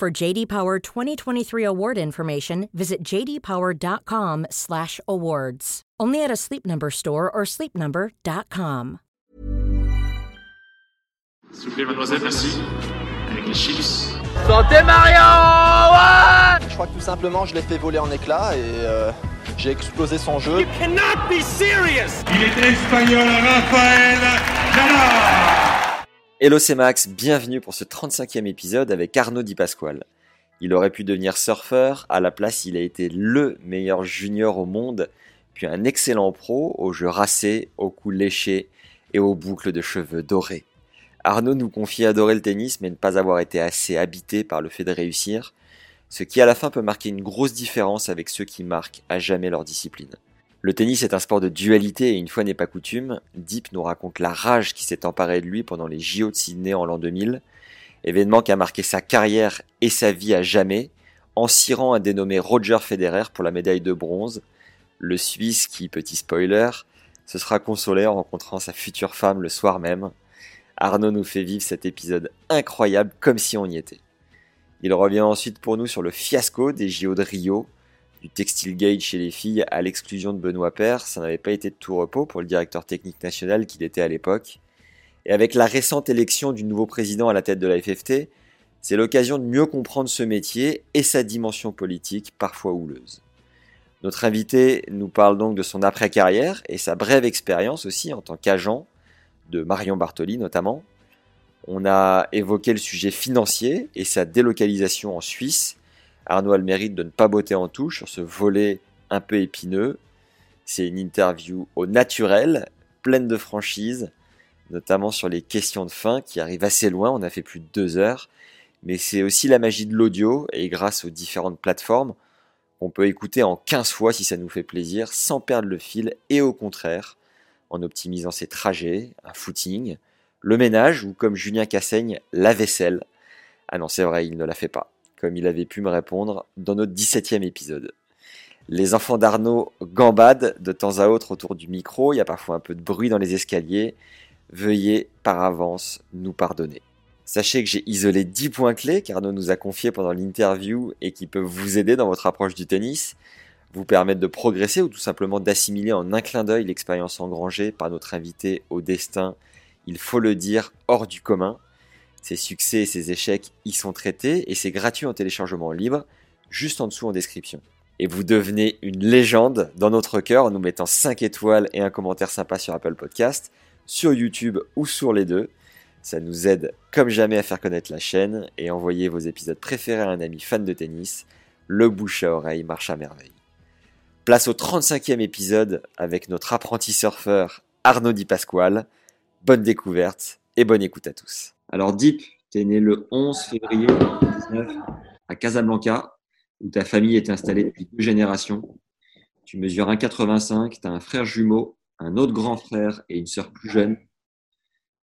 For JD Power 2023 award information, visit jdpower.com/awards. Only at a Sleep Number store or sleepnumber.com. S'il vous plaît, mademoiselle, merci. Avec les chips. Santé Mario ouais Je crois que tout simplement, je l'ai fait voler en éclats et euh, j'ai explosé son jeu. cannot be serious Il est espagnol, Rafael Nadal Hello c'est Max, bienvenue pour ce 35e épisode avec Arnaud Di Pasquale. Il aurait pu devenir surfeur, à la place il a été LE meilleur junior au monde, puis un excellent pro aux jeux racés, aux coups léchés et aux boucles de cheveux dorés. Arnaud nous confie adorer le tennis mais ne pas avoir été assez habité par le fait de réussir, ce qui à la fin peut marquer une grosse différence avec ceux qui marquent à jamais leur discipline. Le tennis est un sport de dualité et une fois n'est pas coutume, Deep nous raconte la rage qui s'est emparée de lui pendant les JO de Sydney en l'an 2000, événement qui a marqué sa carrière et sa vie à jamais, en cirant un dénommé Roger Federer pour la médaille de bronze, le Suisse qui, petit spoiler, se sera consolé en rencontrant sa future femme le soir même, Arnaud nous fait vivre cet épisode incroyable comme si on y était. Il revient ensuite pour nous sur le fiasco des JO de Rio, du textile gate chez les filles à l'exclusion de Benoît Père, ça n'avait pas été de tout repos pour le directeur technique national qu'il était à l'époque. Et avec la récente élection du nouveau président à la tête de la FFT, c'est l'occasion de mieux comprendre ce métier et sa dimension politique parfois houleuse. Notre invité nous parle donc de son après-carrière et sa brève expérience aussi en tant qu'agent, de Marion Bartoli notamment. On a évoqué le sujet financier et sa délocalisation en Suisse. Arnaud a le mérite de ne pas botter en touche sur ce volet un peu épineux. C'est une interview au naturel, pleine de franchise, notamment sur les questions de fin qui arrivent assez loin. On a fait plus de deux heures. Mais c'est aussi la magie de l'audio et grâce aux différentes plateformes, on peut écouter en 15 fois si ça nous fait plaisir, sans perdre le fil et au contraire, en optimisant ses trajets, un footing, le ménage ou comme Julien Cassaigne, la vaisselle. Ah non, c'est vrai, il ne la fait pas, comme il avait pu me répondre dans notre 17e épisode. Les enfants d'Arnaud gambadent de temps à autre autour du micro, il y a parfois un peu de bruit dans les escaliers. Veuillez par avance nous pardonner. Sachez que j'ai isolé 10 points clés qu'Arnaud nous a confiés pendant l'interview et qui peuvent vous aider dans votre approche du tennis vous permettre de progresser ou tout simplement d'assimiler en un clin d'œil l'expérience engrangée par notre invité au destin, il faut le dire, hors du commun. Ses succès et ses échecs y sont traités et c'est gratuit en téléchargement libre, juste en dessous en description. Et vous devenez une légende dans notre cœur en nous mettant 5 étoiles et un commentaire sympa sur Apple Podcast, sur YouTube ou sur les deux. Ça nous aide comme jamais à faire connaître la chaîne et envoyer vos épisodes préférés à un ami fan de tennis. Le bouche à oreille marche à merveille. Place au 35e épisode avec notre apprenti surfeur Arnaud Di Pasquale. Bonne découverte et bonne écoute à tous. Alors Deep, tu es né le 11 février 2019 à Casablanca, où ta famille est installée depuis deux générations. Tu mesures 1,85, tu as un frère jumeau, un autre grand frère et une sœur plus jeune.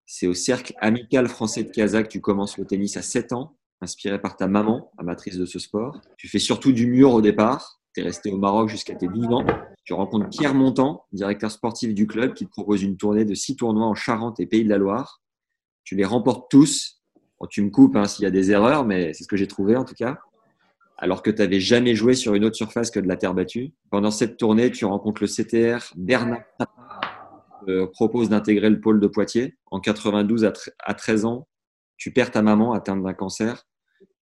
C'est au cercle amical français de Casa que tu commences le tennis à 7 ans, inspiré par ta maman, amatrice de ce sport. Tu fais surtout du mur au départ, tu es resté au Maroc jusqu'à tes 12 ans. Tu rencontres Pierre Montant, directeur sportif du club, qui te propose une tournée de six tournois en Charente et Pays de la Loire. Tu les remportes tous. tu me coupes hein, s'il y a des erreurs, mais c'est ce que j'ai trouvé en tout cas. Alors que tu n'avais jamais joué sur une autre surface que de la terre battue. Pendant cette tournée, tu rencontres le CTR Bernard te propose d'intégrer le pôle de Poitiers. En 92 à 13 ans, tu perds ta maman atteinte d'un cancer.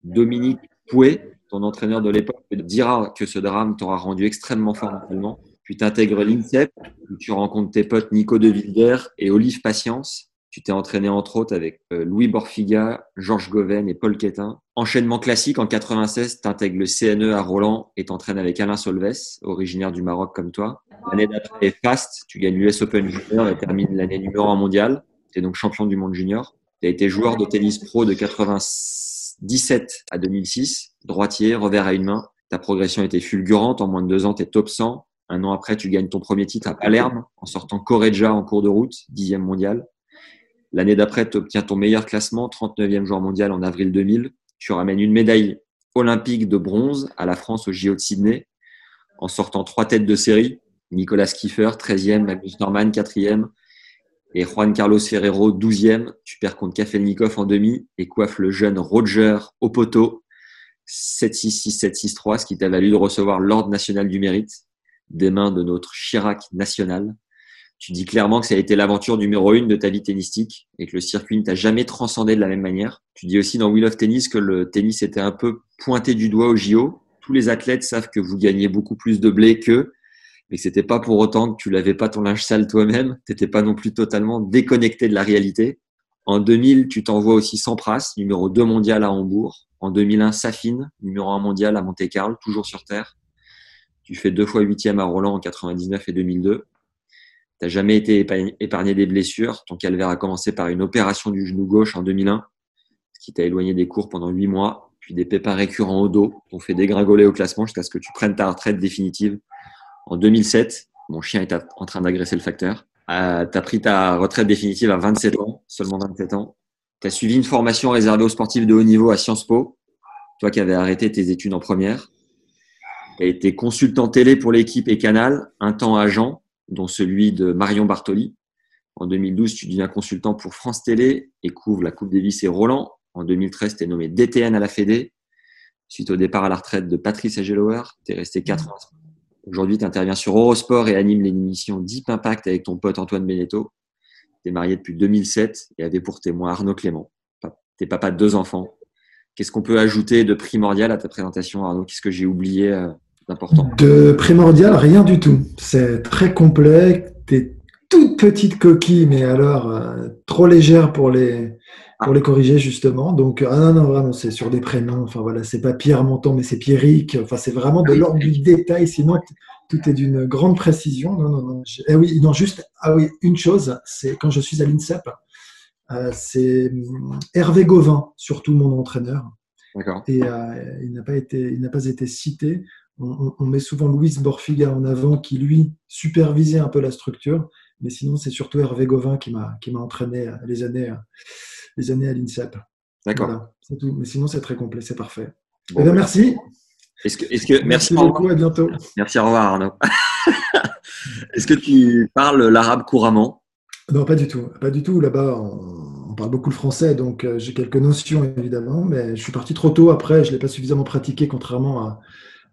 Dominique Pouet, ton entraîneur de l'époque te dira que ce drame t'aura rendu extrêmement fort mentalement. Puis tu intègres l'INSEP, où tu rencontres tes potes Nico De Vilder et Olive Patience. Tu t'es entraîné entre autres avec euh, Louis Borfiga, Georges Goven et Paul Quetin. Enchaînement classique, en 96, tu intègres le CNE à Roland et t'entraînes avec Alain Solves, originaire du Maroc comme toi. L'année d'après fast, tu gagnes l'US Open Junior et termines l'année numéro 1 mondial. Tu es donc champion du monde junior. Tu as été joueur de tennis pro de 96 2017 à 2006, droitier, revers à une main. Ta progression était fulgurante. En moins de deux ans, tu es top 100. Un an après, tu gagnes ton premier titre à Palerme en sortant Correggia en cours de route, dixième mondial. L'année d'après, tu obtiens ton meilleur classement, 39e joueur mondial en avril 2000. Tu ramènes une médaille olympique de bronze à la France au JO de Sydney en sortant trois têtes de série. Nicolas Kiefer, 13e, Magnus Norman, 4e, et Juan Carlos Ferrero, 12e. Tu perds contre Kafelnikov en demi et coiffe le jeune Roger au poteau, 7-6-6, 7-6-3, ce qui t'a valu de recevoir l'Ordre national du mérite des mains de notre Chirac national. Tu dis clairement que ça a été l'aventure numéro une de ta vie tennistique et que le circuit ne t'a jamais transcendé de la même manière. Tu dis aussi dans Wheel of Tennis que le tennis était un peu pointé du doigt au JO. Tous les athlètes savent que vous gagnez beaucoup plus de blé qu'eux, mais que c'était pas pour autant que tu l'avais pas ton linge sale toi-même. T'étais pas non plus totalement déconnecté de la réalité. En 2000, tu t'envoies aussi Sampras, numéro 2 mondial à Hambourg. En 2001, Safin, numéro 1 mondial à Monte-Carlo, toujours sur Terre. Tu fais deux fois huitième à Roland en 99 et 2002. Tu jamais été épargné des blessures. Ton calvaire a commencé par une opération du genou gauche en 2001, ce qui t'a éloigné des cours pendant huit mois. Puis des pépins récurrents au dos t'ont fait dégringoler au classement jusqu'à ce que tu prennes ta retraite définitive. En 2007, mon chien est en train d'agresser le facteur. Euh, tu as pris ta retraite définitive à 27 ans, seulement 27 ans. Tu as suivi une formation réservée aux sportifs de haut niveau à Sciences Po, toi qui avais arrêté tes études en première. Tu as été consultant télé pour l'équipe et Canal, un temps agent, dont celui de Marion Bartoli. En 2012, tu deviens consultant pour France Télé et couvres la Coupe Davis et Roland. En 2013, tu es nommé DTN à la Fédé. Suite au départ à la retraite de Patrice Agelower, tu es resté 4 ans. Aujourd'hui, tu interviens sur Eurosport et animes l'émission Deep Impact avec ton pote Antoine Beneteau. Tu es marié depuis 2007 et avait pour témoin Arnaud Clément. Tu es papa de deux enfants. Qu'est-ce qu'on peut ajouter de primordial à ta présentation, Arnaud? Qu'est-ce que j'ai oublié euh, De primordial, rien du tout. C'est très complet. T'es toute petite coquille, mais alors euh, trop légère pour les pour les corriger justement. Donc ah non non vraiment c'est sur des prénoms. Enfin voilà c'est pas Pierre Monton mais c'est Pierrick. Enfin c'est vraiment de l'ordre du détail. Sinon tout est d'une grande précision. Non non non. Eh oui non juste ah oui une chose c'est quand je suis à l'INSEP euh, c'est hum, Hervé Gauvin surtout mon entraîneur. Et euh, il n'a pas été il n'a pas été cité on, met souvent Louis Borfiga en avant qui, lui, supervisait un peu la structure. Mais sinon, c'est surtout Hervé Gauvin qui m'a, entraîné euh, les années, euh, les années à l'INSEP. D'accord. c'est tout. Mais sinon, c'est très complet, c'est parfait. Eh ben, merci. Est-ce que, merci, beaucoup, à bientôt. Merci, au revoir Arnaud. est-ce que tu parles l'arabe couramment? Non, pas du tout. Pas du tout. Là-bas, on, parle beaucoup le français, donc euh, j'ai quelques notions évidemment, mais je suis parti trop tôt après, je ne l'ai pas suffisamment pratiqué, contrairement à,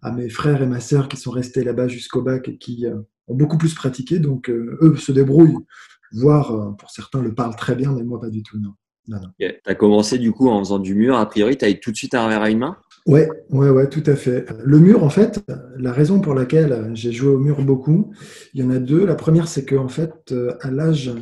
à mes frères et ma sœur qui sont restés là-bas jusqu'au bac et qui euh, ont beaucoup plus pratiqué. Donc, euh, eux se débrouillent, voire euh, pour certains le parlent très bien, mais moi pas du tout. Non. non, Tu as commencé du coup en faisant du mur. A priori, tu as eu tout de suite un revers à une main? Ouais, ouais, ouais, tout à fait. Le mur, en fait, la raison pour laquelle j'ai joué au mur beaucoup, il y en a deux. La première, c'est que en fait, à l'âge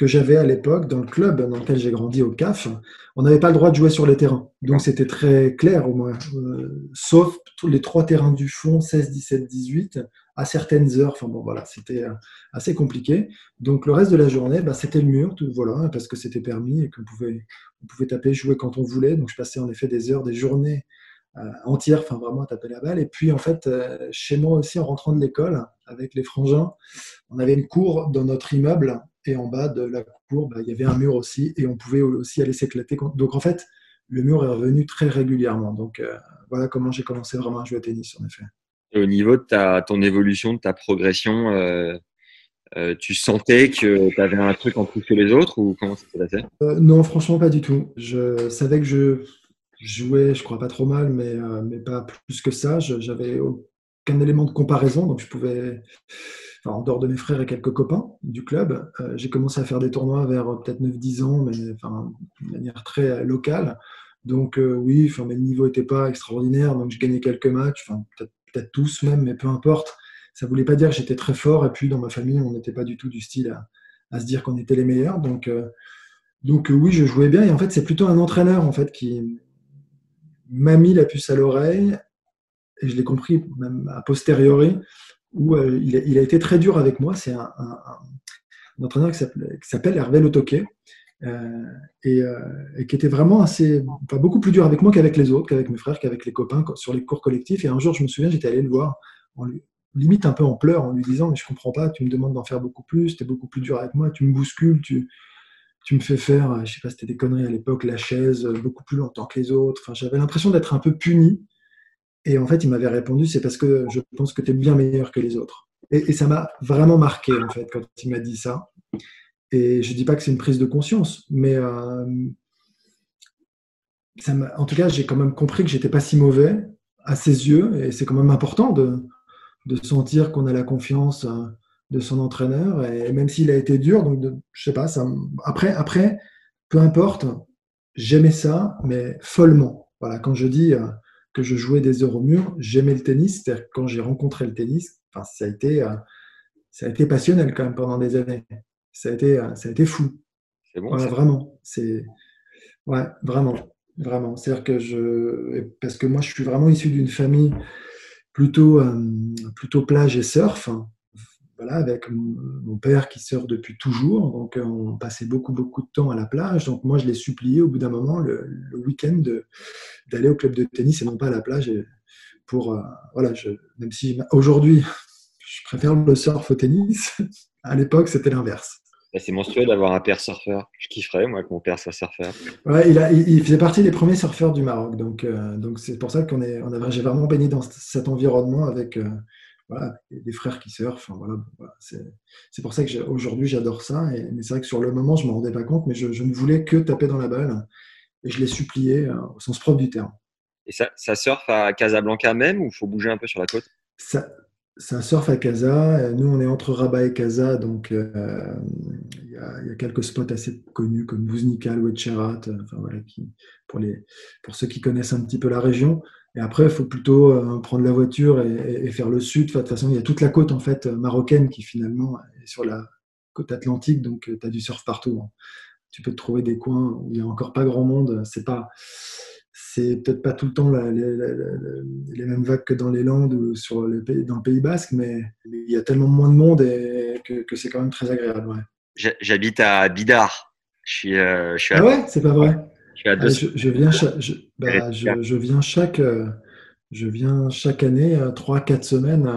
que j'avais à l'époque dans le club dans lequel j'ai grandi au CAF, on n'avait pas le droit de jouer sur les terrains. Donc c'était très clair au moins, euh, sauf tous les trois terrains du fond, 16, 17, 18, à certaines heures. Enfin bon, voilà, c'était euh, assez compliqué. Donc le reste de la journée, bah, c'était le mur, tout, voilà, parce que c'était permis et qu'on pouvait, on pouvait taper, jouer quand on voulait. Donc je passais en effet des heures, des journées euh, entières, enfin vraiment à taper la balle. Et puis en fait, chez moi aussi, en rentrant de l'école avec les frangins, on avait une cour dans notre immeuble et en bas de la cour, bah, il y avait un mur aussi, et on pouvait aussi aller s'éclater. Donc en fait, le mur est revenu très régulièrement. Donc euh, voilà comment j'ai commencé vraiment à jouer au tennis, en effet. Et au niveau de ta, ton évolution, de ta progression, euh, euh, tu sentais que tu avais un truc en plus que les autres ou comment ça s'est passé? Non, franchement, pas du tout. Je savais que je jouais, je crois pas trop mal, mais, mais pas plus que ça. J'avais aucun élément de comparaison, donc je pouvais en dehors de mes frères et quelques copains du club. Euh, j'ai commencé à faire des tournois vers euh, peut-être 9-10 ans, mais enfin, de manière très euh, locale. Donc oui, enfin, mes niveaux n'étaient pas extraordinaires, donc je gagnais quelques matchs, peut-être tous même, mais peu importe. Ça voulait pas dire que j'étais très fort, et puis dans ma famille, on n'était pas du tout du style à, se dire qu'on était les meilleurs. Donc, donc oui, je jouais bien, et en fait, c'est plutôt un entraîneur en fait qui m'a mis la puce à l'oreille, et je l'ai compris même a posteriori, où euh, il, a, été très dur avec moi. C'est un, entraîneur qui s'appelle Hervé Le euh, et, euh, et, qui était vraiment assez, enfin, beaucoup plus dur avec moi qu'avec les autres, qu'avec mes frères, qu'avec les copains sur les cours collectifs. Et un jour, je me souviens, j'étais allé le voir, en lui, limite un peu en pleurs, en lui disant Mais je comprends pas, tu me demandes d'en faire beaucoup plus, tu es beaucoup plus dur avec moi, tu me bouscules, tu, me fais faire, je sais pas, c'était des conneries à l'époque, la chaise beaucoup plus longtemps que les autres. Enfin, j'avais l'impression d'être un peu puni. Et en fait, il m'avait répondu C'est parce que je pense que tu es bien meilleur que les autres. Et, ça m'a vraiment marqué, en fait, quand il m'a dit ça. Et je ne dis pas que c'est une prise de conscience, mais euh, ça en tout cas, j'ai quand même compris que j'étais pas si mauvais à ses yeux, et c'est quand même important de, sentir qu'on a la confiance euh, de son entraîneur, et même s'il a été dur, donc de, je sais pas, après, après, peu importe, j'aimais ça, mais follement. Voilà, quand je dis euh, que je jouais des heures au mur, j'aimais le tennis, c'est-à-dire quand j'ai rencontré le tennis, enfin, ça a été, ça a été passionnel quand même pendant des années ça a été, ça a été fou. C'est bon. vraiment. C'est ouais, vraiment, vraiment. C'est-à-dire que je, parce que moi, je suis vraiment issu d'une famille plutôt, euh, plutôt plage et surf. Voilà, avec mon père qui surfe depuis toujours, donc euh, on passait beaucoup beaucoup de temps à la plage. Donc moi, je l'ai supplié au bout d'un moment le, week-end d'aller au club de tennis et non pas à la plage. pour euh, voilà, je, même si aujourd'hui je préfère le surf au tennis, à l'époque c'était l'inverse. Bah, c'est monstrueux d'avoir un père surfeur. Je kifferais, moi, que mon père soit surfeur. Ouais, il, a, il, faisait partie des premiers surfeurs du Maroc. Donc, euh, donc c'est pour ça qu'on est, on a, j'ai vraiment baigné dans cet environnement avec euh, voilà, des frères qui surfent. voilà, c'est, pour ça qu'aujourd'hui, j'adore ça. Et, mais c'est vrai que sur le moment, je ne me rendais pas compte, mais je, ne voulais que taper dans la balle. Et je l'ai supplié euh, au sens propre du terme. Et ça, ça surfe à Casablanca même ou il faut bouger un peu sur la côte? Ça, c'est un surf à Casa. Nous, on est entre Rabat et Casa, donc euh, il y, a quelques spots assez connus comme Bouznikal ou Etcherat, euh, enfin, voilà, qui, pour, les, pour ceux qui connaissent un petit peu la région. Et après, il faut plutôt euh, prendre la voiture et, faire le sud. de toute façon, il y a toute la côte en fait marocaine qui finalement est sur la côte atlantique, donc tu as du surf partout. Hein. Tu peux te trouver des coins où il n'y a encore pas grand monde. C'est pas c'est peut-être pas tout le temps les mêmes vagues que dans les Landes ou sur le pays, dans le Pays Basque, mais il y a tellement moins de monde et que, c'est quand même très agréable. J'habite à Bidar. Je suis, euh, je suis ah ouais, c'est pas vrai. Je, ah, je, viens je, bah, je, viens chaque, euh, je viens chaque année, euh, trois, quatre semaines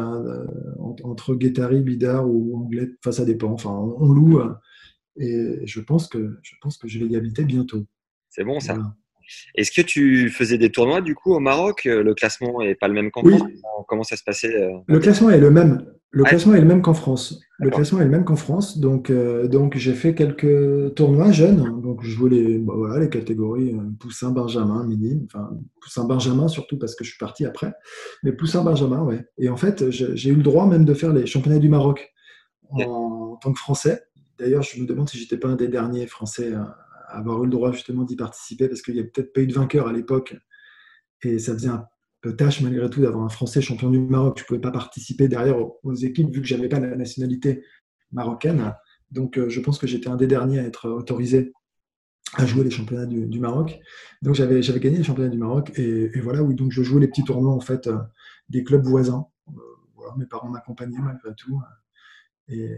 entre Guétari, Bidar ou Anglais. Enfin, ça dépend. Enfin, on, loue et je pense que je pense que je vais y habiter bientôt. C'est bon ça. Est-ce que tu faisais des tournois du coup au Maroc Le classement n'est pas le même qu'en France? Comment ça se passait euh, Le classement est le même. Le classement est le même qu'en France. Le classement est le même qu'en France. Donc, euh, donc j'ai fait quelques tournois jeunes. Donc, je jouais les, bah, voilà, les catégories euh, poussin, benjamin, mini. Enfin, poussin, benjamin surtout parce que je suis parti après. Mais poussin, benjamin, ouais. Et en fait, j'ai eu le droit même de faire les championnats du Maroc en, tant que Français. D'ailleurs, je me demande si j'étais pas un des derniers Français avoir eu le droit justement d'y participer parce qu'il n'y a peut-être pas eu de vainqueur à l'époque et ça faisait un tâche malgré tout d'avoir un Français champion du Maroc. Je ne pouvais pas participer derrière aux équipes vu que je n'avais pas la nationalité marocaine. Donc euh, je pense que j'étais un des derniers à être autorisé à jouer les championnats du, Maroc. Donc j'avais, gagné les championnats du Maroc et, voilà, oui, donc je jouais les petits tournois en fait euh, des clubs voisins. Euh, voilà, mes parents m'accompagnaient malgré tout. Et,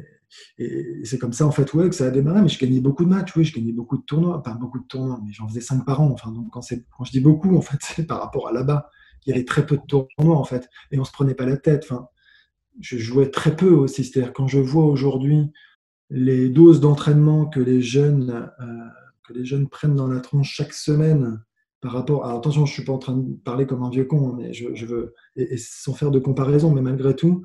c'est comme ça, en fait, ouais, que ça a démarré. Mais je gagnais beaucoup de matchs, oui, je gagnais beaucoup de tournois. Pas beaucoup de tournois, mais j'en faisais cinq par an. Enfin, donc, quand, quand je dis beaucoup, en fait, c'est par rapport à là-bas. Il y avait très peu de tournois, en fait. Et on se prenait pas la tête. Enfin, je jouais très peu aussi. C'est-à-dire, quand je vois aujourd'hui les doses d'entraînement que les jeunes euh, que les jeunes prennent dans la tronche chaque semaine par rapport. Alors, attention, je suis pas en train de parler comme un vieux con, hein, mais je, veux et, sans faire de comparaison, mais malgré tout,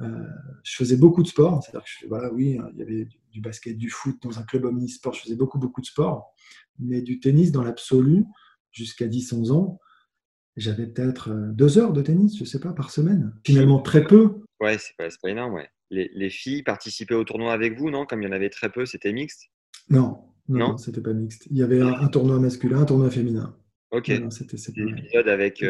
euh, je faisais beaucoup de sport, c'est-à-dire que voilà, oui, il y avait du, basket, du foot dans un club omnisport, je faisais beaucoup, beaucoup de sport, mais du tennis dans l'absolu, jusqu'à 10-11 ans, j'avais peut-être euh, deux heures de tennis, je sais pas, par semaine. Finalement, très peu. Ouais, c'est pas, pas énorme, ouais. Les, les, filles participaient au tournoi avec vous, non? Comme il y en avait très peu, c'était mixte? Non, non, c'était pas mixte. Il y avait un, tournoi masculin, un tournoi féminin. Ok. C'était épisode avec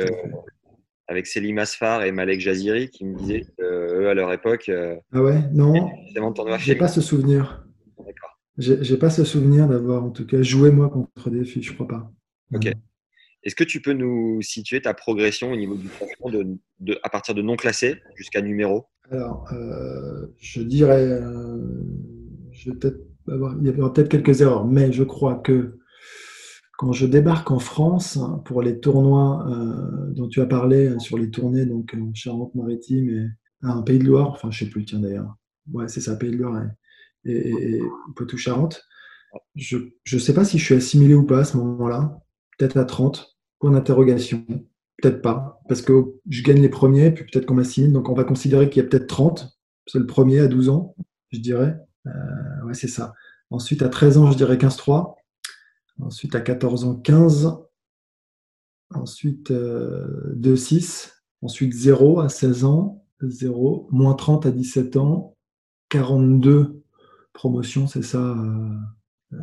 avec Selim Asfar et Malek Jaziri qui me disaient qu'eux, à leur époque. Euh, ah ouais? Non. J'ai pas ce souvenir. D'accord. J'ai pas ce souvenir d'avoir, en tout cas, joué moi contre des filles, je crois pas. Ok. Est-ce que tu peux nous situer ta progression au niveau du classement à partir de non classé jusqu'à numéro? Alors, euh, je dirais, euh, il y aura peut-être quelques erreurs, mais je crois que quand je débarque en France pour les tournois euh, dont tu as parlé sur les tournées donc en Charente-Maritime et un Pays de Loire, enfin je sais plus tiens d'ailleurs, ouais c'est ça Pays de Loire et, et, Poitou-Charentes. Je ne sais pas si je suis assimilé ou pas à ce moment-là, peut-être à 30, point d'interrogation, peut-être pas, parce que je gagne les premiers, puis peut-être qu'on m'assimile, donc on va considérer qu'il y a peut-être 30, c'est le premier à 12 ans, je dirais. Euh, ouais, c'est ça. Ensuite, à 13 ans, je dirais 15-3. Ensuite, à 14 ans, 15. Ensuite, 2-6. Euh, Ensuite, 0 à 16 ans. 0. Moins 30 à 17 ans. 42 promotion, c'est ça, euh,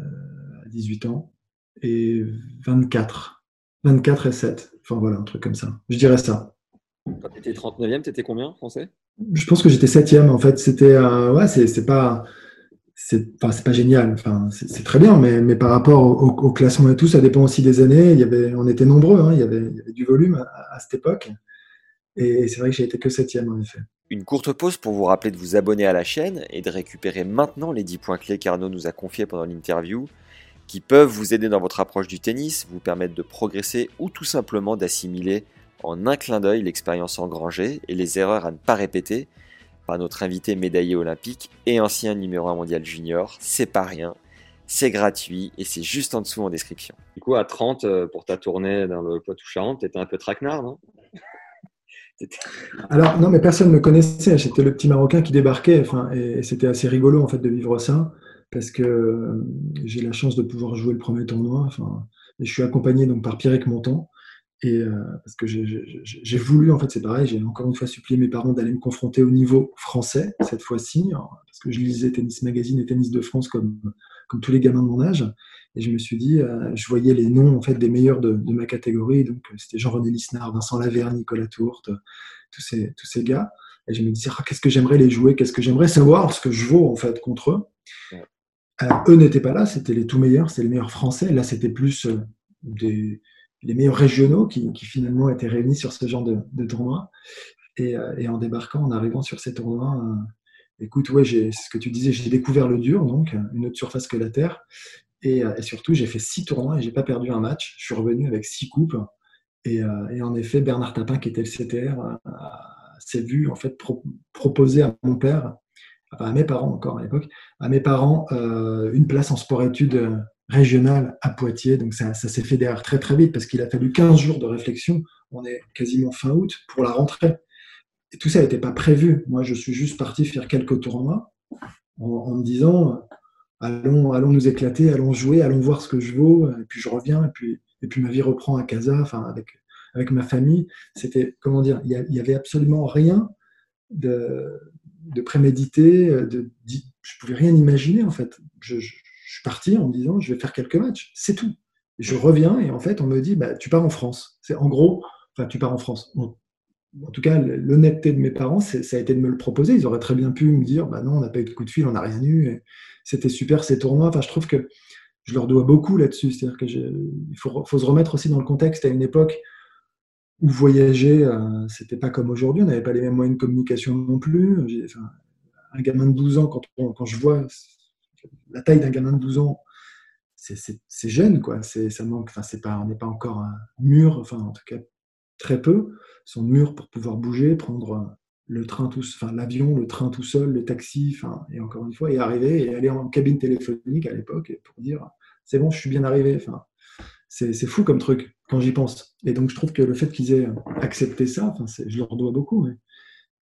à 18 ans. Et 24. 24 et 7. Enfin voilà, un truc comme ça. Je dirais ça. Quand tu étais 39e, tu étais combien français? Je pense que j'étais 7e. En fait, c'était. ouais, c'est pas c'est enfin, pas génial, enfin, c'est très bien, mais, mais par rapport au, classement et tout, ça dépend aussi des années. Il y avait, on était nombreux, hein, il, y avait, il, y avait, du volume à, cette époque. Et c'est vrai que j'ai été que septième en effet. Une courte pause pour vous rappeler de vous abonner à la chaîne et de récupérer maintenant les 10 points clés qu'Arnaud nous a confiés pendant l'interview, qui peuvent vous aider dans votre approche du tennis, vous permettre de progresser ou tout simplement d'assimiler en un clin d'œil l'expérience engrangée et les erreurs à ne pas répéter notre invité médaillé olympique et ancien numéro 1 mondial junior. C'est pas rien, c'est gratuit et c'est juste en dessous en description. Du coup, à 30, euh, pour ta tournée dans le Poitou-Charentes, t'étais un peu traquenard, non? Alors, non, mais personne ne me connaissait. J'étais le petit Marocain qui débarquait. Enfin, et, c'était assez rigolo, en fait, de vivre ça. Parce que euh, j'ai la chance de pouvoir jouer le premier tournoi. Enfin, je suis accompagné donc, par Pierrick Montant, et euh, parce que j'ai voulu, en fait, c'est pareil, j'ai encore une fois supplié mes parents d'aller me confronter au niveau français, cette fois-ci, hein, parce que je lisais Tennis Magazine et Tennis de France comme, comme tous les gamins de mon âge. Et je me suis dit, euh, je voyais les noms en fait, des meilleurs de, ma catégorie. Donc, c'était Jean-René Lisnard, Vincent Laverne, Nicolas Tourte, tous ces, tous ces gars. Et je me disais, ah, qu'est-ce que j'aimerais les jouer, qu'est-ce que j'aimerais savoir, ce que je vaux en fait contre eux. Alors, eux n'étaient pas là, c'était les tout meilleurs, c'était les meilleurs français. Là, c'était plus des les meilleurs régionaux qui, finalement étaient réunis sur ce genre de, de tournoi. Euh, et, en débarquant, en arrivant sur ces tournois, euh, écoute, ouais, c'est ce que tu disais, j'ai découvert le dur, donc une autre surface que la terre. Et, euh, surtout, j'ai fait six tournois et j'ai pas perdu un match. Je suis revenu avec six coupes. Et, en effet, Bernard Tapin, qui était le CTR, s'est vu en fait proposer à mon père, à mes parents encore à l'époque, à mes parents une place en sport-études régional à Poitiers. Donc ça, s'est fait derrière très très vite parce qu'il a fallu 15 jours de réflexion. On est quasiment fin août pour la rentrée. Et tout ça n'était pas prévu. Moi, je suis juste parti faire quelques tournois en, me disant allons, allons nous éclater, allons jouer, allons voir ce que je vaux. Et puis je reviens et puis, et puis ma vie reprend à Casa, enfin avec, avec ma famille. C'était, comment dire, il n'y avait absolument rien de, de prémédité. De, je pouvais rien imaginer en fait. je, je suis parti en me disant, je vais faire quelques matchs, c'est tout. je reviens et en fait, on me dit, bah, tu pars en France. C'est en gros, enfin, tu pars en France. en tout cas, l'honnêteté de mes parents, ça a été de me le proposer. Ils auraient très bien pu me dire, bah non, on n'a pas eu de coup de fil, on n'a rien eu. C'était super ces tournois. Enfin, je trouve que je leur dois beaucoup là-dessus. C'est-à-dire que il faut, se remettre aussi dans le contexte à une époque où voyager, euh, c'était pas comme aujourd'hui. On n'avait pas les mêmes moyens de communication non plus. un gamin de 12 ans, quand, je vois la taille d'un gamin de 12 ans, c'est jeune, quoi. Ça manque, enfin, on n'est pas encore mûr, enfin, en tout cas, très peu, sont mûrs pour pouvoir bouger, prendre le train tout, enfin, l'avion, le train tout seul, le taxi, enfin, et encore une fois, et arriver et aller en cabine téléphonique à l'époque pour dire, c'est bon, je suis bien arrivé, enfin, c'est fou comme truc quand j'y pense. Et donc, je trouve que le fait qu'ils aient accepté ça, je leur dois beaucoup.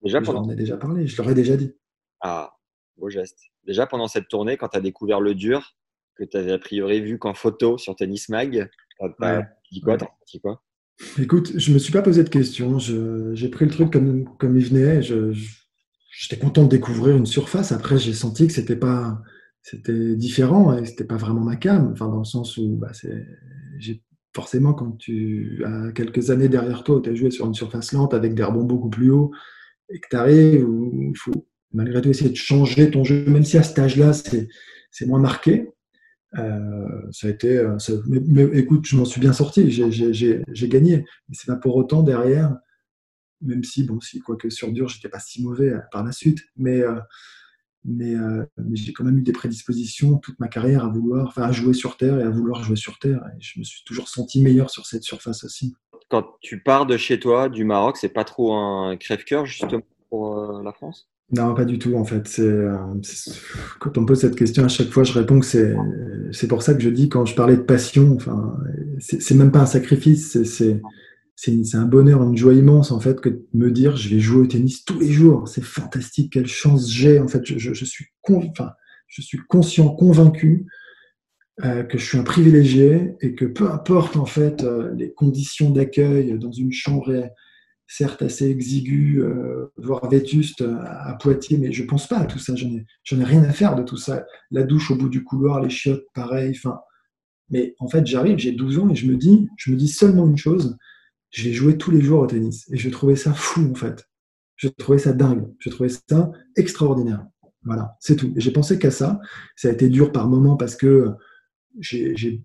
Déjà, pendant... ai déjà parlé, je leur ai déjà dit. Ah, beau geste. Déjà, pendant cette tournée, quand tu as découvert le dur, que tu avais a priori vu qu'en photo sur Tennis Mag, tu dit quoi, quoi? Écoute, je me suis pas posé de questions. J'ai pris le truc comme, comme il venait. J'étais content de découvrir une surface. Après, j'ai senti que c'était pas, c'était différent et c'était pas vraiment ma cam. Enfin, dans le sens où, bah, forcément quand tu as quelques années derrière toi, tu as joué sur une surface lente avec des rebonds beaucoup plus hauts et que tu arrives où il faut malgré tout essayer de changer ton jeu, même si à cet âge-là, c'est moins marqué. Euh, ça a été. Euh, mais, écoute, je m'en suis bien sorti, j'ai gagné. Mais c'est pas pour autant derrière, même si, bon, si, quoique sur dur, j'étais pas si mauvais euh, par la suite. Mais, mais, euh, mais j'ai quand même eu des prédispositions toute ma carrière à vouloir, enfin à jouer sur terre et à vouloir jouer sur terre. Et je me suis toujours senti meilleur sur cette surface aussi. Quand tu pars de chez toi, du Maroc, c'est pas trop un crève-cœur justement pour euh, la France? Non, pas du tout en fait. C'est, euh, quand on me pose cette question, à chaque fois je réponds que c'est, c'est pour ça que je dis quand je parlais de passion, enfin, c'est, c'est même pas un sacrifice, c'est, c'est, c'est, un bonheur, une joie immense en fait que de me dire je vais jouer au tennis tous les jours. C'est fantastique, quelle chance j'ai en fait. Je, je- je suis, con- je suis conscient, convaincu euh, que je suis un privilégié et que peu importe en fait euh, les conditions d'accueil dans une chambre certes assez exiguë, euh, voire vétuste à Poitiers, mais je pense pas à tout ça. J'en ai, ai rien à faire de tout ça. La douche au bout du couloir, les chiottes, pareil. Enfin, mais en fait, j'arrive, j'ai 12 ans et je me dis, je me dis seulement une chose je vais jouer tous les jours au tennis. Et je trouvais ça fou en fait. Je trouvais ça dingue. Je trouvais ça extraordinaire. Voilà, c'est tout. J'ai pensé qu'à ça. Ça a été dur par moments parce que j'ai, j'ai-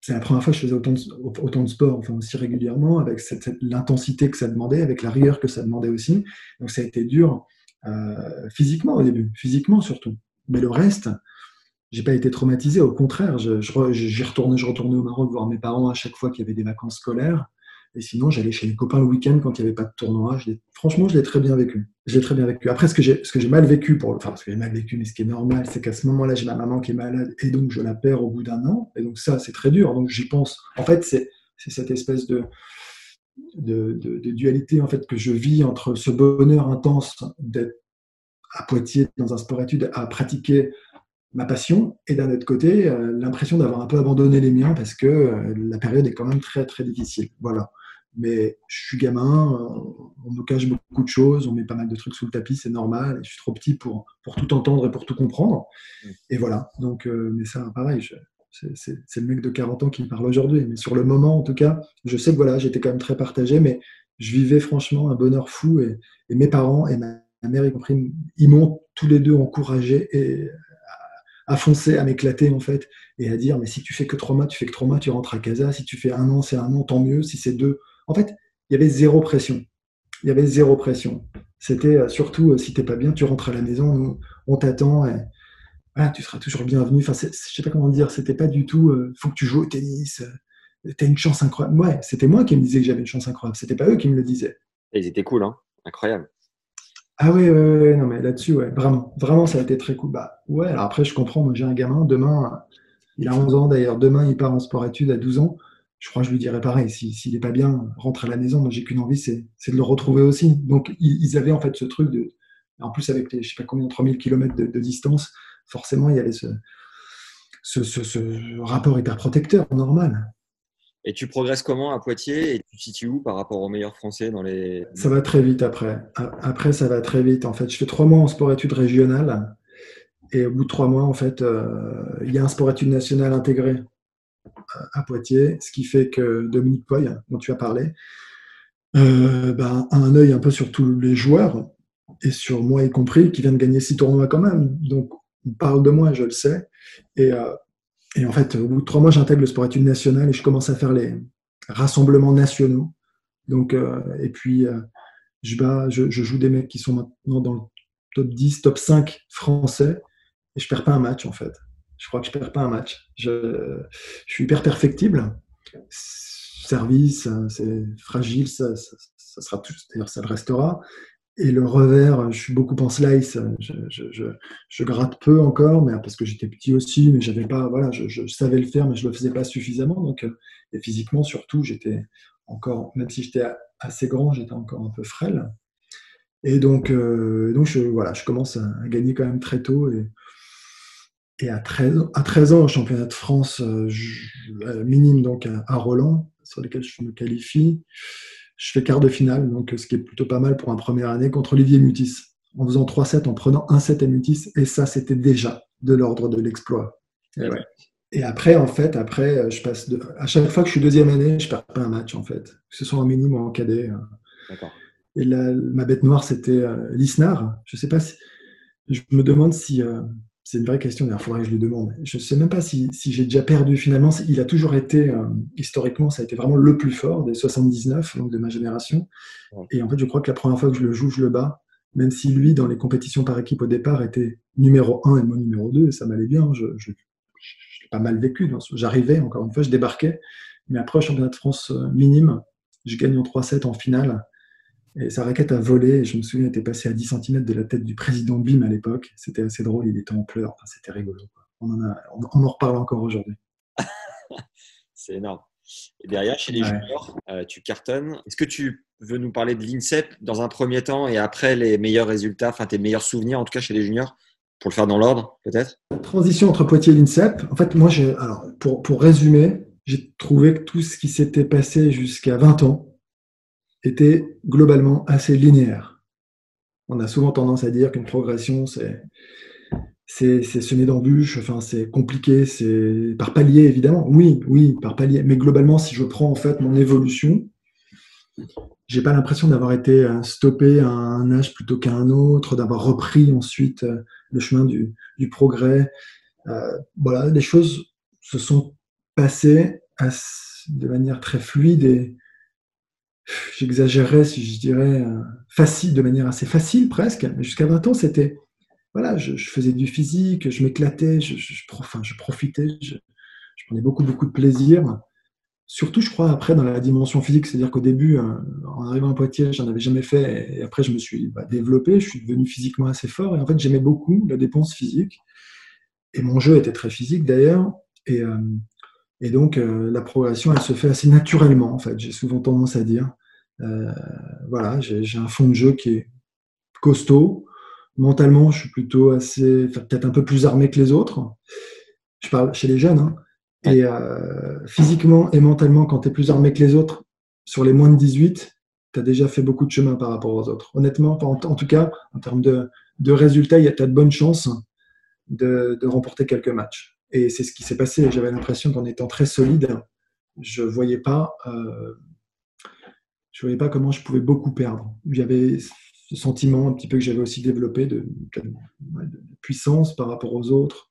c'est la première fois que je faisais autant de, autant sport, enfin aussi régulièrement, avec cette, cette- l'intensité que ça demandait, avec la rigueur que ça demandait aussi. Donc ça a été dur euh, physiquement au début, physiquement surtout. Mais le reste, j'ai pas été traumatisé. Au contraire, je, je, j'y retournais, je retournais au Maroc voir mes parents à chaque fois qu'il y avait des vacances scolaires. Et sinon, j'allais chez les copains le week-end quand il n'y avait pas de tournoi. Franchement, je l'ai très bien vécu. Je l'ai très bien vécu. Après, ce que j'ai, mal vécu, pour, enfin, ce que j'ai mal vécu, mais ce qui est normal, c'est qu'à ce moment-là, j'ai ma maman qui est malade et donc je la perds au bout d'un an. Et donc ça, c'est très dur. Donc j'y pense. En fait, c'est, cette espèce de, de, dualité en fait que je vis entre ce bonheur intense d'être à Poitiers dans un sport-études à pratiquer ma passion et d'un autre côté euh, l'impression d'avoir un peu abandonné les miens parce que euh, la période est quand même très très difficile. Voilà. Mais je suis gamin, euh, on me cache beaucoup de choses, on met pas mal de trucs sous le tapis, c'est normal. Et je suis trop petit pour, pour tout entendre et pour tout comprendre. Et voilà. Donc, mais ça, pareil, c'est- le mec de 40 ans qui parle aujourd'hui. Mais sur le moment, en tout cas, je sais que voilà, j'étais quand même très partagé, mais je vivais franchement un bonheur fou. Et, et mes parents et ma, ma mère y compris, ils m'ont tous les deux encouragé et à, foncer, à m'éclater en fait, et à dire mais si tu fais que trois mois, tu fais que trois mois, tu rentres à casa. Si tu fais un an, c'est un an, tant mieux. Si c'est deux, en fait, il y avait zéro pression. Il y avait zéro pression. C'était euh, surtout euh, si t'es pas bien, tu rentres à la maison, on t'attend et tu seras toujours bienvenu. Enfin, je sais pas comment dire, c'était pas du tout euh, faut que tu joues au tennis, euh, t'as une chance incroyable. Ouais, c'était moi qui me disais que j'avais une chance incroyable. C'était pas eux qui me le disaient. Ils étaient cool, hein incroyable. Ah ouais, ouais, ouais, non mais là-dessus, ouais, vraiment, vraiment, ça a été très cool. Bah ouais, alors après, je comprends, moi j'ai un gamin, demain, il a 11 ans d'ailleurs, demain il part en sport-études à 12 ans. Je crois que je lui dirais pareil, si- s'il est pas bien, rentre à la maison, moi j'ai qu'une envie, c'est de le retrouver aussi. Donc ils, ils avaient en fait ce truc de, en plus avec les, je sais pas combien, 3000 km de, de distance, forcément il y avait ce, ce, ce, ce rapport hyper protecteur, normal. Et tu progresses comment à Poitiers et tu te situes où par rapport aux meilleurs Français dans les. Ça va très vite après. Après, ça va très vite. En fait, je fais trois mois en sport-études régionales. Et au bout de trois mois, en fait, euh, il y a un sport-études national intégré à- à Poitiers, ce qui fait que Dominique Poy, dont tu as parlé, euh, ben, a un œil un peu sur tous les joueurs, et sur moi y compris, qui vient de gagner six tournois quand même. Donc, on parle de moi, je le sais. Et, euh, et en fait, au bout de trois mois, j'intègre le sport-études national et je commence à faire les rassemblements nationaux. Donc, euh, et puis, euh, je, bats, je, je joue des mecs qui sont maintenant dans le top 10, top 5 français, et je perds pas un match en fait. Je crois que je perds pas un match. Je, je suis hyper perfectible. Service, euh, c'est fragile, ça, ça, ça sera tout, d'ailleurs ça le restera. Et le revers, je suis beaucoup en slice. Je, je, gratte peu encore, mais parce que j'étais petit aussi, mais j'avais pas, voilà, je, savais le faire, mais je le faisais pas suffisamment. Donc, euh, et physiquement surtout, j'étais encore, même si j'étais assez grand, j'étais encore un peu frêle. Et donc, euh, donc je, voilà, je commence à, gagner quand même très tôt. Et, à 13, à 13 ans, au championnat de France, euh, euh, minime donc à Roland, sur lequel je me qualifie, je fais quart de finale, donc ce qui est plutôt pas mal pour une première année, contre Olivier Mutis, en faisant 3-7, en prenant un 7 à Mutis. Et ça, c'était déjà de l'ordre de l'exploit. Et, ouais. et, après, en fait, après, je passe de, à chaque fois que je suis deuxième année, je perds pas un match, en fait, que ce soit en minime ou en cadet. D'accord. Et la, ma bête noire, c'était euh, Lisnard. Je sais pas si. Je me demande si. Euh, c'est une vraie question, il faudrait que je lui demande. Je ne sais même pas si, si j'ai déjà perdu finalement. Il a toujours été, euh, historiquement, ça a été vraiment le plus fort des 79, donc de ma génération. Et en fait, je crois que la première fois que je le joue, je le bats. même si lui, dans les compétitions par équipe au départ, était numéro 1 et moi numéro 2, ça m'allait bien. Je, je, l'ai pas mal vécu. J'arrivais, encore une fois, je débarquais. Mais après, au championnat de France euh, minime, je gagne en 3-7 en finale. Et sa raquette a volé. Et je me souviens, elle était passée à 10 cm de la tête du président Bim à l'époque. C'était assez drôle. Il était en pleurs. C'était rigolo. On en, a, on en reparle encore aujourd'hui. C'est énorme. Et derrière, chez les juniors, euh, tu cartonnes. Est-ce que tu veux nous parler de l'INSEP dans un premier temps et après les meilleurs résultats, enfin tes meilleurs souvenirs, en tout cas chez les juniors, pour le faire dans l'ordre, peut-être? Transition entre Poitiers et l'INSEP. En fait, moi, alors, pour, pour résumer, j'ai trouvé que tout ce qui s'était passé jusqu'à 20 ans était globalement assez linéaire. On a souvent tendance à dire qu'une progression, c'est c'est semé d'embûches, enfin c'est compliqué, c'est par palier évidemment. Oui, oui, par palier. Mais globalement, si je prends en fait mon évolution, j'ai pas l'impression d'avoir été euh, stoppé à un âge plutôt qu'à un autre, d'avoir repris ensuite euh, le chemin du, progrès. Euh, voilà, les choses se sont passées de manière très fluide et j'exagérerais si je dirais facile, de manière assez facile presque. Mais jusqu'à 20 ans, c'était voilà, je, faisais du physique, je m'éclatais, je, je, je, profitais, je, prenais beaucoup, beaucoup de plaisir. Surtout, je crois, après, dans la dimension physique, c'est-à-dire qu'au début, euh, en arrivant à Poitiers, j'en avais jamais fait, et après, je me suis bah, développé, je suis devenu physiquement assez fort, et en fait, j'aimais beaucoup la dépense physique, et mon jeu était très physique d'ailleurs, et, euh, et donc, euh, la progression, elle se fait assez naturellement, en fait, j'ai souvent tendance à dire. voilà, j'ai un fond de jeu qui est costaud, Mentalement, je suis plutôt assez, peut-être un peu plus armé que les autres. Je parle chez les jeunes. Hein. Et euh, physiquement et mentalement, quand tu es plus armé que les autres, sur les moins de 18, tu as déjà fait beaucoup de chemin par rapport aux autres. Honnêtement, en, tout cas, en termes de, résultats, tu as de bonnes chances de, remporter quelques matchs. Et c'est ce qui s'est passé. J'avais l'impression qu'en étant très solide, je voyais pas. Euh, voyais pas comment je pouvais beaucoup perdre. J'avais ce sentiment un petit peu que j'avais aussi développé de, puissance par rapport aux autres,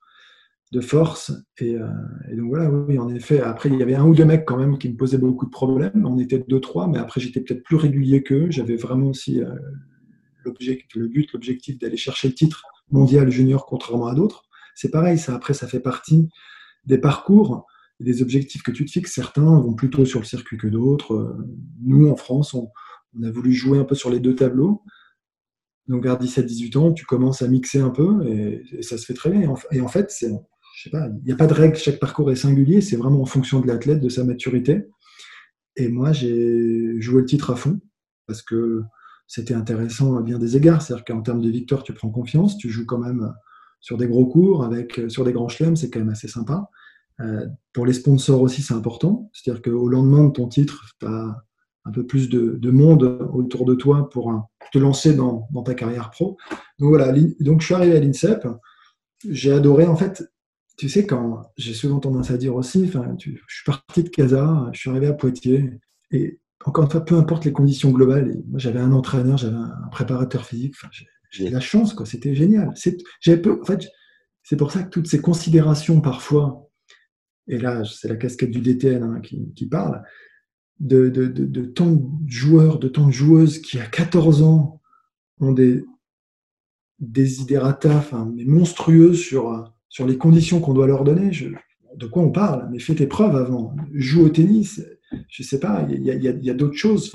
de force. Euh, et, donc voilà, oui, en effet. Après, il y avait un ou deux mecs quand même qui me posaient beaucoup de problèmes. On était deux, trois, mais après, j'étais peut-être plus régulier qu'eux. J'avais vraiment aussi euh, le but, l'objectif d'aller chercher le titre mondial junior, contrairement à d'autres. C'est pareil, ça, après, ça fait partie des parcours des objectifs que tu te fixes. Certains vont plutôt sur le circuit que d'autres. Nous, en France, on a voulu jouer un peu sur les deux tableaux. Donc vers 17-18 ans, tu commences à mixer un peu et, ça se fait très bien. Et en, fait, c'est, il n'y a pas de règle, chaque parcours est singulier, c'est vraiment en fonction de l'athlète, de sa maturité. Et moi, j'ai joué le titre à fond parce que c'était intéressant à bien des égards. C'est-à-dire qu'en termes de victoire, tu prends confiance, tu joues quand même sur des gros cours, avec, sur des grands chelems, c'est quand même assez sympa. Euh, pour les sponsors aussi, c'est important. C'est-à-dire qu'au lendemain de ton titre, tu as un peu plus de, monde autour de toi pour te lancer dans, ta carrière pro. Donc voilà, donc je suis arrivé à l'INSEP. J'ai adoré, en fait, tu sais, quand j'ai souvent tendance à dire aussi, enfin, je suis parti de Casa, je suis arrivé à Poitiers, et encore une fois, peu importe les conditions globales, moi j'avais un entraîneur, j'avais un préparateur physique, j'ai la chance, quoi, c'était génial. C'est en fait, pour ça que toutes ces considérations parfois, et là c'est la casquette du DTN hein, qui, qui, parle, de, de, de, tant de joueurs, de tant de joueuses qui, à 14 ans, ont des désidérata enfin, monstrueux sur, sur les conditions qu'on doit leur donner. de quoi on parle? Mais fais tes preuves avant. Joue au tennis. Je sais pas, il y a, y a, d'autres choses.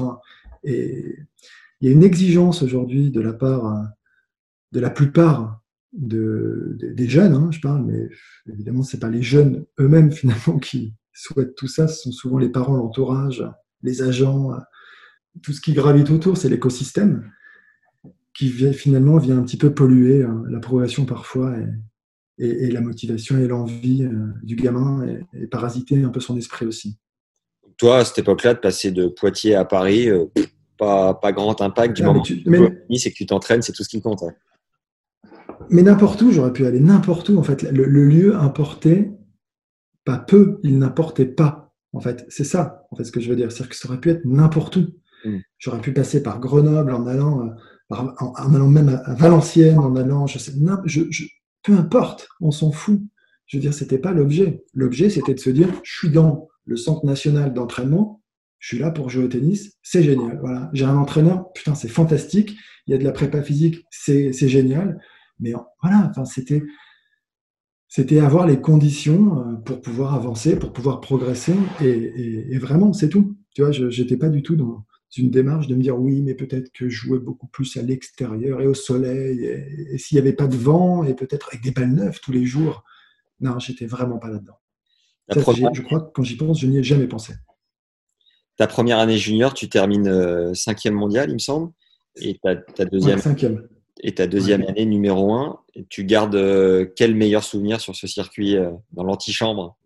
Il y a une exigence aujourd'hui de la part de la plupart de, des jeunes, hein, je parle, mais évidemment, ce n'est pas les jeunes eux-mêmes finalement qui, souhaitent tout ça, ce sont souvent les parents, l'entourage, les agents, tout ce qui gravite autour, c'est l'écosystème qui finalement vient un petit peu polluer hein, la progression parfois et, la motivation et l'envie euh, du gamin et, parasiter un peu son esprit aussi. Toi, à cette époque-là, de passer de Poitiers à Paris, euh, pas, pas grand impact du ah, moment tu, mais, c'est que tu t'entraînes, c'est tout ce qui compte. Hein. Mais n'importe où, j'aurais pu aller n'importe où. En fait, le, le lieu importait pas peu, il n'importait pas. En fait, c'est ça, en fait, ce que je veux dire. C'est-à-dire que ça aurait pu être n'importe où. Mm. J'aurais pu passer par Grenoble en allant, euh, en, allant même à, Valenciennes, en allant, je sais, je, peu importe, on s'en fout. Je veux dire, c'était pas l'objet. L'objet, c'était de se dire, je suis dans le centre national d'entraînement, je suis là pour jouer au tennis, c'est génial. Voilà. J'ai un entraîneur, putain, c'est fantastique. Il y a de la prépa physique, c'est génial. Mais voilà, enfin, c'était c'était avoir les conditions euh, pour pouvoir avancer, pour pouvoir progresser. Et, vraiment, c'est tout. Tu vois, je n'étais pas du tout dans une démarche de me dire oui, mais peut-être que je jouais beaucoup plus à l'extérieur et au soleil, et, s'il n'y avait pas de vent, et peut-être avec des balles neuves tous les jours. Non, j'étais vraiment pas là-dedans. Je crois que quand j'y pense, je n'y ai jamais pensé. Ta première année junior, tu termines euh, cinquième mondial, il me semble, et ta, deuxième. cinquième et ta deuxième année numéro un. tu gardes euh, quel meilleur souvenir sur ce circuit euh, dans l'antichambre?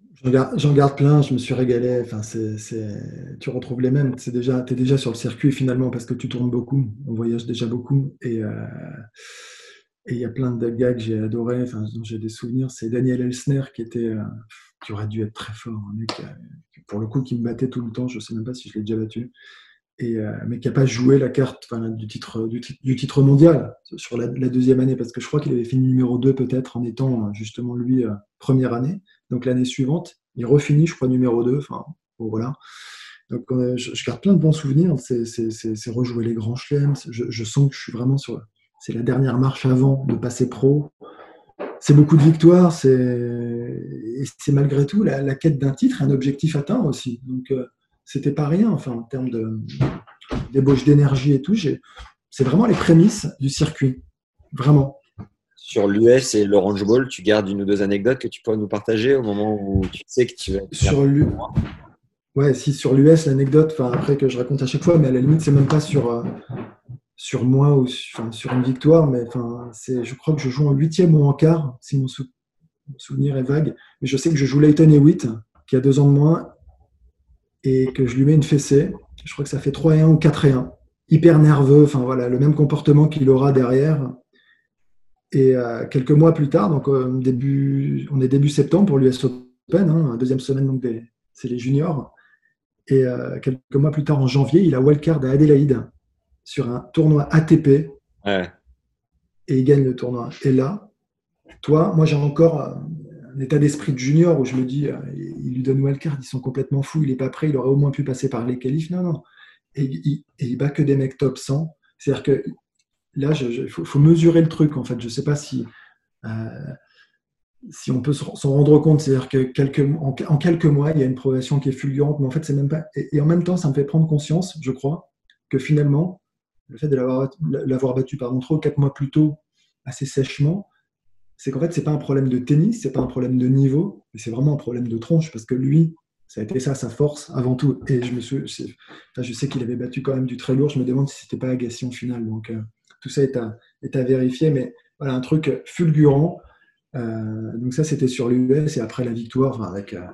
J'en garde, plein, je me suis régalé. Enfin, tu retrouves les mêmes. Tu déjà, es déjà sur le circuit finalement parce que tu tournes beaucoup, on voyage déjà beaucoup. Et euh, il y a plein de gars que j'ai adoré, enfin, dont j'ai des souvenirs. C'est Daniel Elsner qui était, qui aurait dû être très fort, un mec, pour le coup, qui me battait tout le temps. Je ne sais même pas si je l'ai déjà battu. Euh, mais qui n'a pas joué la carte du, titre, du, titre mondial sur la, deuxième année, parce que je crois qu'il avait fini numéro 2 peut-être en étant euh, justement lui euh, première année. Donc l'année suivante, il refinit, je crois, numéro 2. Enfin, voilà. Donc je, garde plein de bons souvenirs. C'est rejouer les grands chelems. Je, sens que je suis vraiment sur. C'est la dernière marche avant de passer pro. C'est beaucoup de victoires. C'est malgré tout la, la quête d'un titre, un objectif atteint aussi. Donc c'était pas rien, enfin, en termes de débauche d'énergie et tout. C'est vraiment les prémices du circuit. Vraiment. Sur l'US et l'Orange Bowl, tu gardes une ou deux anecdotes que tu pourrais nous partager au moment où tu sais que tu vas. Sur l'US. Ouais, si sur l'US, l'anecdote, enfin après que je raconte à chaque fois, mais à la limite, c'est même pas sur, euh, sur moi ou sur, une victoire, mais enfin, c'est, je crois que je joue en huitième ou en quart, si mon, souvenir est vague. Mais je sais que je joue Leighton Hewitt, qui a deux ans de moins, et que je lui mets une fessée. Je crois que ça fait 3 et 1 ou 4 et 1. Hyper nerveux, enfin voilà, le même comportement qu'il aura derrière. Et euh, quelques mois plus tard, donc euh, début, on est début septembre pour l'US Open, hein, deuxième semaine, donc c'est les juniors. Et euh, quelques mois plus tard, en janvier, il a wildcard à Adélaïde sur un tournoi ATP. Et il gagne le tournoi. Et là, toi, moi j'ai encore état d'esprit de junior où je me dis, euh, il lui donne wildcard, ils sont complètement fous, il n'est pas prêt, il aurait au moins pu passer par les qualifs. Non, non. Et, il, bat que des mecs top 100. C'est-à-dire que là, il faut, mesurer le truc, en fait. Je ne sais pas si, euh, si on peut s'en rendre compte. C'est-à-dire que quelques, en, quelques mois, il y a une progression qui est fulgurante, mais en fait, c'est même pas. Et, en même temps, ça me fait prendre conscience, je crois, que finalement, le fait de l'avoir battu pardon, trop quatre mois plus tôt, assez sèchement, c'est qu'en fait, c'est pas un problème de tennis, c'est pas un problème de niveau, mais c'est vraiment un problème de tronche parce que lui, ça a été ça sa force avant tout. Et je me suis, je sais qu'il avait battu quand même du très lourd. Je me demande si c'était pas Agassi en finale. Donc euh, tout ça est à, est à, vérifier, mais voilà un truc fulgurant. Euh, donc ça c'était sur l'US et après la victoire, avec euh,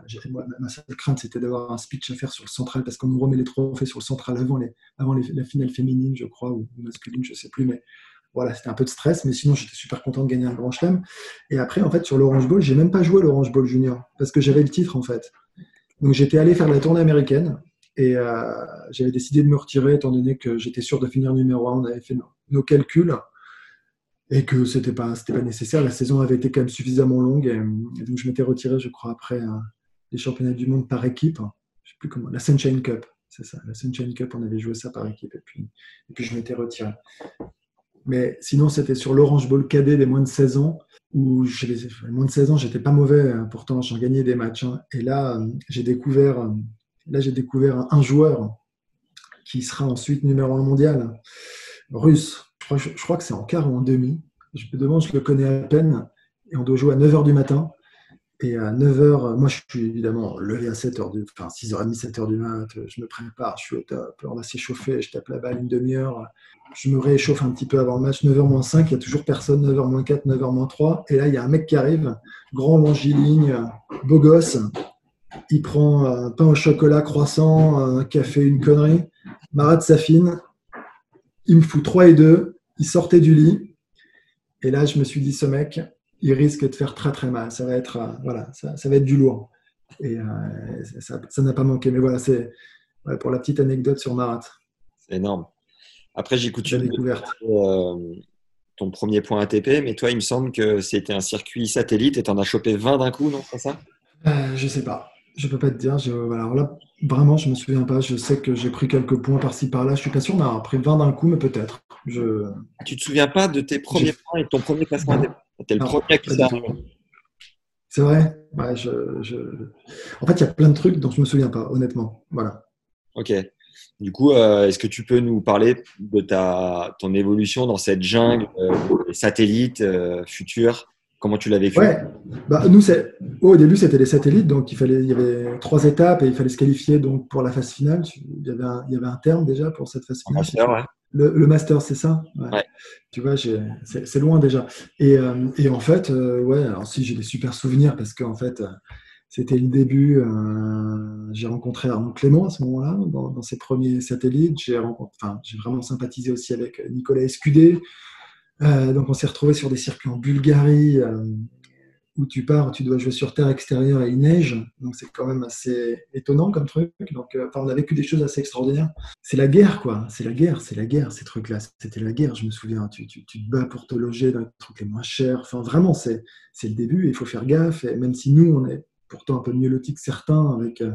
ma seule crainte c'était d'avoir un speech à faire sur le central parce qu'on nous remet les trophées sur le central avant, les, avant la finale féminine, je crois, ou masculine, je sais plus, mais voilà, c'était un peu de stress, mais sinon j'étais super content de gagner un grand chelem. Et après, en fait, sur l'Orange Bowl, j'ai même pas joué l'Orange Bowl Junior parce que j'avais le titre en fait. Donc j'étais allé faire la tournée américaine et euh, j'avais décidé de me retirer étant donné que j'étais sûr de finir numéro 1. On avait fait nos, calculs et que c'était pas c'était pas nécessaire. La saison avait été quand même suffisamment longue donc je m'étais retiré, je crois, après euh, les championnats du monde par équipe. Je sais plus comment, la Sunshine Cup, c'est ça, la Sunshine Cup. On avait joué ça par équipe et puis je m'étais retiré. Mais sinon, c'était sur l'Orange Bowl cadet des moins de 16 ans, où les moins de 16 ans, j'étais pas mauvais, hein, pourtant j'en gagnais des matchs. Hein. Et là, euh, j'ai découvert, euh, découvert un joueur qui sera ensuite numéro 1 mondial, russe. Je crois, que c'est en quart ou en demi. Je me demande, je le connais à peine. Et on doit jouer à 9h du matin. Et à 9h, moi je suis évidemment levé à 7h, du, enfin 6h30, 7h du mat, je me prépare, je suis au top, on va s'échauffer, je tape la balle une demi-heure, je me réchauffe un petit peu avant le match, 9h moins 5, il n'y a toujours personne, 9h moins 4, 9h moins 3, et là il y a un mec qui arrive, grand longiligne, beau gosse, il prend un pain au chocolat, croissant, un café, une connerie, Marat Safine, il me fout 3 et 2, il sortait du lit, et là je me suis dit, ce mec, il risque de faire très très mal. Ça va être, euh, voilà, ça, va être du lourd. Et euh, ça n'a pas manqué. Mais voilà, c'est pour la petite anecdote sur Marat. C'est énorme. Après, j'ai coutume euh, ton premier point ATP, mais toi, il me semble que c'était un circuit satellite et tu en as chopé 20 d'un coup, non C'est ça? Je sais pas. Je peux pas te dire. Je, alors là, vraiment, je me souviens pas. Je sais que j'ai pris quelques points par-ci par-là. Je suis pas sûr d'avoir pris 20 d'un coup, mais peut-être. Je... Tu te souviens pas de tes premiers points et de ton premier classement T'es le premier qui. C'est vrai? Ouais, je, je... En fait, il y a plein de trucs dont je me souviens pas, honnêtement. Voilà. Ok. Du coup, euh, est-ce que tu peux nous parler de ta ton évolution dans cette jungle euh, des satellites euh, futurs? Comment tu l'as vécu Ouais. Bah, nous, au début, c'était les satellites, donc il fallait, il y avait trois étapes et il fallait se qualifier donc pour la phase finale. Il y avait un, il y avait un terme déjà pour cette phase finale. master, ouais. Le, le master, c'est ça? Ouais. Tu vois, c'est loin déjà. Et, euh, et en fait, euh, ouais, alors si j'ai des super souvenirs parce qu'en fait, euh, c'était le début. euh, j'ai rencontré Arnaud Clément à ce moment-là, dans, dans ses premiers satellites. J'ai enfin, j'ai vraiment sympathisé aussi avec Nicolas Escudé. Euh, donc, on s'est retrouvé sur des circuits en Bulgarie euh, où tu pars, tu dois jouer sur terre extérieure et il neige. Donc, c'est quand même assez étonnant comme truc. Donc, euh, on a vécu des choses assez extraordinaires c'est la guerre, quoi. C'est la guerre, c'est la guerre, ces trucs-là. C'était la guerre, je me souviens. Tu, tu, tu te bats pour te loger dans les trucs les moins chers. Enfin, vraiment, c'est le début. Il faut faire gaffe. Et même si nous, on est pourtant un peu mieux lotis que certains, avec, euh,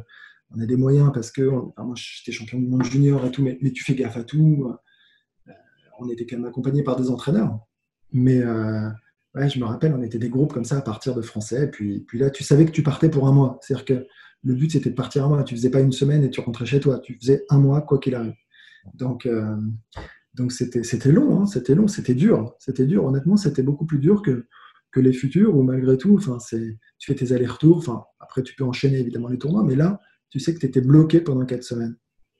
on a des moyens parce que moi, j'étais champion du monde junior et tout, mais tu fais gaffe à tout. On était quand même accompagné par des entraîneurs. Mais euh, ouais, je me rappelle, on était des groupes comme ça à partir de français. Et puis, puis là, tu savais que tu partais pour un mois. C'est-à-dire que le but, c'était de partir un mois. Tu faisais pas une semaine et tu rentrais chez toi. Tu faisais un mois, quoi qu'il arrive. Donc, euh, donc c'était, c'était long, hein, c'était long, c'était dur. C'était dur, honnêtement, c'était beaucoup plus dur que, que les futurs où malgré tout, c'est, tu fais tes allers-retours. Après, tu peux enchaîner évidemment les tournois, mais là, tu sais que tu étais bloqué pendant quatre semaines.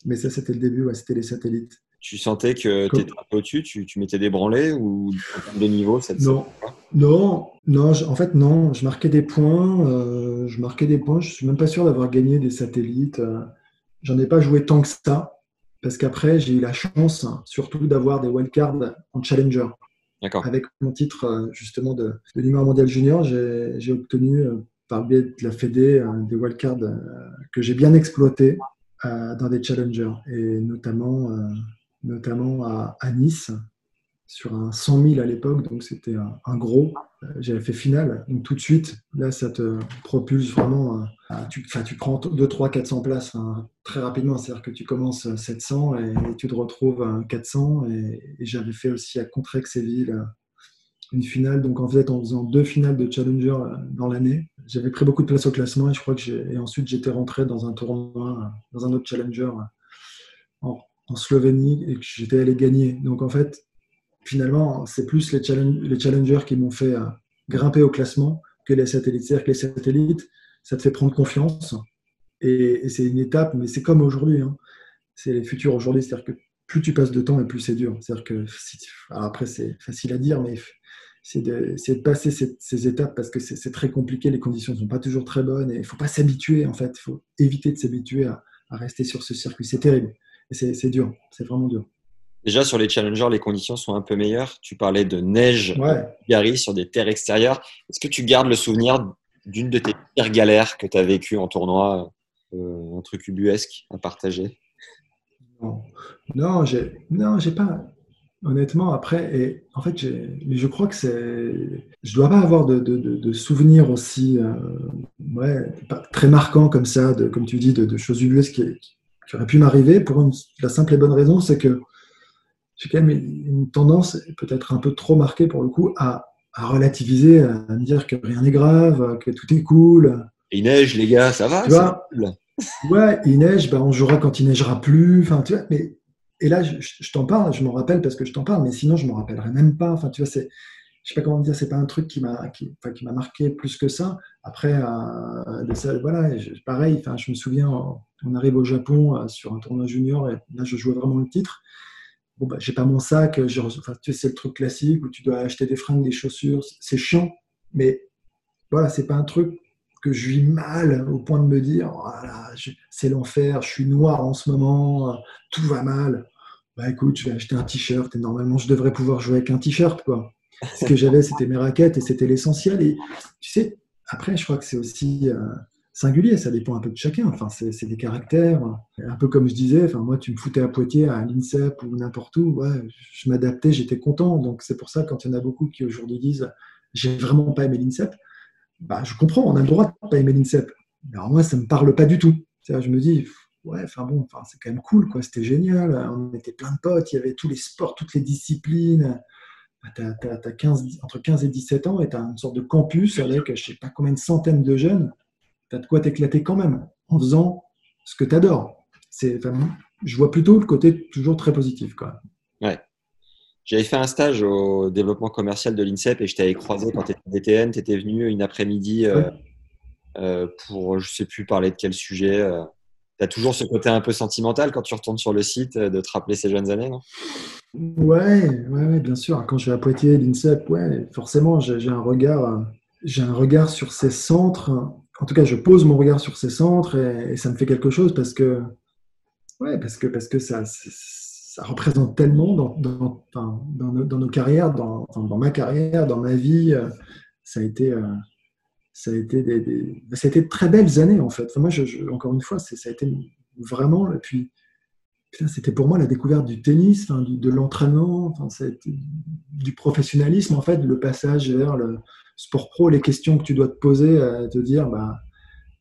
Mais ça, c'était le début, ouais, c'était les satellites. Tu sentais que tu étais un peu au-dessus, tu, tu mettais des branlés ou en termes de niveau ça te- Non, non, non. je- en fait, non. Je marquais des points. euh, je marquais des points. Je suis même pas sûr d'avoir gagné des satellites. euh, J'en ai pas joué tant que ça parce qu'après j'ai eu la chance, surtout d'avoir des wildcards en challenger. D'accord. Avec mon titre euh, justement de, de numéro mondial junior, j'ai obtenu euh, par le biais de la Fédé des wildcards que j'ai bien exploités euh, dans des challengers et notamment, notamment à, Nice sur un 100 000 à l'époque, donc c'était un, gros. Euh, J'avais fait finale, donc tout de suite, là, ça te propulse vraiment. à- tu, tu prends 2, 3, 400 places enfin, très rapidement. C'est-à-dire que tu commences euh, 700 et, tu te retrouves à 400. Et, et j'avais fait aussi à Contrexéville euh, une finale. Donc en fait, en faisant deux finales de Challenger euh, dans l'année, j'avais pris beaucoup de place au classement et je crois que. Et ensuite, j'étais rentré dans un tournoi, dans un autre Challenger en, en Slovénie et que j'étais allé gagner. Donc en fait, finalement, c'est plus les, challenge- les challengers qui m'ont fait euh, grimper au classement que les satellites. C'est-à-dire que les satellites, ça te fait prendre confiance. Et, c'est une étape, mais c'est comme aujourd'hui. hein. C'est les futurs aujourd'hui. C'est-à-dire que plus tu passes de temps et plus c'est dur. C'est-à-dire que après, c'est facile à dire, mais c'est de, passer ces, étapes parce que c'est très compliqué. Les conditions ne sont pas toujours très bonnes et il ne faut pas s'habituer. En fait, il faut éviter de s'habituer à rester sur ce circuit. C'est terrible. C'est dur. C'est vraiment dur. Déjà sur les challengers, les conditions sont un peu meilleures. Tu parlais de neige Ouais. Bulgarie sur des terres extérieures. Est-ce que tu gardes le souvenir d'une de tes pires galères que tu as vécues en tournoi euh, Un truc ubuesque à partager? Non, non, j'ai, non, j'ai pas. Honnêtement, après, et en fait, je crois que c'est, je dois pas avoir de, de, de- de souvenirs aussi, euh, ouais, très marquants comme ça, de, comme tu dis, de, de choses ubuesques qui, qui auraient pu m'arriver pour une- la simple et bonne raison, c'est que j'ai quand même une tendance, peut-être un peu trop marquée pour le coup, à, à relativiser, à me dire que rien n'est grave, que tout est cool. Et il neige, les gars, ça va Tu vois. Ouais, il neige, ben on jouera quand il neigera plus. Enfin, tu vois, mais et là, je, je- je t'en parle, je m'en rappelle parce que je t'en parle, mais sinon, je m'en rappellerai même pas. Enfin, tu vois, c'est, je sais pas comment dire, c'est pas un truc qui m'a, qui, m'a marqué plus que ça. Après, euh, pareil. Enfin, je me souviens, on arrive au Japon euh, sur un tournoi junior et là, je jouais vraiment le titre. Bon, bah, j'ai pas mon sac, reçu- enfin, c'est le truc classique où tu dois acheter des fringues, des chaussures. C'est chiant, mais voilà, c'est pas un truc que je vis mal au point de me dire Voilà, je- c'est l'enfer, je suis noir en ce moment, euh, tout va mal. Bah écoute, je vais acheter un t-shirt et normalement je devrais pouvoir jouer avec un t-shirt quoi. Ce que j'avais, c'était mes raquettes et c'était l'essentiel. Et tu sais, après, je crois que c'est aussi euh, singulier, ça dépend un peu de chacun. Enfin, c'est des caractères. Un peu comme je disais, enfin, moi, tu me foutais à Poitiers, à l'INSEP ou n'importe où, ouais, je m'adaptais, j'étais content. Donc c'est pour ça, quand il y en a beaucoup qui aujourd'hui disent J'ai vraiment pas aimé l'INSEP, bah, je comprends, on a le droit de pas aimer l'INSEP. Alors moi, ça me parle pas du tout. Je me dis, ouais, enfin bon, c'est quand même cool, quoi. C'était génial. On était plein de potes, il y avait tous les sports, toutes les disciplines. Bah, tu as, 15, entre 15 et 17 ans et tu as une sorte de campus avec je sais pas combien de centaines de jeunes. Tu as de quoi t'éclater quand même en faisant ce que tu adores. je vois plutôt le côté toujours très positif. Quoi. Ouais. J'avais fait un stage au développement commercial de l'INSEP et je t'avais croisé quand tu étais DTN. Tu étais venu une après-midi euh, euh, pour, je sais plus, parler de quel sujet. Euh. tu as toujours ce côté un peu sentimental quand tu retournes sur le site de te rappeler ces jeunes années, non? Ouais, ouais, bien sûr. Quand je vais à Poitiers, l'INSEP, ouais, forcément, j'ai un regard, j'ai un regard sur ces centres. En tout cas, je pose mon regard sur ces centres et, ça me fait quelque chose parce que, ouais, parce que, parce que ça, ça représente tellement dans, nos, carrières, dans, ma carrière, dans ma vie. Ça a été, euh, ça a été ça a été de très belles années en fait. Moi, encore une fois, ça a été vraiment. Et c'était pour moi la découverte du tennis, de l'entraînement, du professionnalisme, en fait, le passage vers le sport pro, les questions que tu dois te poser, à te dire, bah,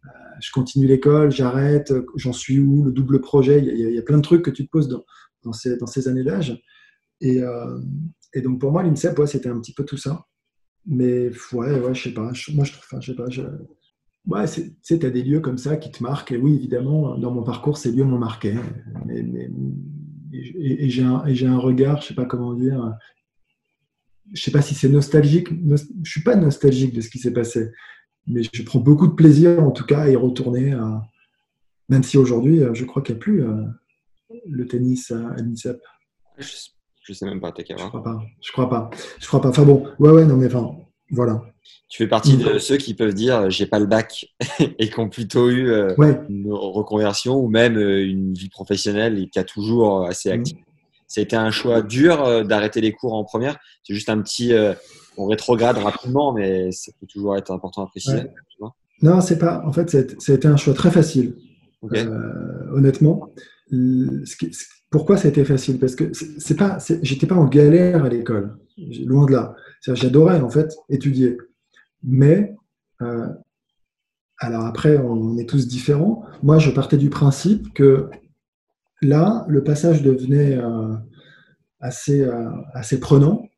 euh, je continue l'école, j'arrête, j'en suis où, le double projet, il y, a, plein de trucs que tu te poses dans, ces, dans ces, années d'âge. Et, euh, et, donc pour moi, l'INSEP, c'était un petit peu tout ça. Mais ouais, ouais je sais pas, moi je trouve, je sais pas, Ouais, tu sais, tu as des lieux comme ça qui te marquent. Et oui, évidemment, dans mon parcours, ces lieux m'ont marqué. Mais, et, j'ai un, un, regard, je sais pas comment dire, je sais pas si c'est nostalgique. Je suis pas nostalgique de ce qui s'est passé. Mais je prends beaucoup de plaisir, en tout cas, à y retourner. Même si aujourd'hui, je crois qu'il n'y a plus euh, le tennis à, l'INSEP. Je, sais même pas, t'es Je crois pas. Je crois pas. Je crois pas. Enfin bon, ouais, ouais, non, mais enfin, voilà. Tu fais partie de ceux qui peuvent dire j'ai pas le bac et qui ont plutôt eu euh, une reconversion ou même euh, une vie professionnelle et qui a toujours assez actif. Ça a été un choix dur euh, d'arrêter les cours en première. C'est juste un petit, on rétrograde rapidement, mais ça peut toujours être important à préciser. Non, c'est pas. En fait, ça a été un choix très facile. honnêtement, pourquoi ça a été facile? Parce que c'est pas, j'étais pas en galère à l'école, loin de là. J'adorais en fait étudier. Mais, euh, alors après, on est tous différents. Moi, je partais du principe que là, le passage devenait euh, assez, euh, assez prenant,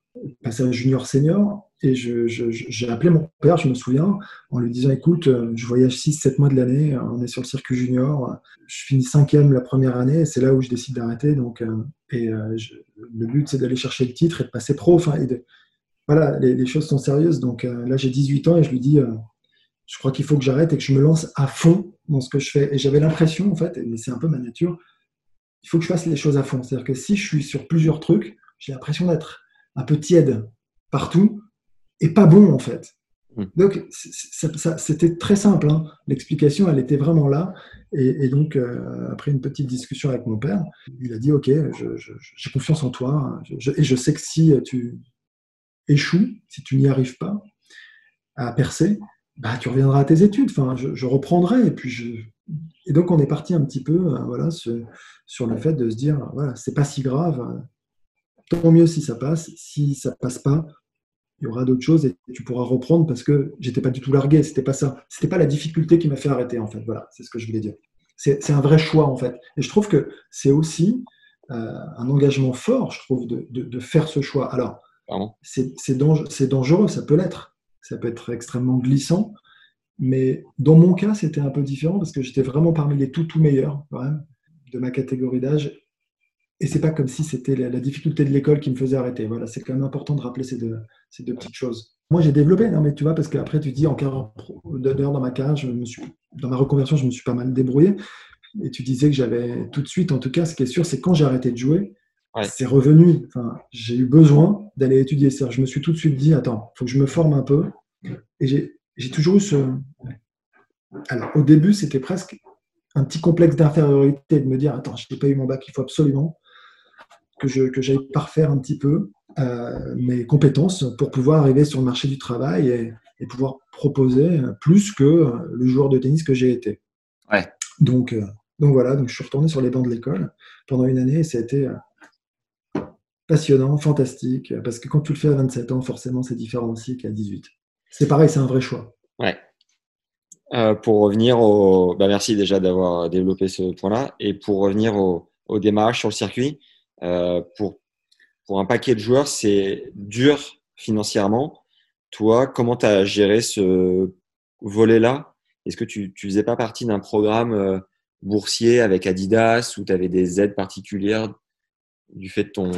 passage junior-senior. Et j'ai appelé mon père, je me souviens, en lui disant Écoute, je voyage 6-7 mois de l'année, on est sur le circuit junior, je finis cinquième la première année, c'est là où je décide d'arrêter. Donc, et le but, c'est d'aller chercher le titre et de passer pro. Voilà, les, choses sont sérieuses. Donc euh, là, j'ai 18 ans et je lui dis, euh, je crois qu'il faut que j'arrête et que je me lance à fond dans ce que je fais. Et j'avais l'impression, en fait, et c'est un peu ma nature, il faut que je fasse les choses à fond. C'est-à-dire que si je suis sur plusieurs trucs, j'ai l'impression d'être un peu tiède partout et pas bon, en fait. Hmm. Donc, c'était très simple. Hein. L'explication, elle était vraiment là. Et, donc, euh, après une petite discussion avec mon père, il a dit Ok, j'ai confiance en toi. et je sais que si tu, échoue, si tu n'y arrives pas à percer, bah, tu reviendras à tes études. Enfin, je, reprendrai. Et puis, je... et donc, on est parti un petit peu euh, voilà, sur le fait de se dire voilà, c'est pas si grave. Tant mieux si ça passe. Si ça passe pas, il y aura d'autres choses et tu pourras reprendre parce que j'étais pas du tout largué. C'était pas ça. C'était pas la difficulté qui m'a fait arrêter, en fait. Voilà, c'est ce que je voulais dire. C'est un vrai choix, en fait. Et je trouve que c'est aussi euh, un engagement fort, je trouve, de, de faire ce choix. Alors, c'est dangereux, ça peut l'être. Ça peut être extrêmement glissant. Mais dans mon cas, c'était un peu différent parce que j'étais vraiment parmi les tout, tout meilleurs de ma catégorie d'âge. Et c'est pas comme si c'était la, difficulté de l'école qui me faisait arrêter. Voilà, c'est quand même important de rappeler ces deux, petites choses. Moi, j'ai développé, non, mais tu vois, parce qu'après, tu dis, en d'heures dans ma carrière, dans ma reconversion, je me suis pas mal débrouillé. Et tu disais que j'avais tout de suite, en tout cas, ce qui est sûr, c'est quand j'ai arrêté de jouer, c'est revenu. Enfin, j'ai eu besoin d'aller étudier ça. Je me suis tout de suite dit, attends, il faut que je me forme un peu. Et j'ai toujours eu ce. Alors, au début, c'était presque un petit complexe d'infériorité de me dire, attends, je n'ai pas eu mon bac, il faut absolument que j'aille que parfaire un petit peu euh, mes compétences pour pouvoir arriver sur le marché du travail et, pouvoir proposer plus que le joueur de tennis que j'ai été. Ouais. Donc, euh, donc voilà, donc je suis retourné sur les bancs de l'école pendant une année et ça a été euh, passionnant, fantastique, parce que quand tu le fais à 27 ans, forcément, c'est différent aussi qu'à 18. C'est pareil, c'est un vrai choix. Ouais. euh, pour revenir au. Bah, merci déjà d'avoir développé ce point-là. Et pour revenir au, au démarrage sur le circuit, euh, pour, pour un paquet de joueurs, c'est dur financièrement. Toi, comment tu as géré ce volet-là? Est-ce que tu ne faisais pas partie d'un programme euh, boursier avec Adidas où tu avais des aides particulières du fait de ton,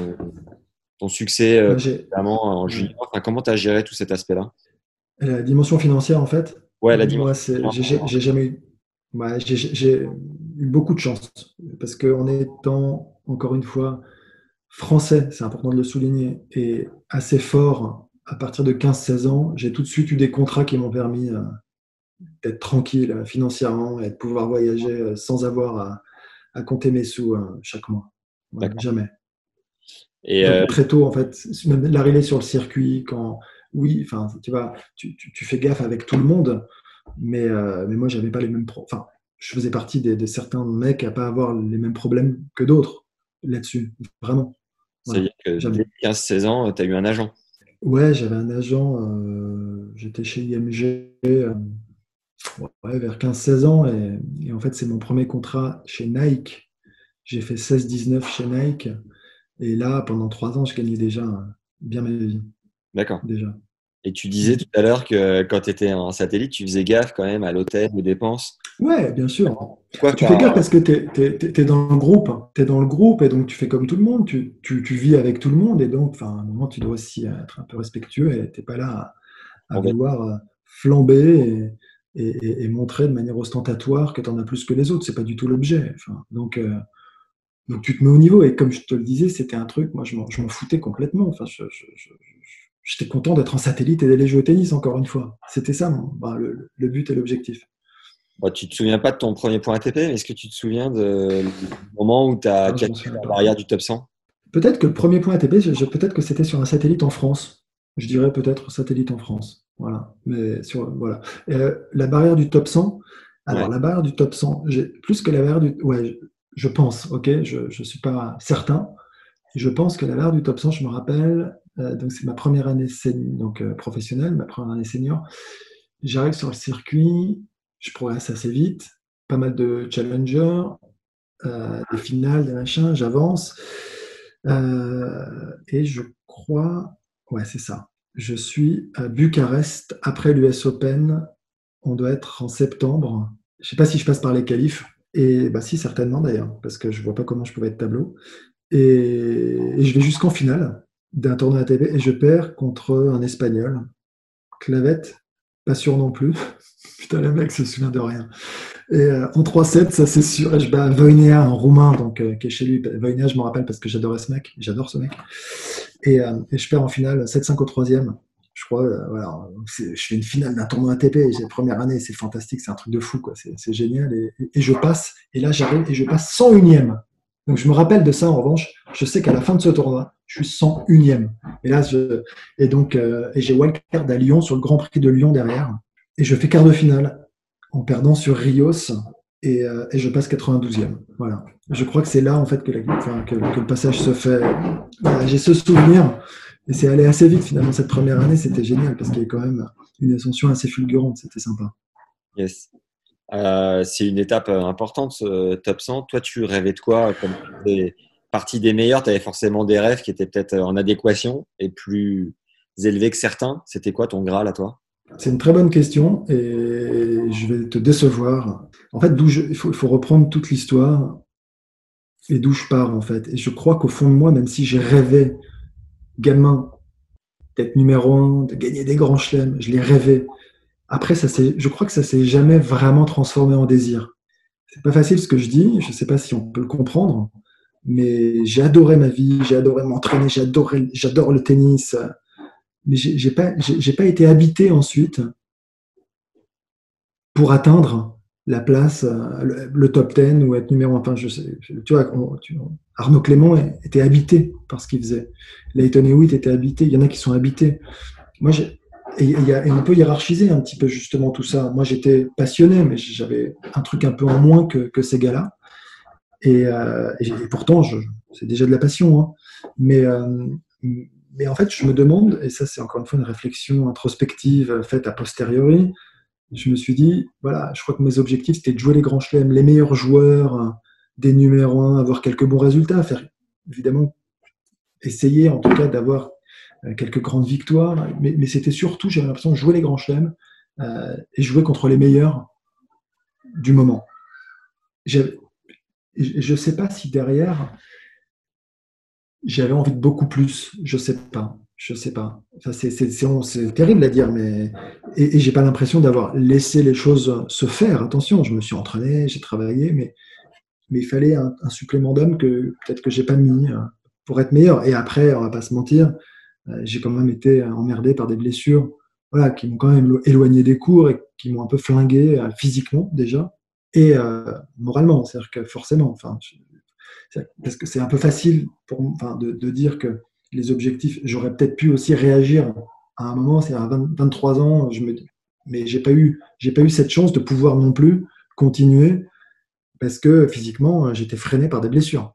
ton succès, euh, notamment en junior enfin, Comment tu as géré tout cet aspect-là? La dimension financière, en fait? Ouais, la dimension. J'ai jamais eu. j'ai eu beaucoup de chance parce qu'en étant, encore une fois, français, c'est important de le souligner, et assez fort à partir de 15-16 ans, j'ai tout de suite eu des contrats qui m'ont permis euh, d'être tranquille euh, financièrement et de pouvoir voyager euh, sans avoir à, compter mes sous chaque mois. jamais. Et très tôt, en fait, même l'arrivée sur le circuit, quand oui, enfin, tu vois, tu, fais gaffe avec tout le monde, mais, mais moi, j'avais pas les mêmes. Enfin, je faisais partie de certains mecs à pas avoir les mêmes problèmes que d'autres là-dessus, vraiment. C'est-à-dire que dès 15-16 ans, tu as eu un agent Ouais, j'avais un agent, euh, j'étais chez IMG euh, vers 15-16 ans et, en fait c'est mon premier contrat chez Nike. J'ai fait 16-19 chez Nike et là pendant trois ans je gagnais déjà bien ma vie. D'accord. Déjà. Et tu disais tout à l'heure que quand tu étais en satellite, tu faisais gaffe quand même à l'hôtel, aux dépenses. Ouais, bien sûr. tu fais gaffe parce que tu es, dans le groupe. Tu es dans le groupe et donc tu fais comme tout le monde. Tu, vis avec tout le monde et donc à un moment, tu dois aussi être un peu respectueux et tu n'es pas là à, vouloir euh, flamber et, montrer de manière ostentatoire que tu en as plus que les autres. C'est pas du tout l'objet. donc, euh, donc tu te mets au niveau et comme je te le disais, c'était un truc, moi je m'en foutais complètement. Enfin, je, j'étais content d'être en satellite et d'aller jouer au tennis encore une fois. C'était ça bah, le, but et l'objectif. Tu tu te souviens pas de ton premier point ATP, mais est-ce que tu te souviens du moment où tu as capté la barrière du top 100 Peut-être que le premier point ATP, peut-être que c'était sur un satellite en France. Je dirais peut-être satellite en France. Voilà. Mais sur, voilà. Euh, la barrière du top 100. Alors, la barrière du top 100, plus que la barrière du. Ouais, je, pense, ok, je ne suis pas certain. Je pense que la barrière du top 100, je me rappelle, euh, donc c'est ma première année donc, euh, professionnelle, ma première année senior. J'arrive sur le circuit, je progresse assez vite, pas mal de challengers, euh, des finales, des machins, j'avance. et je crois, ouais, c'est ça. Je suis à Bucarest après l'US Open. On doit être en septembre. Je ne sais pas si je passe par les qualifs. Et bah si, certainement d'ailleurs, parce que je vois pas comment je pouvais être tableau. Et, et je vais jusqu'en finale d'un tournoi ATP et je perds contre un Espagnol. Clavette, pas sûr non plus. Putain, le mec se souvient de rien. Et euh, en 3-7, ça c'est sûr. Et je bats Voinea, un roumain, donc, euh, qui est chez lui. Voinea, je me rappelle parce que j'adorais ce mec. J'adore ce mec. Et, euh, et, je perds en finale 7-5 au troisième. Je crois, voilà, je fais une finale d'un tournoi ATP. J'ai première année, c'est fantastique, c'est un truc de fou, quoi. C'est génial. Et, je passe. Et là, j'arrive et je passe 101ème. Donc je me rappelle de ça en revanche. Je sais qu'à la fin de ce tournoi, je suis 101e. Et là, et donc, euh, et j'ai wildcard à Lyon sur le Grand Prix de Lyon derrière. Et je fais quart de finale en perdant sur Rios et, euh, je passe 92e. Voilà. Je crois que c'est là en fait que, le passage se fait. j'ai ce souvenir et c'est allé assez vite finalement cette première année. C'était génial parce qu'il y avait quand même une ascension assez fulgurante. C'était sympa. Yes. Euh, c'est une étape euh, importante, ce top 100. Toi, tu rêvais de quoi Comme tu es partie des meilleurs, tu avais forcément des rêves qui étaient peut-être en adéquation et plus élevés que certains. C'était quoi ton Graal à toi? C'est une très bonne question et je vais te décevoir. En fait, il, faut, il faut reprendre toute l'histoire et d'où je pars en fait. Et je crois qu'au fond de moi, même si j'ai rêvé, gamin, d'être numéro un, de gagner des grands chelems, je l'ai rêvé. Après, ça je crois que ça s'est jamais vraiment transformé en désir. C'est pas facile ce que je dis, je sais pas si on peut le comprendre, mais j'ai adoré ma vie, j'ai adoré m'entraîner, j'adore le tennis, mais j'ai pas, pas été habité ensuite pour atteindre la place, le, top 10 ou être numéro 1. Enfin, je sais, tu vois, Arnaud Clément était habité par ce qu'il faisait. Leighton Hewitt était habité. Il y en a qui sont habités. Moi, j'ai et, on peut hiérarchiser un petit peu justement tout ça. Moi, j'étais passionné, mais j'avais un truc un peu en moins que, ces gars-là. Et, euh, pourtant, c'est déjà de la passion. Hein. Mais, euh, mais en fait, je me demande, et ça c'est encore une fois une réflexion introspective faite a posteriori, je me suis dit, voilà, je crois que mes objectifs, c'était de jouer les grands chelems, les meilleurs joueurs, des numéros 1, avoir quelques bons résultats, faire évidemment essayer en tout cas d'avoir euh, quelques grandes victoires, mais, c'était surtout, j'avais l'impression de jouer les grands chelems euh, et jouer contre les meilleurs du moment. Je ne sais pas si derrière, j'avais envie de beaucoup plus, je sais pas. Je sais pas. C'est terrible à dire, mais et, et j'ai pas l'impression d'avoir laissé les choses se faire. Attention, je me suis entraîné, j'ai travaillé, mais il fallait un, supplément d'homme que peut-être que j'ai pas mis euh, pour être meilleur. Et après, on va pas se mentir, euh, j'ai quand même été emmerdé par des blessures, voilà, qui m'ont quand même éloigné des cours et qui m'ont un peu flingué euh, physiquement déjà et moralement. C'est-à-dire que forcément, parce que c'est un peu facile de, dire que les objectifs, j'aurais peut-être pu aussi réagir à un moment, c'est à 23 ans, je me, mais j'ai pas eu, j'ai pas eu cette chance de pouvoir non plus continuer parce que physiquement, j'étais freiné par des blessures.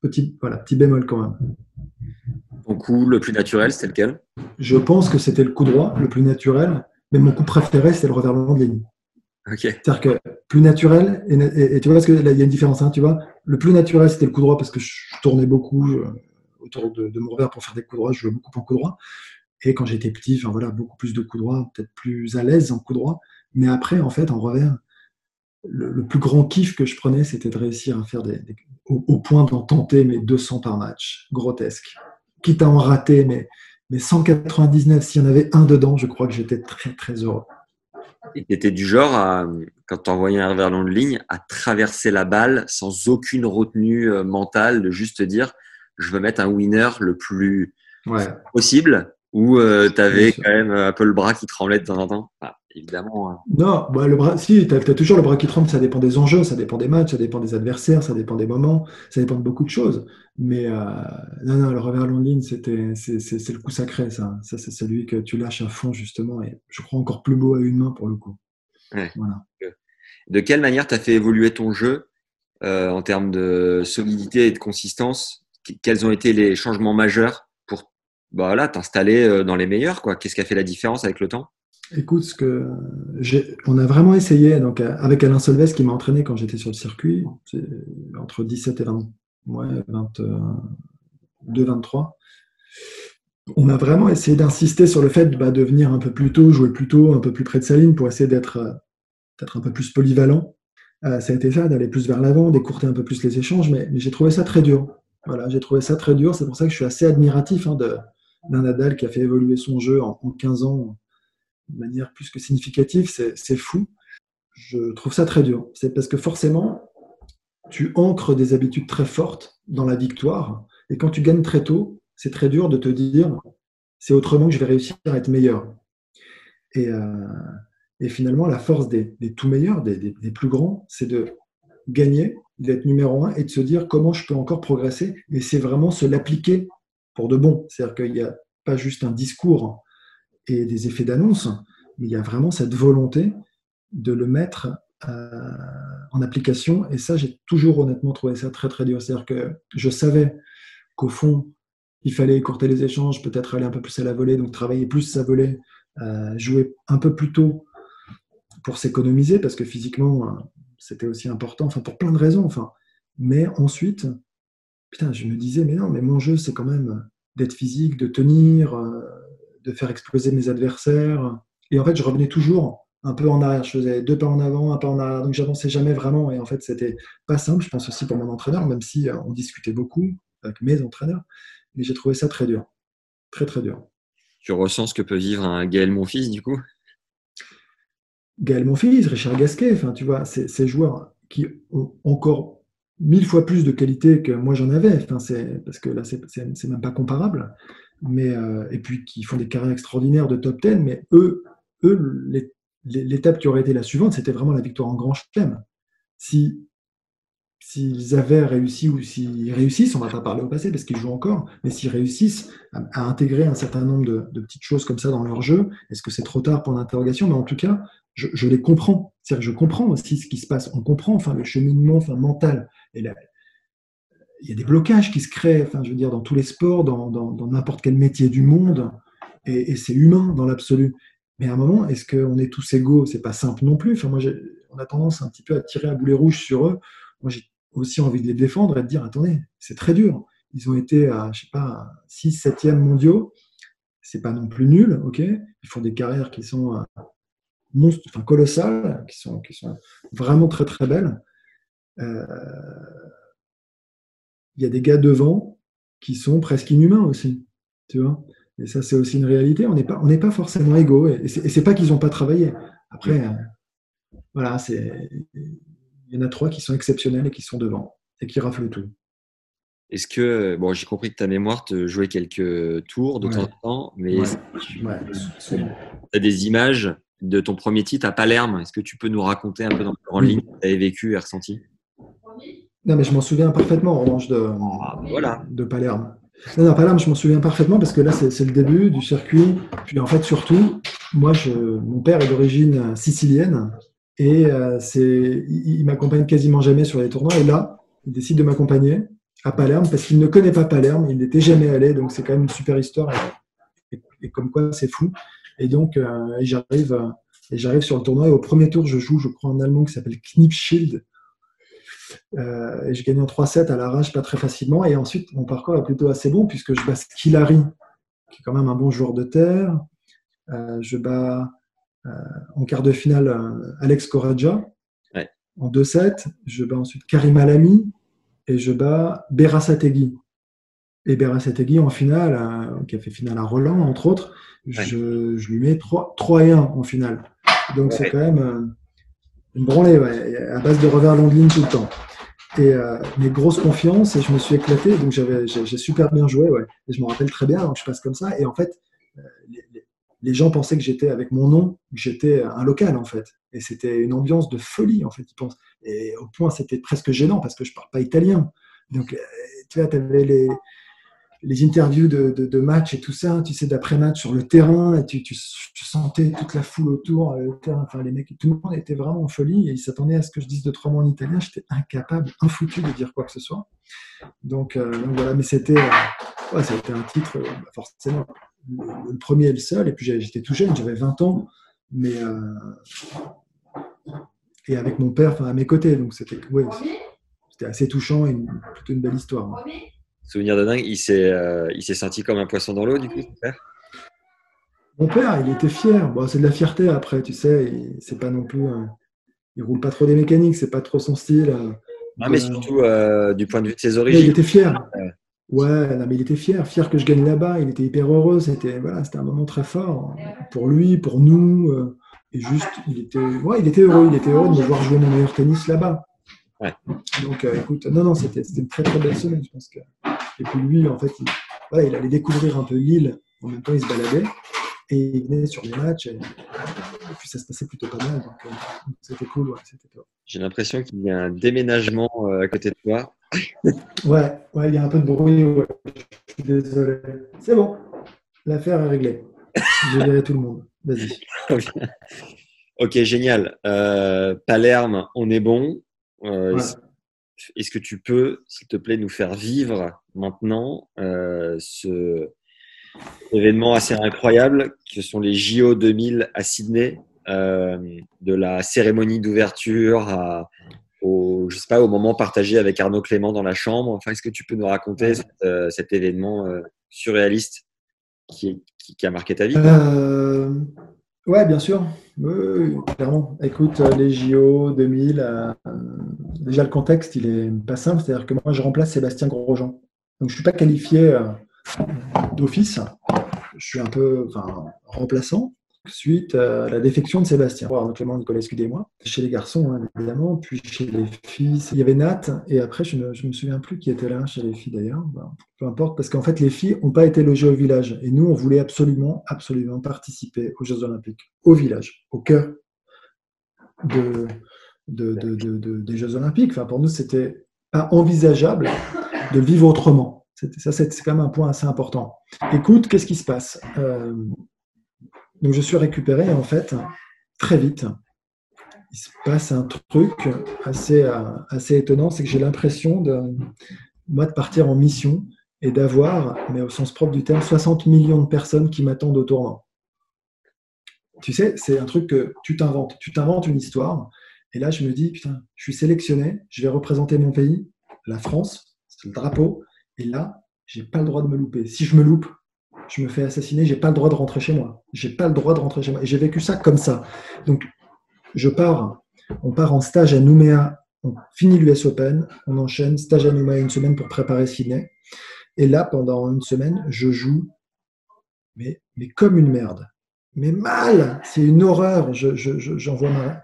petit, voilà, petit bémol quand même. Ton coup le plus naturel, c'était lequel? Je pense que c'était le coup droit, le plus naturel, mais mon coup préféré, c'est le revirement de ligne. C'est-à-dire que plus naturel, et, tu vois, parce qu'il y a une différence, hein, tu vois, le plus naturel, c'était le coup droit parce que je, tournais beaucoup autour de, mon revers pour faire des coups droits, je jouais beaucoup en coup droit. Et quand j'étais petit, enfin voilà, beaucoup plus de coups droits, peut-être plus à l'aise en coup droit. Mais après, en fait, en revers, le, plus grand kiff que je prenais, c'était de réussir à faire des, au, point d'en tenter mes 200 par match, grotesque. Quitte à en rater, mais, mais 199, s'il y en avait un dedans, je crois que j'étais très très heureux. Et tu étais du genre, à, quand tu envoyais un revers long de ligne, à traverser la balle sans aucune retenue euh, mentale, de juste dire je veux mettre un winner le plus possible, ou euh, tu avais quand même un peu le bras qui tremblait de temps en temps? Évidemment. Hein. Non, bah, le bras, si, tu as, toujours le bras qui tremble, ça dépend des enjeux, ça dépend des matchs, ça dépend des adversaires, ça dépend des moments, ça dépend de beaucoup de choses. Mais euh, non, non, le revers long ligne, c'était, c'est, le coup sacré, ça. Ça, c'est celui que tu lâches à fond, justement, et je crois encore plus beau à une main pour le coup. Voilà. De quelle manière tu as fait évoluer ton jeu euh, en termes de solidité et de consistance? Quels ont été les changements majeurs pour bah, t'installer euh, dans les meilleurs Qu'est-ce qui a fait la différence avec le temps? Écoute, on a vraiment essayé donc avec Alain Solves qui m'a entraîné quand j'étais sur le circuit, entre 17 et 20, ouais, 22, 23. On a vraiment essayé d'insister sur le fait bah, de venir un peu plus tôt, jouer plus tôt, un peu plus près de sa ligne pour essayer d'être peut-être un peu plus polyvalent. Euh, ça a d'aller plus vers l'avant, d'écourter un peu plus les échanges, mais, j'ai trouvé ça très dur. Voilà, j'ai trouvé ça très dur. C'est pour ça que je suis assez admiratif hein, d'un Nadal qui a fait évoluer son jeu en, en 15 ans de manière plus que significative, c'est fou. Je trouve ça très dur. C'est parce que forcément, tu ancres des habitudes très fortes dans la victoire. Et quand tu gagnes très tôt, c'est très dur de te dire, c'est autrement que je vais réussir à être meilleur. Et, euh, finalement, la force des, tout meilleurs, des, des plus grands, c'est de gagner, d'être numéro un et de se dire comment je peux encore progresser. Et c'est vraiment se l'appliquer pour de bon. C'est-à-dire qu'il n'y a pas juste un discours et des effets d'annonce, mais il y a vraiment cette volonté de le mettre euh, en application. Et ça, j'ai toujours honnêtement trouvé ça très très dur. C'est-à-dire que je savais qu'au fond, il fallait écourter les échanges, peut-être aller un peu plus à la volée, donc travailler plus sa volée, euh, jouer un peu plus tôt pour s'économiser, parce que physiquement, euh, c'était aussi important, enfin pour plein de raisons. Enfin. Mais ensuite, putain, je me disais, mais non, mais mon jeu, c'est quand même d'être physique, de tenir, de faire exploser mes adversaires. Et en fait, je revenais toujours un peu en arrière. Je faisais deux pas en avant, un pas en arrière. Donc, j'avançais jamais vraiment. Et en fait, c'était pas simple, je pense aussi pour mon entraîneur, même si euh, on discutait beaucoup avec mes entraîneurs. Mais j'ai trouvé ça très dur. Très, très dur. Tu ressens ce que peut vivre un Gaël Monfils, du coup? Gaël Monfils, Richard Gasquet, enfin, tu vois, ces joueurs qui ont encore mille fois plus de qualité que moi j'en avais. Enfin, c'est parce que là, c'est même pas comparable mais, euh, et puis qui font des carrières extraordinaires de top 10, mais eux, eux l'étape qui aurait été la suivante, c'était vraiment la victoire en grand chelem. Si s'ils avaient réussi ou s'ils réussissent, on ne va pas parler au passé parce qu'ils jouent encore, mais s'ils réussissent à, intégrer un certain nombre de, petites choses comme ça dans leur jeu, est-ce que c'est trop tard pour l'interrogation? Mais en tout cas, je, les comprends. C'est-à-dire que je comprends aussi ce qui se passe. On comprend enfin, le cheminement enfin, mental et la, il y a des blocages qui se créent, enfin, je veux dire, dans tous les sports, dans n'importe quel métier du monde, et, c'est humain dans l'absolu. Mais à un moment, est-ce qu'on est tous égaux? C'est pas simple non plus. Enfin, moi, on a tendance un petit peu à tirer à boulet rouge sur eux. Moi, aussi envie de les défendre et de dire attendez, c'est très dur. Ils ont été à, je sais pas, 6, 7e mondiaux. C'est pas non plus nul, ok Ils font des carrières qui sont euh, monstres, enfin, colossales, qui sont, qui sont vraiment très très belles. Euh, il y a des gars devant qui sont presque inhumains aussi, tu vois et ça, c'est aussi une réalité. On n'est pas, on pas forcément égaux. Et c'est pas qu'ils n'ont pas travaillé. Après, euh, voilà, c'est, il y en a trois qui sont exceptionnels et qui sont devant et qui raflent tout. Est-ce que, bon, j'ai compris que ta mémoire te jouait quelques tours de temps en temps, mais tu as des images de ton premier titre à Palerme? Est-ce que tu peux nous raconter un peu dans le ligne que tu avais vécu et ressenti? Non, mais je m'en souviens parfaitement en revanche de, ah, voilà. de Palerme. Non, non, Palerme, je m'en souviens parfaitement parce que là, c'est le début du circuit. Puis en fait, surtout, moi, je, mon père est d'origine sicilienne et euh, il, m'accompagne quasiment jamais sur les tournois. Et là, il décide de m'accompagner à Palerme parce qu'il ne connaît pas Palerme, il n'était jamais allé, donc c'est quand même une super histoire. Et, comme quoi, c'est fou. Et donc, euh, j'arrive, et j'arrive sur le tournoi et au premier tour, je joue, je crois, un Allemand qui s'appelle Knipschild. Euh, et je gagne en 3-7 à l'arrache, pas très facilement. Et ensuite, mon parcours est plutôt assez bon puisque je bats Skilari, qui est quand même un bon joueur de terre. Euh, je bats euh, en quart de finale euh, Alex Coraja en 2-7. Je bats ensuite Karim Alami et je bats Berasategui. Et Berasategui en finale, euh, qui a fait finale à Roland, entre autres, je, je, lui mets 3, 3 et 1 en finale. Donc c'est quand même une branlée, à base de revers long de ligne tout le temps. Et euh, mes grosses confiances, et je me suis éclaté, donc j'avais, j'ai, super bien joué, ouais. Et je me rappelle très bien, donc je passe comme ça. Et en fait, euh, les, gens pensaient que j'étais avec mon nom, que j'étais un local en fait. Et c'était une ambiance de folie en fait, ils pensent. Et au point, c'était presque gênant parce que je parle pas italien. Donc, euh, tu vois, tu avais les, les interviews de, de, match et tout ça, tu sais, d'après-match sur le terrain, et tu, tu, sentais toute la foule autour, euh, le terrain, enfin, les mecs, tout le monde était vraiment en folie et ils s'attendaient à ce que je dise de trois mots en italien. J'étais incapable, infoutu de dire quoi que ce soit. Donc, euh, voilà, mais c'était euh, un titre, bah, forcément, le, premier et le seul. Et puis j'étais tout jeune, j'avais 20 ans, mais. et avec mon père à mes côtés, donc c'était ouais, assez touchant et plutôt une belle histoire. Souvenir de dingue, il s'est, euh, il s'est senti comme un poisson dans l'eau, du coup, ton père? Mon père, il était fier. Bon, c'est de la fierté après, tu sais. C'est pas non plus. il roule pas trop des mécaniques, c'est pas trop son style. Ah, mais surtout euh, du point de vue de ses origines. il était fier. Ouais, mais il était fier, fier que je gagne là-bas. Il était hyper heureux. C'était voilà, c'était un moment très fort pour lui, pour nous. Euh, et juste, il était, ouais, il était heureux. Il était heureux de me voir jouer mon meilleur tennis là-bas. Ouais. Donc, écoute, non, non, c'était, c'était une très très belle semaine. Je pense que et puis lui, en fait, il, il allait découvrir un peu l'île. En même temps, il se baladait. Et il venait sur les matchs. Et, puis ça se passait plutôt pas mal. Donc euh, c'était cool. Ouais, J'ai l'impression qu'il y a un déménagement euh, à côté de toi. Ouais, ouais, il y a un peu de bruit. Je suis désolé. C'est bon. L'affaire est réglée. J'ai géré tout le monde. Vas-y. ok, génial. Euh, Palerme, on est bon. Est-ce que tu peux, s'il te plaît, nous faire vivre maintenant euh, ce événement assez incroyable que sont les JO 2000 à Sydney, euh, de la cérémonie d'ouverture au, je sais pas, au moment partagé avec Arnaud Clément dans la chambre. Enfin, est-ce que tu peux nous raconter euh, cet événement surréaliste qui, qui, a marqué ta vie? Ouais, bien sûr. Oui, clairement. Écoute, euh, les JO 2000, euh, déjà le contexte, il est pas simple. C'est-à-dire que moi, je remplace Sébastien Grosjean. Donc, je suis pas qualifié euh, d'office. Je suis un peu enfin, remplaçant suite à la défection de Sébastien. notamment Nicolas Scudé et moi. Chez les garçons, hein, évidemment, puis chez les filles, il y avait Nat, et après, je ne me souviens plus qui était là, chez les filles d'ailleurs. peu importe, parce qu'en fait, les filles n'ont pas été logées au village. Et nous, on voulait absolument, absolument participer aux Jeux Olympiques, au village, au cœur de, des Jeux Olympiques. Enfin, pour nous, c'était pas envisageable de vivre autrement. Ça, c'est quand même un point assez important. Écoute, qu'est-ce qui se passe? Euh, donc je suis récupéré en fait très vite. Il se passe un truc assez, euh, assez étonnant, c'est que j'ai l'impression de moi de partir en mission et d'avoir, mais au sens propre du terme, 60 millions de personnes qui m'attendent au tournant. tu sais, c'est un truc que tu t'inventes. Tu t'inventes une histoire. Et là, je me dis, putain, je suis sélectionné, je vais représenter mon pays, la France, c'est le drapeau. Et là, j'ai pas le droit de me louper. Si je me loupe, je me fais assassiner, j'ai pas le droit de rentrer chez moi. J'ai pas le droit de rentrer chez moi. Et j'ai vécu ça comme ça. Donc, je pars, on part en stage à Nouméa, on finit l'US Open, on enchaîne, stage à Nouméa une semaine pour préparer Sydney. Et là, pendant une semaine, je joue, mais, comme une merde. Mais mal, c'est une horreur. Je, je, ma,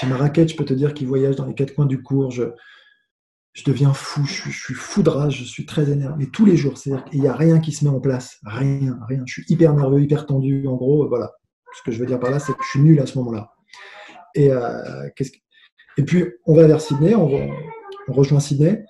j'ai ma raquette, je peux te dire, qui voyage dans les quatre coins du cours. Je deviens fou, je, suis fou de rage, je suis très énervé. Mais tous les jours, c'est-à-dire qu'il n'y a rien qui se met en place. Rien, rien. Je suis hyper nerveux, hyper tendu. En gros, voilà. Ce que je veux dire par là, c'est que je suis nul à ce moment-là. Et, euh, puis, on va vers Sydney, on, rejoint Sydney.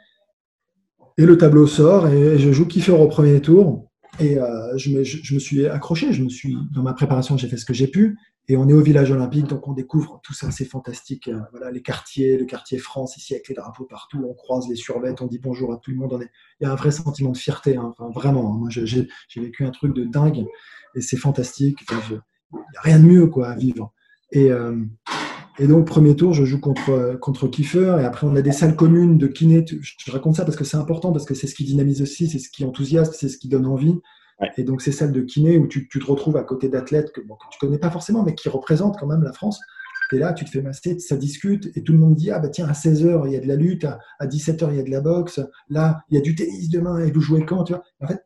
Et le tableau sort et je joue Kiefer au premier tour. Et euh, je, me, je, me, suis accroché. Je me suis, dans ma préparation, j'ai fait ce que j'ai pu. Et on est au village olympique, donc on découvre tout ça, c'est fantastique. Euh, voilà, les quartiers, le quartier France ici avec les drapeaux partout, on croise les survettes, on dit bonjour à tout le monde. Il y a un vrai sentiment de fierté, hein. vraiment. Hein. Moi, j'ai vécu un truc de dingue et c'est fantastique. il n'y a rien de mieux quoi, à vivre. Et, euh, et donc, premier tour, je joue contre, contre Kiefer et après, on a des salles communes de kiné. Je raconte ça parce que c'est important, parce que c'est ce qui dynamise aussi, c'est ce qui enthousiasme, c'est ce qui donne envie. Et donc, ces salles de kiné où tu, te retrouves à côté d'athlètes que, bon, que tu connais pas forcément, mais qui représentent quand même la France. Et là, tu te fais masser, ça discute, et tout le monde dit Ah, bah tiens, à 16h, il y a de la lutte, à, 17h, il y a de la boxe, là, il y a du tennis demain, et vous jouez quand tu vois En fait,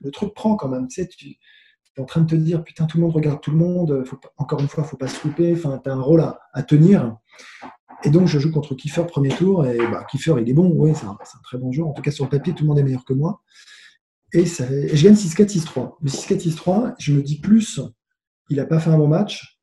le truc prend quand même. Tu sais, tu es en train de te dire Putain, tout le monde regarde tout le monde, encore une fois, faut pas se louper, enfin, tu as un rôle à, à, tenir. Et donc, je joue contre Kiefer premier tour, et bah, Kiefer, il est bon, oui, c'est un, un, très bon joueur. En tout cas, sur le papier, tout le monde est meilleur que moi. Et, je gagne 6-4, 6-3. Le 6-4, 6-3, je me dis plus, il n'a pas fait un bon match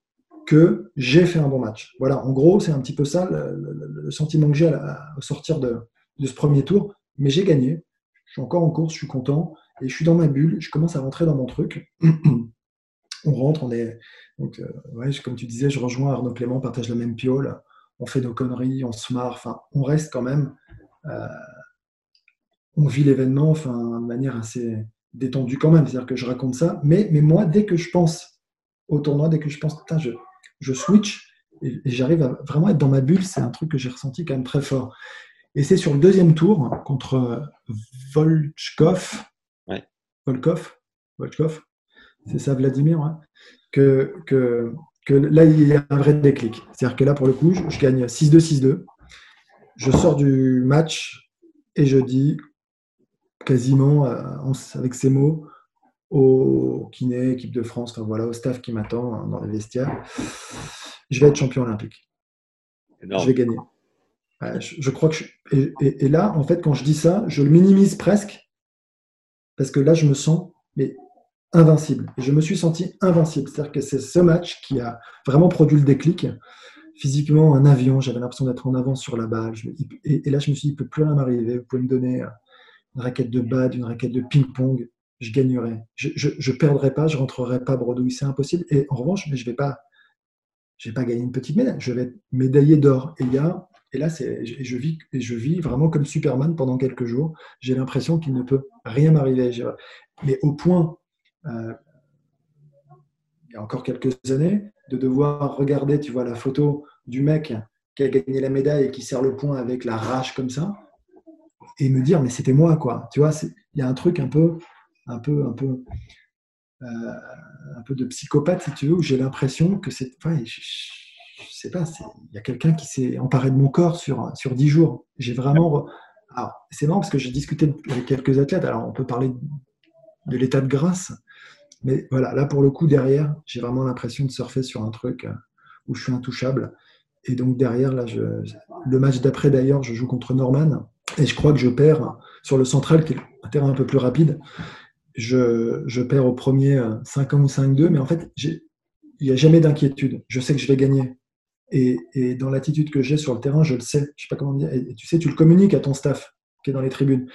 que j'ai fait un bon match. Voilà, en gros, c'est un petit peu ça le, sentiment que j'ai au sortir de, ce premier tour. Mais j'ai gagné. Je suis encore en course, je suis content. Et je suis dans ma bulle, je commence à rentrer dans mon truc. on rentre, on est. Donc, euh, comme tu disais, je rejoins Arnaud Clément, partage la même piole. On fait nos conneries, on se marre. Enfin, on reste quand même. Euh, on vit l'événement enfin, de manière assez détendue quand même. C'est-à-dire que je raconte ça. Mais, mais moi, dès que je pense au tournoi, dès que je pense, putain, je, je switch et, j'arrive à vraiment être dans ma bulle, c'est un truc que j'ai ressenti quand même très fort. Et c'est sur le deuxième tour contre Volchkov, Volkov, Volchkov, c'est ça Vladimir, hein, que, que, que, là il y a un vrai déclic. C'est-à-dire que là pour le coup, je, je gagne 6-2, 6-2. Je sors du match et je dis quasiment euh, avec ces mots au kiné, équipe de France, enfin voilà, au staff qui m'attend hein, dans les vestiaires. Je vais être champion olympique. Je vais gagner. je, crois que et, là, en fait, quand je dis ça, je le minimise presque parce que là, je me sens mais invincible. Et je me suis senti invincible. C'est-à-dire que c'est ce match qui a vraiment produit le déclic. Physiquement, un avion, j'avais l'impression d'être en avance sur la balle. et, et, là, je me suis dit, il ne peut plus rien m'arriver. Vous pouvez me donner euh, une raquette de bad, une raquette de ping-pong, je gagnerai. Je ne perdrai pas, je rentrerai pas bredouille, c'est impossible. Et en revanche, je vais pas, je vais pas gagner une petite médaille, je vais être médaillé d'or. Et, et là, c'est, je, vis, et je vis vraiment comme Superman pendant quelques jours. J'ai l'impression qu'il ne peut rien m'arriver. Mais au point, euh, il y a encore quelques années, de devoir regarder, tu vois, la photo du mec qui a gagné la médaille et qui serre le poing avec la rage comme ça, et me dire mais c'était moi quoi. Tu vois il y a un truc un peu un peu un peu euh, un peu de psychopathe si tu veux où j'ai l'impression que c'est je, je, sais pas il y a quelqu'un qui s'est emparé de mon corps sur sur dix jours. J'ai vraiment alors c'est marrant parce que j'ai discuté avec quelques athlètes. Alors on peut parler de l'état de grâce mais voilà là pour le coup derrière j'ai vraiment l'impression de surfer sur un truc euh, où je suis intouchable. Et donc derrière là le match d'après d'ailleurs je joue contre Norman et je crois que je perds sur le central, qui est un terrain un peu plus rapide. Je, je perds au premier 5-1 ou 5-2, mais en fait, il n'y a jamais d'inquiétude. Je sais que je vais gagner. Et, et dans l'attitude que j'ai sur le terrain, je le sais. Je sais pas comment dire. Et tu sais, tu le communiques à ton staff qui est dans les tribunes.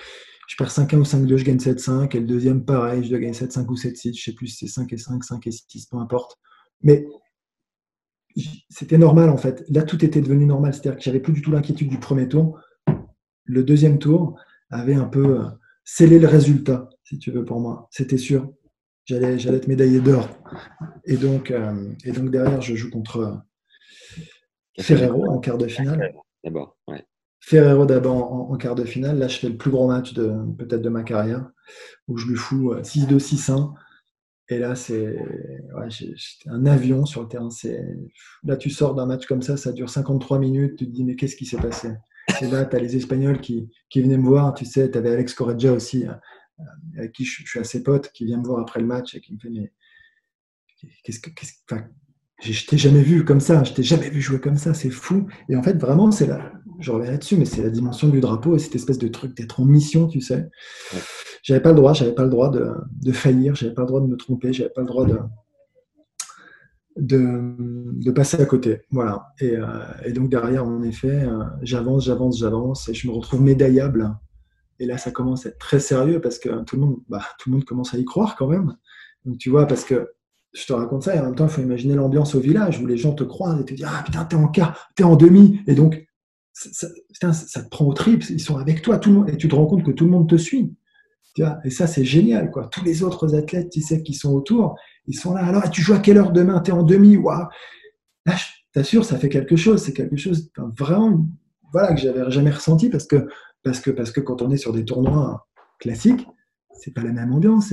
Je perds 5-1 ou 5-2, je gagne 7-5. Et le deuxième, pareil, je dois gagner 7-5 ou 7-6. Je sais plus si c'est 5 et 5, 5 et 6, peu importe. Mais c'était normal en fait. Là, tout était devenu normal. C'est-à-dire que j'avais plus du tout l'inquiétude du premier tour le deuxième tour avait un peu euh, scellé le résultat, si tu veux, pour moi. C'était sûr. j'allais, j'allais être médaillé d'or. Et donc, euh, et donc derrière, je joue contre Ferrero en quart de finale. D'abord, ouais. Ferrero d'abord en, quart de finale. Là, je fais le plus gros match de peut-être de ma carrière, où je lui fous 6-2, 6-1. Et là, c'est ouais, un avion sur le terrain. Là, tu sors d'un match comme ça, ça dure 53 minutes. Tu te dis, mais qu'est-ce qui s'est passé? Et là, tu as les Espagnols qui, qui, venaient me voir. Tu sais, tu avais Alex Correggia aussi, euh, avec qui je, suis assez pote, qui vient me voir après le match et qui me fait, mais qu'est-ce que. je t'ai jamais vu comme ça, je t'ai jamais vu jouer comme ça, c'est fou. Et en fait, vraiment, c'est là, je reviens là-dessus, mais c'est la dimension du drapeau et cette espèce de truc d'être en mission, tu sais. J'avais pas le droit, j'avais pas le droit de, de faillir, j'avais pas le droit de me tromper, j'avais pas le droit de, de, passer à côté. Voilà. Et, euh, donc derrière, en effet, euh, j'avance, j'avance, j'avance et je me retrouve médaillable. Et là, ça commence à être très sérieux parce que tout le monde, bah, tout le monde commence à y croire quand même. Donc tu vois, parce que je te raconte ça et en même temps, il faut imaginer l'ambiance au village où les gens te croisent et te disent Ah putain, t'es en quart, t'es en demi. Et donc, ça, ça, te prend au trip, ils sont avec toi, tout le monde, et tu te rends compte que tout le monde te suit. Et ça, c'est génial. Quoi. Tous les autres athlètes, tu sais, qui sont autour, ils sont là. Alors, tu joues à quelle heure demain? Tu es en demi? Waouh Là, je t'assure, ça fait quelque chose. C'est quelque chose vraiment voilà, que j'avais jamais ressenti parce que, parce, que, parce que quand on est sur des tournois classiques, c'est pas la même ambiance,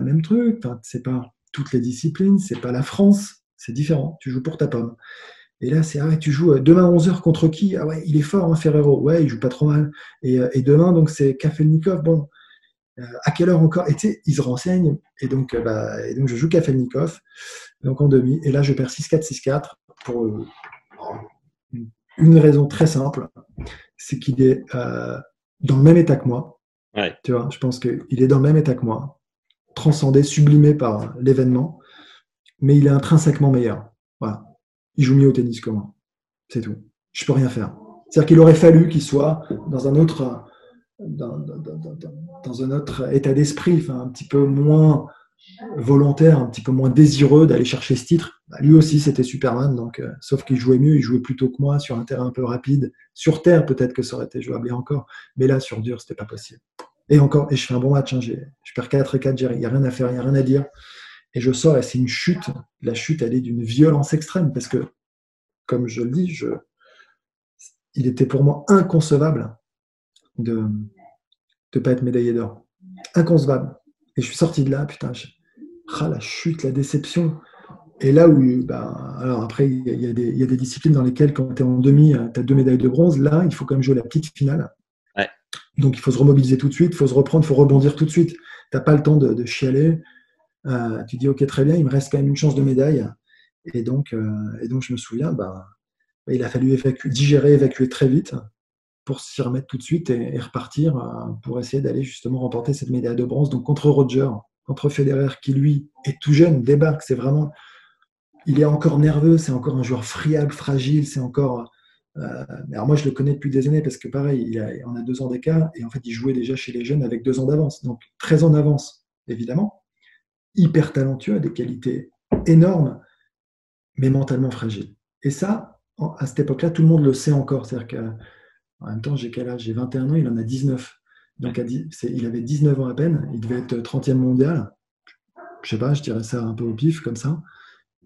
Même truc, c'est pas toutes les disciplines, c'est pas la France, c'est différent. Tu joues pour ta pomme. Et là, c'est ah tu joues euh, demain à 11h contre qui? Ah ouais, il est fort, hein, Ferrero. Ouais, il joue pas trop mal. Et, euh, et demain, donc, c'est Kafelnikov. Bon, euh, à quelle heure encore? Et tu sais, ils se renseignent. Et donc, bah, et donc je joue Kafelnikov, donc en demi. Et là, je perds 6-4, 6-4 pour une raison très simple c'est qu'il est, dans le même état que moi. Ouais. Tu vois, je pense qu'il est dans le même état que moi transcendé, sublimé par l'événement, mais il est intrinsèquement meilleur. Voilà. Il joue mieux au tennis que moi. C'est tout. Je peux rien faire. C'est-à-dire qu'il aurait fallu qu'il soit dans un autre, dans, un autre état d'esprit, enfin, un petit peu moins volontaire, un petit peu moins désireux d'aller chercher ce titre. Bah, lui aussi, c'était Superman, donc, euh, sauf qu'il jouait mieux, il jouait plutôt que moi sur un terrain un peu rapide. Sur terre, peut-être que ça aurait été jouable et encore, mais là, sur dur, c'était pas possible. Et encore, et je fais un bon match. Hein, je perds 4 et 4, il n'y a rien à faire, il n'y a rien à dire. Et je sors et c'est une chute. La chute, elle est d'une violence extrême parce que, comme je le dis, il était pour moi inconcevable de ne pas être médaillé d'or. Inconcevable. Et je suis sorti de là, putain, ah, la chute, la déception. Et là où, ben, alors après, il y, y, a des disciplines dans lesquelles, quand tu es en demi, tu as deux médailles de bronze. Là, il faut quand même jouer la petite finale. Donc il faut se remobiliser tout de suite, il faut se reprendre, il faut rebondir tout de suite. Tu n'as pas le temps de, chialer. Euh, tu dis ok très bien, il me reste quand même une chance de médaille. Et donc, euh, et donc je me souviens, bah, il a fallu digérer, évacuer très vite pour s'y remettre tout de suite et, repartir euh, pour essayer d'aller justement remporter cette médaille de bronze. Donc contre Roger, contre Federer, qui lui est tout jeune, débarque, c'est vraiment, il est encore nerveux, c'est encore un joueur friable, fragile, c'est encore alors moi, je le connais depuis des années parce que pareil, il a, on a deux ans d'écart et en fait, il jouait déjà chez les jeunes avec deux ans d'avance. Donc, très en avance, évidemment. Hyper talentueux, des qualités énormes, mais mentalement fragile. Et ça, à cette époque-là, tout le monde le sait encore. C'est-à-dire qu'en même temps, j'ai quel âge? J'ai 21 ans, il en a 19. Donc, il avait 19 ans à peine, il devait être 30e mondial. Je sais pas, je dirais ça un peu au pif, comme ça.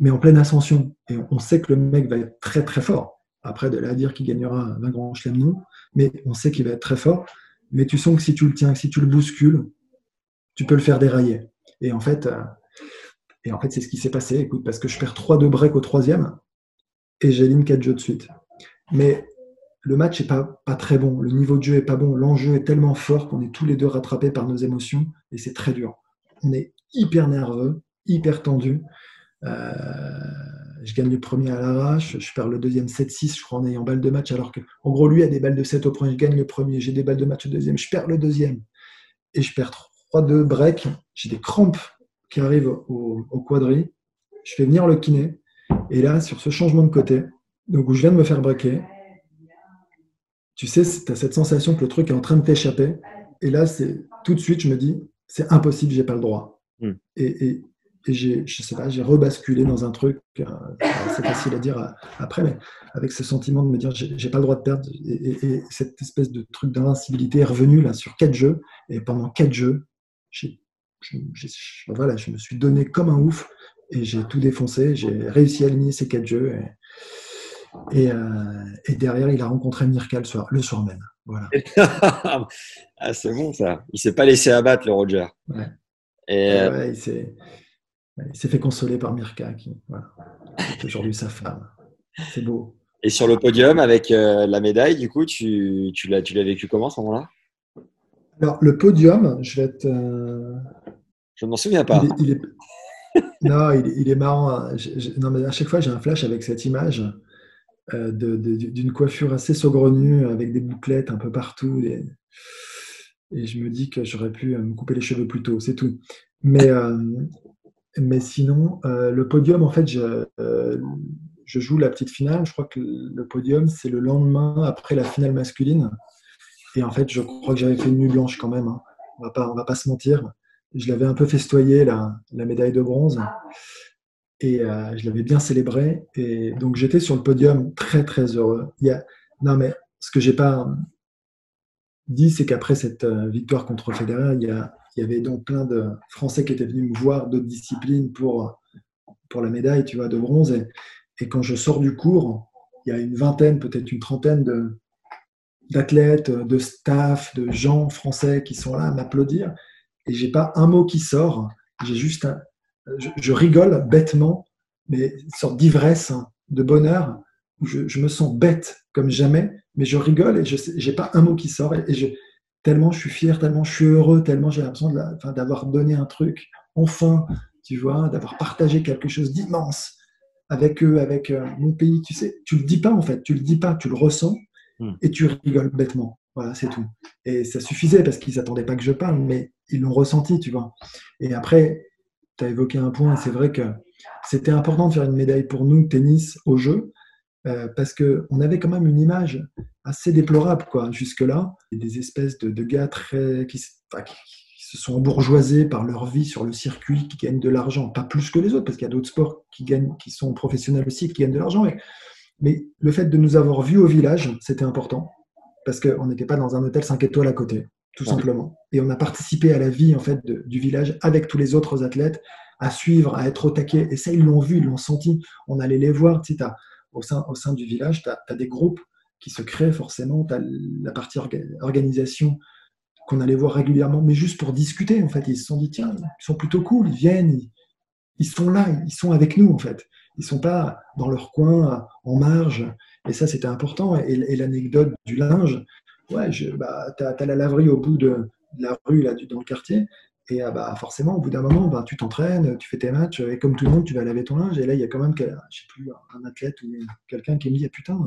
Mais en pleine ascension. Et on sait que le mec va être très, très fort. Après, de là à dire qu'il gagnera 20 grands chelems, non. Mais on sait qu'il va être très fort. Mais tu sens que si tu le tiens, si tu le bouscules, tu peux le faire dérailler. Et en fait, euh, en fait c'est ce qui s'est passé. Écoute, parce que je perds 3 de break au troisième et j'élimine 4 jeux de suite. Mais le match n'est pas, pas très bon. Le niveau de jeu n'est pas bon. L'enjeu est tellement fort qu'on est tous les deux rattrapés par nos émotions et c'est très dur. On est hyper nerveux, hyper tendu. Euh, je gagne le premier à l'arrache, je perds le deuxième 7-6, je crois, en ayant balle de match, alors que, en gros, lui a des balles de 7 au premier, je gagne le premier, j'ai des balles de match au deuxième, je perds le deuxième, et je perds 3-2 break, j'ai des crampes qui arrivent au, au quadri, je fais venir le kiné, et là, sur ce changement de côté, donc où je viens de me faire breaker, tu sais, tu as cette sensation que le truc est en train de t'échapper, et là, c'est tout de suite, je me dis, c'est impossible, j'ai pas le droit. Hmm. Et, et, et j'ai, je sais pas, j'ai rebasculé dans un truc, euh, c'est facile à dire euh, après, mais avec ce sentiment de me dire, j'ai, j'ai pas le droit de perdre. Et, et cette espèce de truc d'invincibilité est revenu là sur quatre jeux. Et pendant quatre jeux, j'ai, je, j'ai- voilà, je me suis donné comme un ouf et j'ai tout défoncé. J'ai réussi à aligner ces quatre jeux. Et, et, euh, derrière, il a rencontré Mirka le soir, le soir même. Voilà. ah, c'est bon ça. Il s'est pas laissé abattre, le Roger. Ouais. Et, Ouais, ouais, il s'est il s'est fait consoler par Mirka, qui voilà, est aujourd'hui sa femme. C'est beau. et sur le podium, avec euh, la médaille, du coup, tu, tu l'as vécu comment à ce moment-là? Alors, le podium, je vais être. euh, Je ne m'en souviens pas. il est, il est- non, il, est- il est marrant. hein. Je- je- non, mais à chaque fois, j'ai un flash avec cette image euh, d'une coiffure assez saugrenue, avec des bouclettes un peu partout. Et, et je me dis que j'aurais pu me couper les cheveux plus tôt, c'est tout. Mais, mais sinon, euh, le podium, en fait, je, euh, je joue la petite finale. Je crois que le podium, c'est le lendemain après la finale masculine. Et en fait, je crois que j'avais fait une nuit blanche quand même. hein. On va pas, on va pas se mentir. Je l'avais un peu festoyé, la, médaille de bronze. Et euh, je l'avais bien célébré. Et donc, j'étais sur le podium très, très heureux. Il y a... Non, mais ce que j'ai pas dit, c'est qu'après cette victoire contre Federer, il y, a, il y avait donc plein de Français qui étaient venus me voir d'autres disciplines pour, pour la médaille, tu vois, de bronze. Et, quand je sors du cours, il y a une vingtaine, peut-être une trentaine de d'athlètes, de staff, de gens français qui sont là à m'applaudir. Et j'ai pas un mot qui sort. J'ai juste un, je, rigole bêtement, mais une sorte d'ivresse, hein, de bonheur, je, me sens bête comme jamais, mais je rigole et je j'ai pas un mot qui sort. Et je, tellement je suis fier, tellement je suis heureux, tellement j'ai l'impression d'avoir donné un truc, enfin, tu vois, d'avoir partagé quelque chose d'immense avec eux, avec euh, mon pays. Tu sais, tu le dis pas en fait, tu le dis pas, tu le ressens Hmm. et tu rigoles bêtement. Voilà, c'est tout. Et ça suffisait parce qu'ils s'attendaient pas que je parle, mais ils l'ont ressenti, tu vois. Et après, tu as évoqué un point, c'est vrai que c'était important de faire une médaille pour nous, tennis, au jeu, euh, parce qu'on avait quand même une image assez déplorable, quoi, jusque-là. Des espèces de, de gars très, qui, enfin, se sont embourgeoisés par leur vie sur le circuit, qui gagnent de l'argent, pas plus que les autres, parce qu'il y a d'autres sports qui, gagnent, qui sont professionnels aussi, qui gagnent de l'argent. Mais le fait de nous avoir vus au village, c'était important, parce qu'on n'était pas dans un hôtel 5 étoiles à côté, tout Ouais. simplement. Et on a participé à la vie en fait de- du village avec tous les autres athlètes, à suivre, à être au taquet. Et ça, ils l'ont vu, ils l'ont senti. On allait les voir. Tu sais, au, sein, au sein du village, tu as, des groupes qui se créent forcément. Tu as la partie orga- organisation qu'on allait voir régulièrement, mais juste pour discuter. En fait, ils se sont dit, tiens, ils sont plutôt cool, ils viennent, ils, ils sont là, ils sont avec nous, en fait. Ils sont pas dans leur coin, en marge. Et ça, c'était important. Et, et l'anecdote du linge, ouais, bah, tu as, la laverie au bout de, de la rue, là, dans le quartier. Et ah, bah, forcément, au bout d'un moment, bah, tu t'entraînes, tu fais tes matchs, et comme tout le monde, tu vas laver ton linge. Et là, il y a quand même, je sais plus, un athlète ou quelqu'un qui me dit, ah, putain,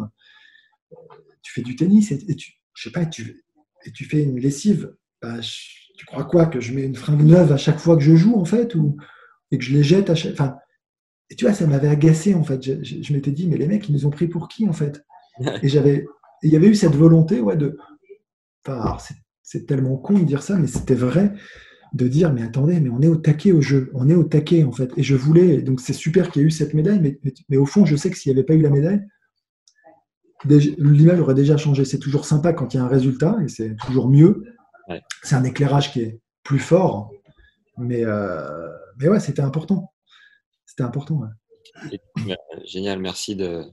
tu fais du tennis et, et tu, je sais pas, tu, et tu fais une lessive. Bah, je- tu crois quoi Que je mets une fringue neuve à chaque fois que je joue, en fait, ou et que je les jette à chaque. Enfin, et tu vois, ça m'avait agacé, en fait. Je, je- je m'étais dit, mais les mecs, ils nous ont pris pour qui, en fait? Et j'avais, il y avait eu cette volonté, ouais, de. Enfin, c'est- tellement con de dire ça, mais c'était vrai de dire, mais attendez, mais on est au taquet au jeu, on est au taquet, en fait. Et je voulais, donc c'est super qu'il y ait eu cette médaille, mais, mais, mais au fond, je sais que s'il n'y avait pas eu la médaille, l'image aurait déjà changé. C'est toujours sympa quand il y a un résultat, et c'est toujours mieux. Ouais. C'est un éclairage qui est plus fort, mais, euh, mais ouais, c'était important. C'était important. ouais. Euh, Génial, merci de,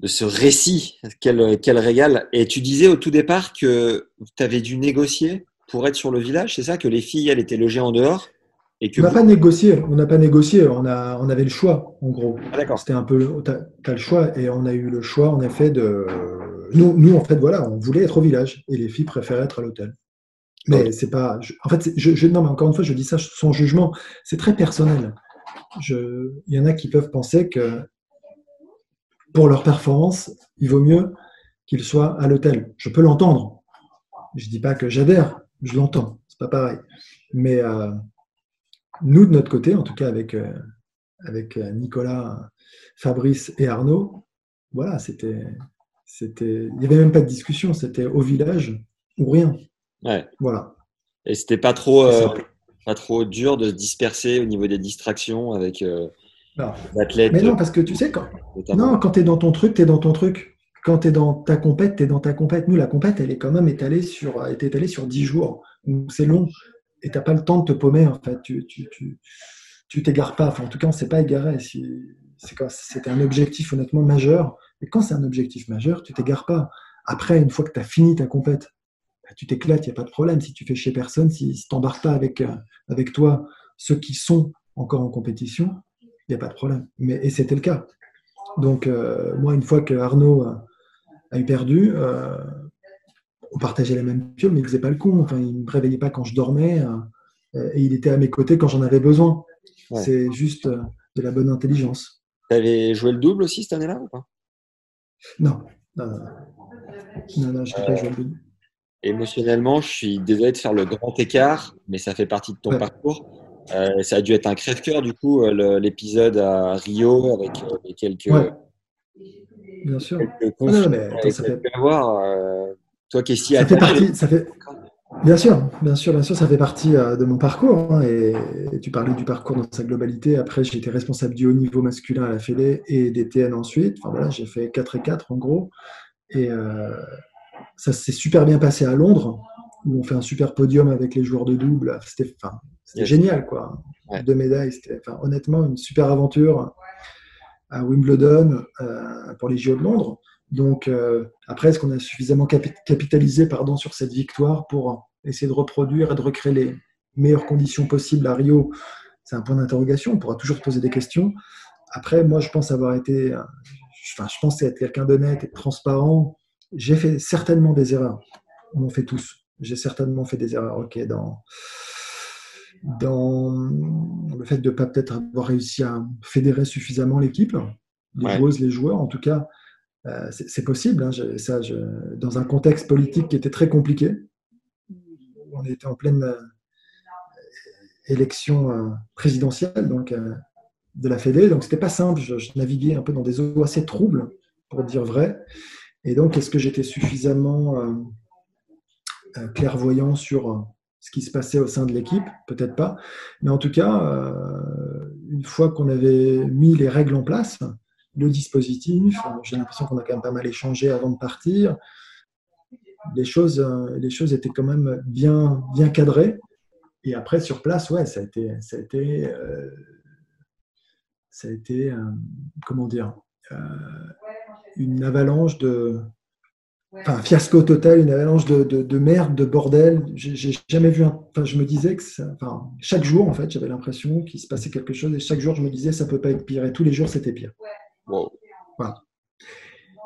de ce récit. Quel, quel régal. Et tu disais au tout départ que tu avais dû négocier pour être sur le village, c'est ça? Que les filles, elles étaient logées en dehors? Et que On n'a vous- pas négocié, on n'a pas négocié, on, a, on avait le choix, en gros. Ah, d'accord. C'était un peu, t'as as le choix, et on a eu le choix, en effet, de. Nous, nous, en fait, voilà, on voulait être au village, et les filles préféraient être à l'hôtel. Mais c'est pas. je- en fait, je, je- non, mais encore une fois, je dis ça sans jugement. C'est très personnel. Il y en a qui peuvent penser que pour leur performance, il vaut mieux qu'ils soient à l'hôtel. Je peux l'entendre. Je dis pas que j'adhère, je l'entends. C'est pas pareil. Mais euh, nous, de notre côté, en tout cas avec, euh, avec euh, Nicolas, Fabrice et Arnaud, voilà, c'était, c'était, il n'y avait même pas de discussion. C'était au village ou rien. Ouais. Voilà. Et c'était pas trop, euh, pas trop dur de se disperser au niveau des distractions avec euh, athlètes. Mais non, parce que tu sais, quand, notamment. non, quand tu es dans ton truc, tu es dans ton truc. Quand tu es dans ta compète, tu es dans ta compète. Nous, la compète, elle est quand même étalée sur, est étalée sur 10 jours. Donc, c'est long. Et tu n'as pas le temps de te paumer, en. Tu tu, tu, t'égares pas. En tout cas, on ne s'est pas égaré. C'était un objectif honnêtement majeur. Et quand c'est un objectif majeur, tu t'égares pas. Après, une fois que tu as fini ta compète, bah, tu t'éclates, il n'y a pas de problème. Si tu fais chez personne, si, si tu n'embarques pas avec, euh, avec toi ceux qui sont encore en compétition, il n'y a pas de problème. Mais, et c'était le cas. Donc, euh, moi, une fois que Arnaud a, a eu perdu, euh, on partageait la même piole, mais il faisait pas le con. Enfin, il me réveillait pas quand je dormais euh, et il était à mes côtés quand j'en avais besoin. Ouais. C'est juste euh, de la bonne intelligence. T'avais joué le double aussi cette année-là ou pas? Non, non, non. Non, non, je n'ai pas joué le double. Émotionnellement, je suis désolé de faire le grand écart, mais ça fait partie de ton Ouais. parcours. Euh, ça a dû être un crève-cœur du coup euh, l'épisode à Rio avec euh, quelques, Ouais. Bien sûr. quelques Ah non, mais attends, ça tu fait- avoir. euh, toi qui es si Ça fait partie, ça fait, bien sûr, bien sûr, bien sûr, ça fait partie euh, de mon parcours. hein, et, et tu parlais du parcours dans sa globalité. Après, j'ai été responsable du haut niveau masculin à la Fédé et des TN ensuite. Enfin voilà, j'ai fait 4 et 4 en gros. Et euh, ça s'est super bien passé à Londres, où on fait un super podium avec les joueurs de double. C'était, enfin, c'était Yes. génial, quoi. Ouais. Deux médailles, c'était, enfin, honnêtement, une super aventure à Wimbledon euh, pour les JO de Londres. Donc, euh, après, est-ce qu'on a suffisamment capi- capitalisé pardon, sur cette victoire pour essayer de reproduire et de recréer les meilleures conditions possibles à Rio? C'est un point d'interrogation. On pourra toujours se poser des questions. Après, moi, je pense avoir été, euh, enfin, je pense être quelqu'un d'honnête et de transparent. J'ai fait certainement des erreurs. On en fait tous. J'ai certainement fait des erreurs. Ok, dans dans le fait de ne pas peut-être avoir réussi à fédérer suffisamment l'équipe, les Ouais. joueuses, les joueurs, en tout cas, euh, c'est possible. hein, ça, dans un contexte politique qui était très compliqué, on était en pleine euh, élection euh, présidentielle donc, de la Fédé, donc c'était pas simple. Je, naviguais un peu dans des eaux assez troubles, pour dire vrai. Et donc, est-ce que j'étais suffisamment clairvoyant sur ce qui se passait au sein de l'équipe? Peut-être pas. Mais en tout cas, une fois qu'on avait mis les règles en place, le dispositif, euh, j'ai l'impression qu'on a quand même pas mal échangé avant de partir. Les choses, euh, les choses étaient quand même bien, bien cadrées. Et après, sur place, ouais, ça a été, ça a été, euh, ça a été comment dire, une avalanche de, enfin, fiasco total, une avalanche de, de, de merde, de bordel. J'ai jamais vu. Enfin, je me disais que, ça- enfin, chaque jour, en fait, j'avais l'impression qu'il se passait quelque chose, et chaque jour, je me disais, ça peut pas être pire. Et tous les jours, c'était pire. Wow.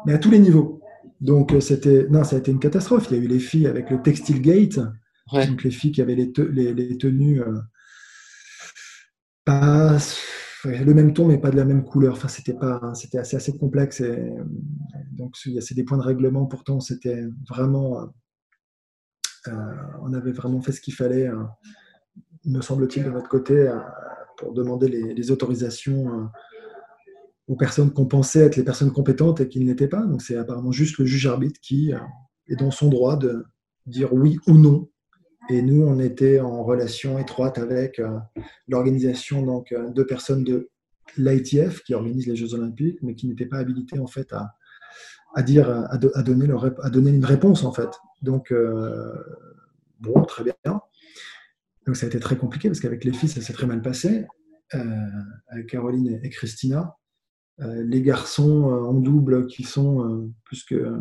Mais à tous les niveaux. Donc, euh, c'était, non, ça a été une catastrophe. Il y a eu les filles avec le Textile Gate, Ouais. donc les filles qui avaient les, te- les, les tenues euh, pas le même ton, mais pas de la même couleur. Enfin, c'était pas, c'était assez, assez complexe. Et, donc, il y a c'est des points de règlement. Pourtant, c'était vraiment, euh, euh, on avait vraiment fait ce qu'il fallait, euh, me semble-t-il, de notre côté, euh, pour demander les, les autorisations. Aux personnes qu'on pensait être les personnes compétentes et qui ne l'étaient pas. Donc c'est apparemment juste le juge arbitre qui euh, est dans son droit de dire oui ou non. Et nous, on était en relation étroite avec euh, l'organisation donc euh, de personnes de l'ITF qui organise les Jeux Olympiques, mais qui n'étaient pas habilitées en fait à, à dire, à, do- à donner une réponse en fait. Donc bon, très bien. Donc ça a été très compliqué parce qu'avec les filles, ça s'est très mal passé. Avec Caroline et Christina. Euh, les garçons euh, en double qui sont euh, plus, que,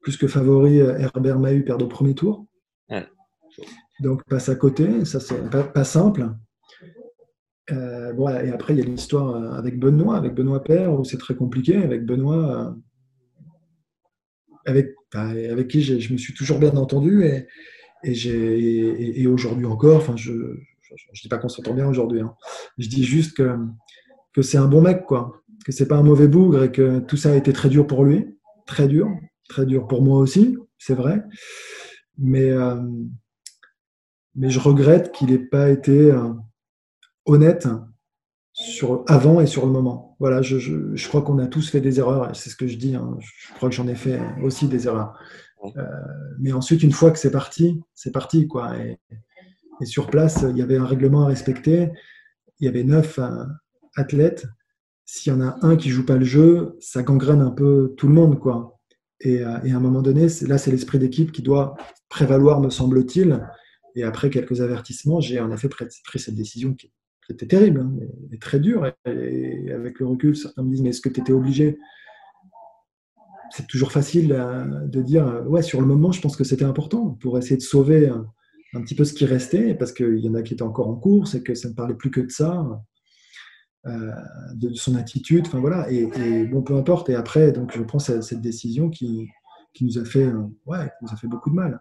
plus que favoris, Herbert Mahut perd au premier tour. Ouais. Donc passe à côté, ça c'est pas, pas simple. Euh, voilà, et après il y a l'histoire avec Benoît, avec Benoît Père, où c'est très compliqué. Avec Benoît, avec, avec qui je me suis toujours bien entendu et, et, et aujourd'hui encore, enfin je ne dis pas qu'on s'entend bien aujourd'hui, hein. je dis juste que, que c'est un bon mec, quoi que c'est pas un mauvais bougre et que tout ça a été très dur pour lui, très dur, très dur pour moi aussi, c'est vrai. Mais, euh, mais je regrette qu'il n'ait pas été euh, honnête sur avant et sur le moment. Voilà, je, je, je crois qu'on a tous fait des erreurs, c'est ce que je dis, hein. je crois que j'en ai fait aussi des erreurs. Euh, mais ensuite, une fois que c'est parti, c'est parti. quoi. Et, et, sur place, il y avait un règlement à respecter, il y avait neuf athlètes. S'il y en a un qui joue pas le jeu, ça gangrène un peu tout le monde. quoi. Et, euh, à un moment donné, là, c'est l'esprit d'équipe qui doit prévaloir, me semble-t-il. Et après quelques avertissements, j'ai en effet pris, cette décision qui, était terrible, hein, mais, très dure. Et, avec le recul, certains me disent, mais est-ce que tu étais obligé? C'est toujours facile de dire, ouais, sur le moment, je pense que c'était important pour essayer de sauver un, un, petit peu ce qui restait, parce qu'il y en a qui étaient encore en course et que ça ne parlait plus que de ça. Euh, de son attitude, enfin voilà, et, bon, peu importe. Et après, donc, je prends cette, décision qui, qui nous a fait, euh, ouais, nous a fait beaucoup de mal.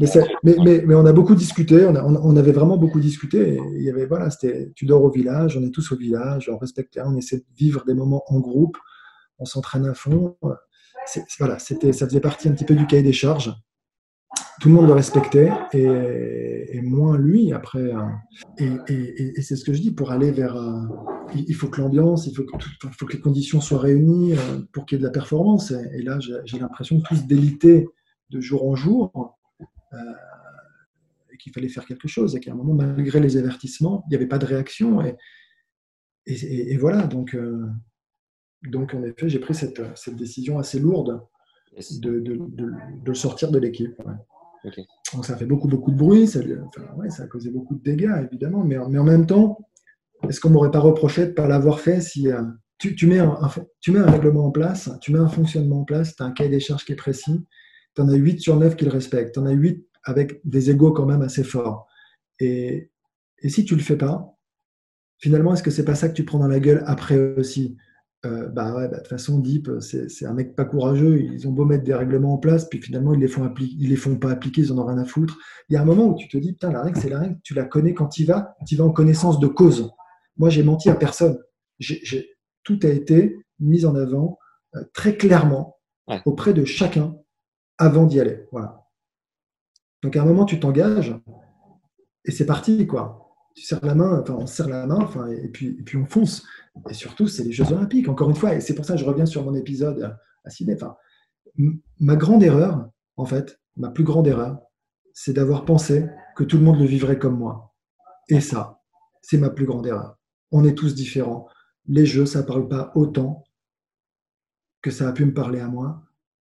Mais, mais, mais, on a beaucoup discuté, on, avait vraiment beaucoup discuté. il y avait, voilà, c'était, tu dors au village, on est tous au village, on respecte, on essaie de vivre des moments en groupe, on s'entraîne à fond. Voilà, c'était, ça faisait partie un petit peu du cahier des charges. Tout le monde le respectait et, et moins lui après. Hein. Et, et, c'est ce que je dis pour aller vers. Il faut que l'ambiance, il faut que, il faut que les conditions soient réunies euh, pour qu'il y ait de la performance. Et, là, j'ai l'impression que tout se délitait de jour en jour euh, et qu'il fallait faire quelque chose, et qu'à un moment, malgré les avertissements, il n'y avait pas de réaction. Et, voilà, donc, euh, donc en effet, j'ai pris cette, cette, décision assez lourde de, de, de, de sortir de l'équipe. Donc ça fait beaucoup, beaucoup de bruit, ça, a causé beaucoup de dégâts, évidemment, mais, en même temps, est-ce qu'on m'aurait pas reproché de ne pas l'avoir fait si euh, tu, mets un, règlement en place, tu mets un fonctionnement en place, tu as un cahier des charges qui est précis, tu en as 8 sur 9 qui le respectent. Tu en as 8 avec des égaux quand même assez forts. Et, et si tu le fais pas, finalement, est-ce que c'est pas ça que tu prends dans la gueule après aussi? Euh, bah ouais, bah, de toute façon, Deep, c'est un mec pas courageux. Ils ont beau mettre des règlements en place, puis finalement, ils les font ils les font pas appliquer, ils en ont rien à foutre. Il y a un moment où tu te dis, putain, la règle, c'est la règle, tu la connais quand tu vas, tu vas en connaissance de cause. Moi, j'ai menti à personne. tout a été mis en avant euh, très clairement auprès de chacun avant d'y aller. Voilà. Donc à un moment, tu t'engages et c'est parti, quoi. Tu serres la main, enfin, on serre la main, enfin, et puis, et puis on fonce. Et surtout, c'est les Jeux Olympiques, encore une fois. Et c'est pour ça que je reviens sur mon épisode à Sydney. Enfin, ma grande erreur, en fait, ma plus grande erreur, c'est d'avoir pensé que tout le monde le vivrait comme moi. Et ça, c'est ma plus grande erreur. On est tous différents. Les Jeux, ça ne parle pas autant que ça a pu me parler à moi.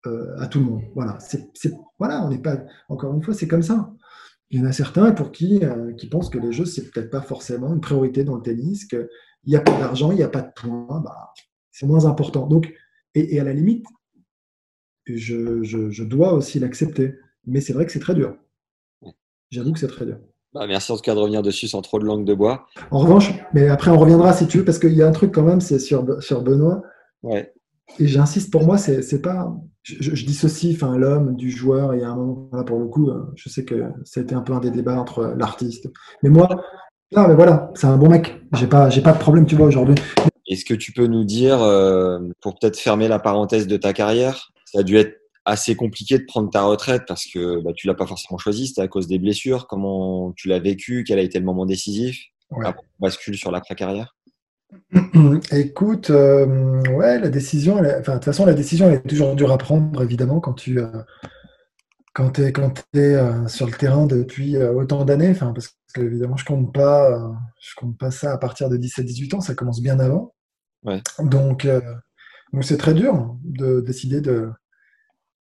Euh, à tout le monde. Voilà, voilà, on n'est pas, encore une fois, c'est comme ça. Il y en a certains pour qui, euh, qui pensent que les jeux, c'est peut-être pas forcément une priorité dans le tennis, qu'il n'y a pas d'argent, il n'y a pas de points, bah, c'est moins important. Donc, et, à la limite, je, je, dois aussi l'accepter. Mais c'est vrai que c'est très dur. J'avoue que c'est très dur. Bah, merci en tout cas de revenir dessus sans trop de langue de bois. En revanche, mais après on reviendra si tu veux, parce qu'il y a un truc quand même, c'est sur, sur Benoît. Ouais. Et j'insiste, pour moi, c'est pas. Je, je dissocie enfin, l'homme du joueur, et à un moment, là, pour le coup, je sais que ça a été un peu un des débats entre l'artiste. Mais moi, non, mais voilà, c'est un bon mec. J'ai pas, j'ai pas de problème, tu vois, aujourd'hui. Est-ce que tu peux nous dire, euh, pour peut-être fermer la parenthèse de ta carrière, ça a dû être assez compliqué de prendre ta retraite parce que bah, tu l'as pas forcément choisi, c'était à cause des blessures. Comment tu l'as vécu? Quel a été le moment décisif? Ouais. bascule sur l'après-carrière Écoute, euh, ouais, la décision, enfin, de toute façon, la décision elle est toujours dure à prendre, évidemment, quand tu euh, quand es, quand es euh, sur le terrain depuis autant d'années. Enfin, parce que, évidemment, je compte pas, je compte pas ça à partir de 17-18 ans, ça commence bien avant. Ouais. Donc, donc c'est très dur de décider de,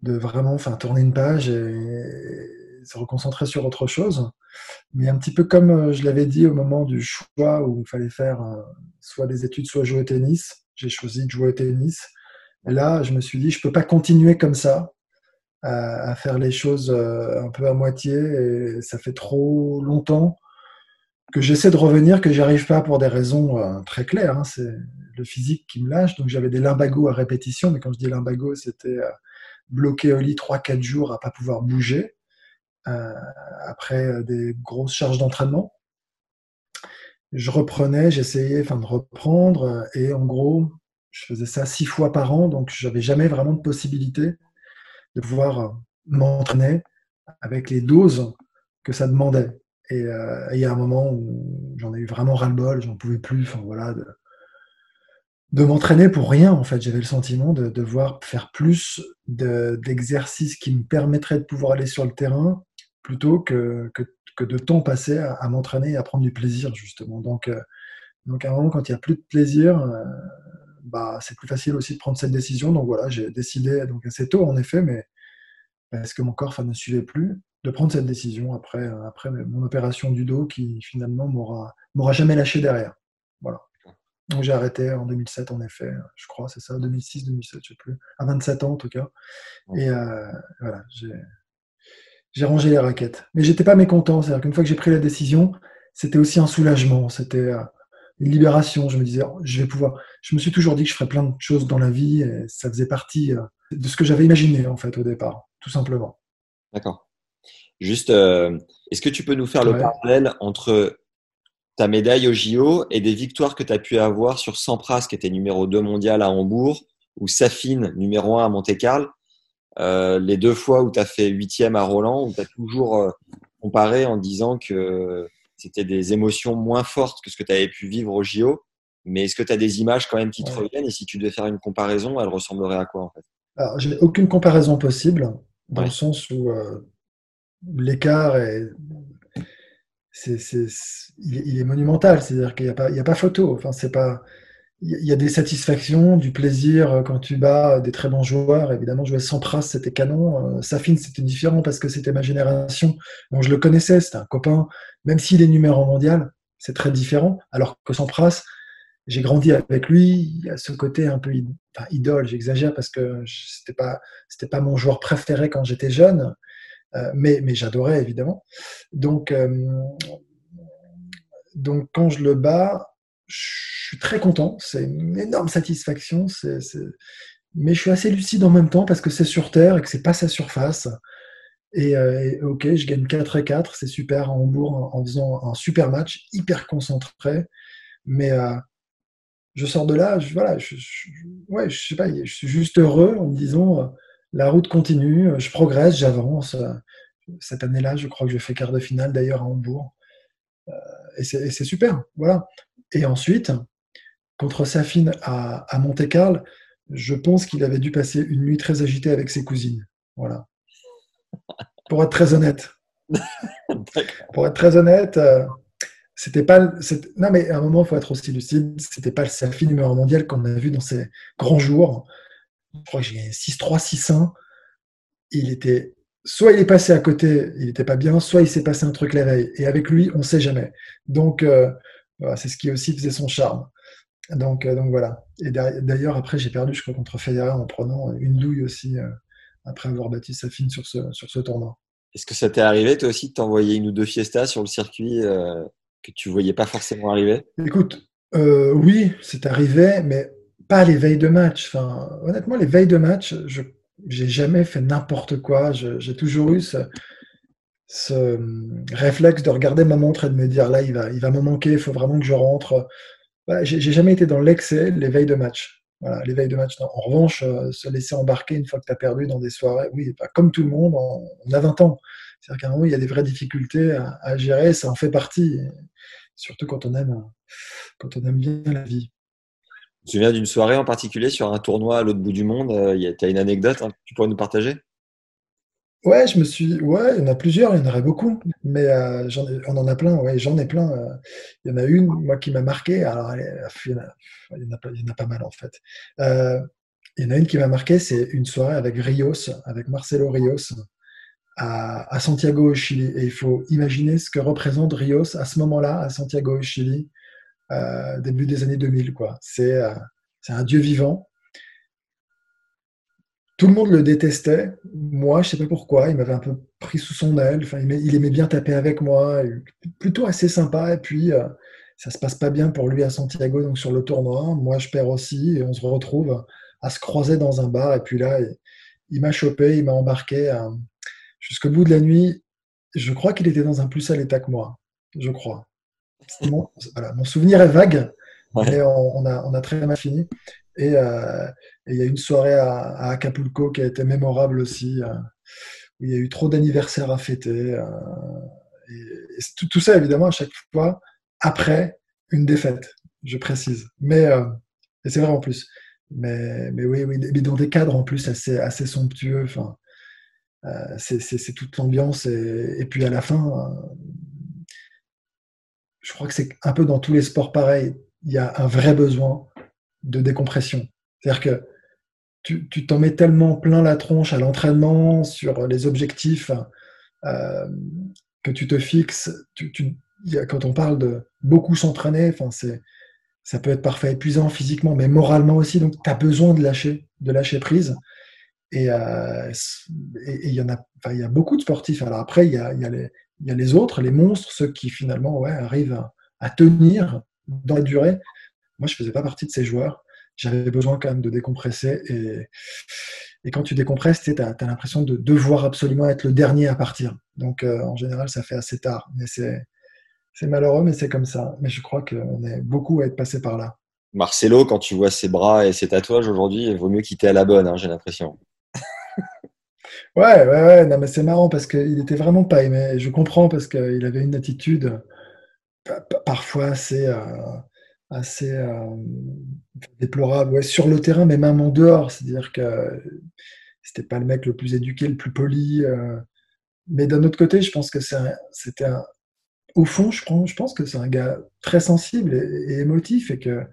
de vraiment enfin, tourner une page et se reconcentrer sur autre chose. Mais un petit peu comme euh, je l'avais dit au moment du choix où il fallait faire euh, soit des études, soit jouer au tennis, j'ai choisi de jouer au tennis. Et là, je me suis dit, je peux pas continuer comme ça, à, faire les choses euh, un peu à moitié. Et ça fait trop longtemps que j'essaie de revenir, que j'y arrive pas pour des raisons très claires. Hein. C'est le physique qui me lâche. Donc j'avais des limbagos à répétition, mais quand je dis limbago, c'était bloqué au lit 3-4 jours à pas pouvoir bouger. Euh, après euh, des grosses charges d'entraînement. Je reprenais, j'essayais enfin, de reprendre, euh, et en gros, je faisais ça six fois par an, donc j'avais jamais vraiment de possibilité de pouvoir m'entraîner avec les doses que ça demandait. Et il y a un moment où j'en ai eu vraiment ras-le-bol, j'en pouvais plus. Enfin voilà, de, de m'entraîner pour rien, en fait. J'avais le sentiment de devoir faire plus d'exercices qui me permettraient de pouvoir aller sur le terrain plutôt que, que, de temps passé à, m'entraîner et à prendre du plaisir, justement. Donc, euh, donc à un moment, quand il n'y a plus de plaisir, euh, bah, c'est plus facile aussi de prendre cette décision. Donc voilà, j'ai décidé, donc assez tôt en effet, mais parce que mon corps ne suivait plus, de prendre cette décision après, après mon opération du dos qui finalement m'aura jamais lâché derrière. Voilà. Donc j'ai arrêté en 2007 en effet, je crois, c'est ça, 2006, 2007, je sais plus, à 27 ans en tout cas. Et euh, voilà, j'ai rangé les raquettes. Mais j'étais pas mécontent, c'est-à-dire qu'une fois que j'ai pris la décision, c'était aussi un soulagement, c'était euh, une libération. Je me disais, oh, je vais pouvoir. Je me suis toujours dit que je ferais plein de choses dans la vie et ça faisait partie euh, de ce que j'avais imaginé en fait au départ, tout simplement. D'accord. Juste, est-ce que tu peux nous faire le parallèle entre ta médaille au JO et des victoires que tu as pu avoir sur Sampras, qui était numéro 2 mondial à Hambourg, ou Safine, numéro 1 à Monte-Carlo. Euh, les deux fois où tu as fait huitième à Roland, où tu as toujours euh, comparé en disant que c'était des émotions moins fortes que ce que tu avais pu vivre au JO. Mais est-ce que tu as des images quand même qui te reviennent Et si tu devais faire une comparaison, elle ressemblerait à quoi en fait? Alors, j'ai aucune comparaison possible, dans le sens où euh, l'écart est c'est, il, est, monumental. C'est-à-dire qu'il n'y a, pas, il a pas photo. Enfin, c'est pas, il y a des satisfactions, du plaisir euh, quand tu bats des très bons joueurs. Évidemment, jouer Sampras, c'était canon. Euh, Safin, c'était différent parce que c'était ma génération. Je le connaissais, c'était un copain. Même s'il est numéro mondial, c'est très différent. Alors que Sampras, j'ai grandi avec lui. Il y a ce côté un peu idole, j'exagère parce que c'était pas, c'était pas mon joueur préféré quand j'étais jeune. Euh, mais, j'adorais évidemment. Donc, euh, donc quand je le bats, je suis très content. C'est une énorme satisfaction. Mais je suis assez lucide en même temps parce que c'est sur Terre et que c'est pas sa surface. Et, euh, ok, je gagne 4 et 4, c'est super à Hambourg en, faisant un super match, hyper concentré. Mais je sors de là, je, voilà, ouais, je sais pas, je suis juste heureux en me disant la route continue, je progresse, j'avance. Cette année-là, je crois que je fais quart de finale d'ailleurs à Hambourg. Euh, et c'est super. Voilà. Et ensuite, contre Safine à, à Monte-Carlo, je pense qu'il avait dû passer une nuit très agitée avec ses cousines. Voilà. Pour être très honnête. Pour être très honnête, euh, c'était pas. Non, mais à un moment, il faut être aussi lucide. C'était pas le Safine numéro mondial qu'on a vu dans ces grands jours je crois que j'ai 6-3, 6-1. Il était, soit il est passé à côté, il n'était pas bien, soit il s'est passé un truc la veille. Et avec lui, on ne sait jamais. Donc, euh, c'est ce qui aussi faisait son charme. Donc, euh, donc voilà. Et d'ailleurs, après, j'ai perdu, je crois, contre Federer en prenant une douille aussi, euh, après avoir battu sa fine sur ce, sur ce tournoi. Est-ce que ça t'est arrivé, toi aussi, de t'envoyer une ou deux fiestas sur le circuit que tu voyais pas forcément arriver? Écoute, oui, c'est arrivé, mais pas les veilles de match. Honnêtement, les veilles de match, je n'ai jamais fait n'importe quoi. J'ai toujours eu ce, hum, réflexe de regarder ma montre et de me dire là, il va, il me manquer, il faut vraiment que je rentre. J'ai jamais été dans l'excès les veilles de match. En revanche, euh, se laisser embarquer une fois que tu as perdu dans des soirées, oui, comme tout le monde, on, a 20 ans. C'est-à-dire qu'à un moment, il y a des vraies difficultés à, gérer, ça en fait partie. Surtout aime, quand on aime bien la vie. Te souviens d'une soirée en particulier sur un tournoi à l'autre bout du monde euh, Tu as une anecdote hein, que tu pourrais nous partager? Ouais, je me suis. Ouais, il y en a plusieurs, il y en aurait beaucoup, mais euh, on en a plein. Ouais, j'en ai plein. Euh. il y en a une, moi, qui m'a marqué. Alors, il, y en a, pas, il y en a pas mal en fait. il y en a une qui m'a marqué, c'est une soirée avec Rios, avec Marcelo Rios, à, à, Santiago au Chili. Et il faut imaginer ce que représente Rios à ce moment-là, à Santiago au Chili. Euh, début des années 2000. Quoi. C'est, euh, c'est un dieu vivant. Tout le monde le détestait. Moi, je ne sais pas pourquoi. Il m'avait un peu pris sous son aile. Enfin, il, aimait, bien taper avec moi. Plutôt assez sympa. Et puis, euh, ça se passe pas bien pour lui à Santiago, donc sur le tournoi. Moi, je perds aussi. Et on se retrouve à se croiser dans un bar. Et puis là, il, m'a chopé, il m'a embarqué jusqu'au bout de la nuit. Je crois qu'il était dans un plus sale état que moi. Je crois. Mon, souvenir est vague, mais on, a, très mal fini. Et il y a une soirée à, Acapulco qui a été mémorable aussi, où il y a eu trop d'anniversaires à fêter. et, tout, ça, évidemment, à chaque fois, après une défaite, je précise. Mais et c'est vrai en plus. Mais, mais oui, oui, mais dans des cadres en plus assez, assez somptueux. Enfin, euh, c'est toute l'ambiance. Et, puis à la fin, euh, je crois que c'est un peu dans tous les sports pareils. Il y a un vrai besoin de décompression. C'est-à-dire que tu t'en mets tellement plein la tronche à l'entraînement, sur les objectifs euh, que tu te fixes. Quand on parle de beaucoup s'entraîner, ça peut être parfois épuisant physiquement, mais moralement aussi. Donc, tu as besoin de lâcher, de lâcher prise. Et euh, il y en a, y a beaucoup de sportifs. Alors après, il y, a les, y a les autres, les monstres, ceux qui finalement ouais, arrivent à, tenir dans la durée. Moi, je faisais pas partie de ces joueurs. J'avais besoin quand même de décompresser. Et, et quand tu décompresses, tu as, l'impression de devoir absolument être le dernier à partir. Donc, euh, en général, ça fait assez tard. Mais c'est c'est malheureux, mais c'est comme ça. Mais je crois qu'on est beaucoup à être passé par là. Marcelo, quand tu vois ses bras et ses tatouages aujourd'hui, il vaut mieux quitter à la bonne, hein, j'ai l'impression. Ouais, ouais, ouais. Non, mais c'est marrant parce qu'il était vraiment pas aimé. Je comprends parce qu'il avait une attitude parfois assez, euh, euh, déplorable. Ouais, sur le terrain, mais même en dehors. C'est-à-dire que c'était pas le mec le plus éduqué, le plus poli. Euh. mais d'un autre côté, je pense que c'était un, au fond, je, je pense que c'est un gars très sensible et, émotif et que,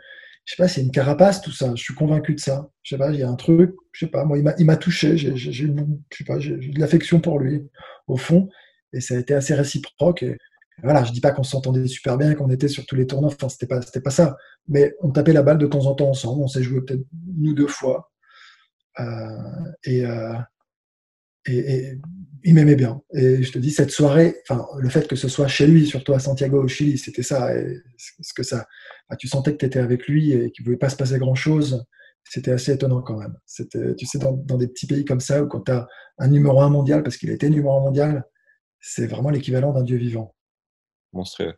je sais pas, c'est une carapace tout ça. Je suis convaincu de ça. Je sais pas, il y a un truc, je sais pas, moi, il m'a touché. J'ai, de l'affection pour lui, au fond, et ça a été assez réciproque. Et, voilà, je dis pas qu'on s'entendait super bien, qu'on était sur tous les tournois. Enfin, c'était pas, c'était pas ça. Mais on tapait la balle de temps en temps ensemble. On s'est joué peut-être ou deux fois. Euh, et, euh, et, il m'aimait bien. Et je te dis, cette soirée, enfin, le fait que ce soit chez lui, surtout à Santiago au Chili, c'était ça. Et ce que ça, tu sentais que tu étais avec lui et qu'il ne pouvait pas se passer grand-chose. C'était assez étonnant quand même. C'était, tu sais, dans, des petits pays comme ça, où quand tu as un numéro un mondial, parce qu'il a été numéro un mondial, c'est vraiment l'équivalent d'un dieu vivant. Monstrueux.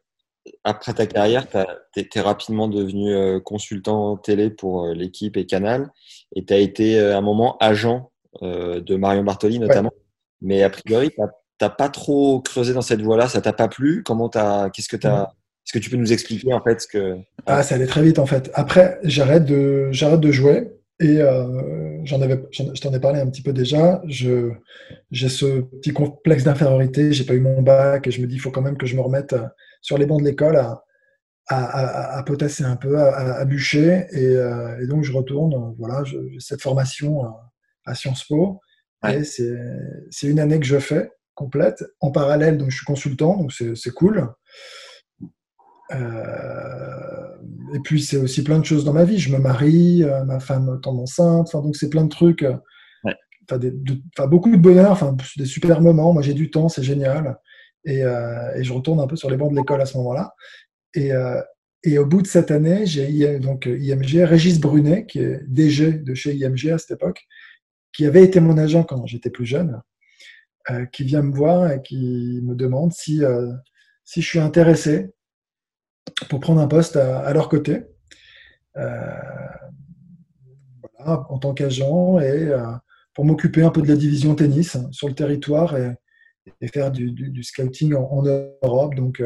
Après ta carrière, tu es, rapidement devenu euh, consultant télé pour euh, l'équipe et Canal. Et tu as été à euh, un moment agent de Marion Bartoli notamment. Mais a priori, tu n'as pas trop creusé dans cette voie-là, ça t'a pas plu Comment t'as, qu'est-ce que t'as, est-ce que tu peux nous expliquer en fait ce que Ah, ça allait très vite en fait. Après, j'arrête de, j'arrête de jouer et euh, j'en avais, je t'en ai parlé un petit peu déjà. Je, j'ai ce petit complexe d'infériorité. J'ai pas eu mon bac et je me dis, il faut quand même que je me remette sur les bancs de l'école à, à, à, potasser un peu, à, bûcher. Et, euh, et, donc, je retourne. Voilà, cette formation à Sciences Po c'est une année que je fais complète. En parallèle, donc je suis consultant, donc c'est cool. Euh, et puis c'est aussi plein de choses dans ma vie. Je me marie, euh, ma femme tombe enceinte. Enfin, donc c'est plein de trucs. Euh, beaucoup de bonheur, enfin des super moments. Moi j'ai du temps, c'est génial. Et, et, je retourne un peu sur les bancs de l'école à ce moment-là. Et, et, au bout de cette année, j'ai donc IMG, Régis Brunet, qui est DG de chez IMG à cette époque, qui avait été mon agent quand j'étais plus jeune, euh, qui vient me voir et qui me demande si, euh, si je suis intéressé pour prendre un poste à, leur côté, euh, en tant qu'agent et pour m'occuper un peu de la division tennis sur le territoire et, faire du, scouting en, Europe, donc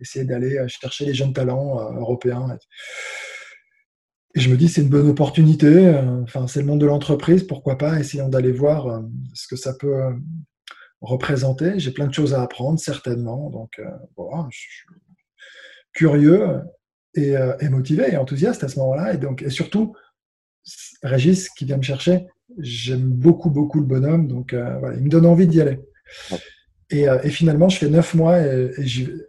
essayer d'aller chercher les jeunes talents européens. Je me dis, c'est une bonne opportunité. Euh, enfin, c'est le monde de l'entreprise. Pourquoi pas Essayons d'aller voir euh, ce que ça peut euh, représenter. J'ai plein de choses à apprendre, certainement. Donc, voilà, je suis curieux et, motivé et enthousiaste à ce moment-là. Et, donc, et surtout, Régis qui vient me chercher, j'aime beaucoup, beaucoup le bonhomme. Donc, voilà, il me donne envie d'y aller. Et, et, finalement, je fais neuf mois et,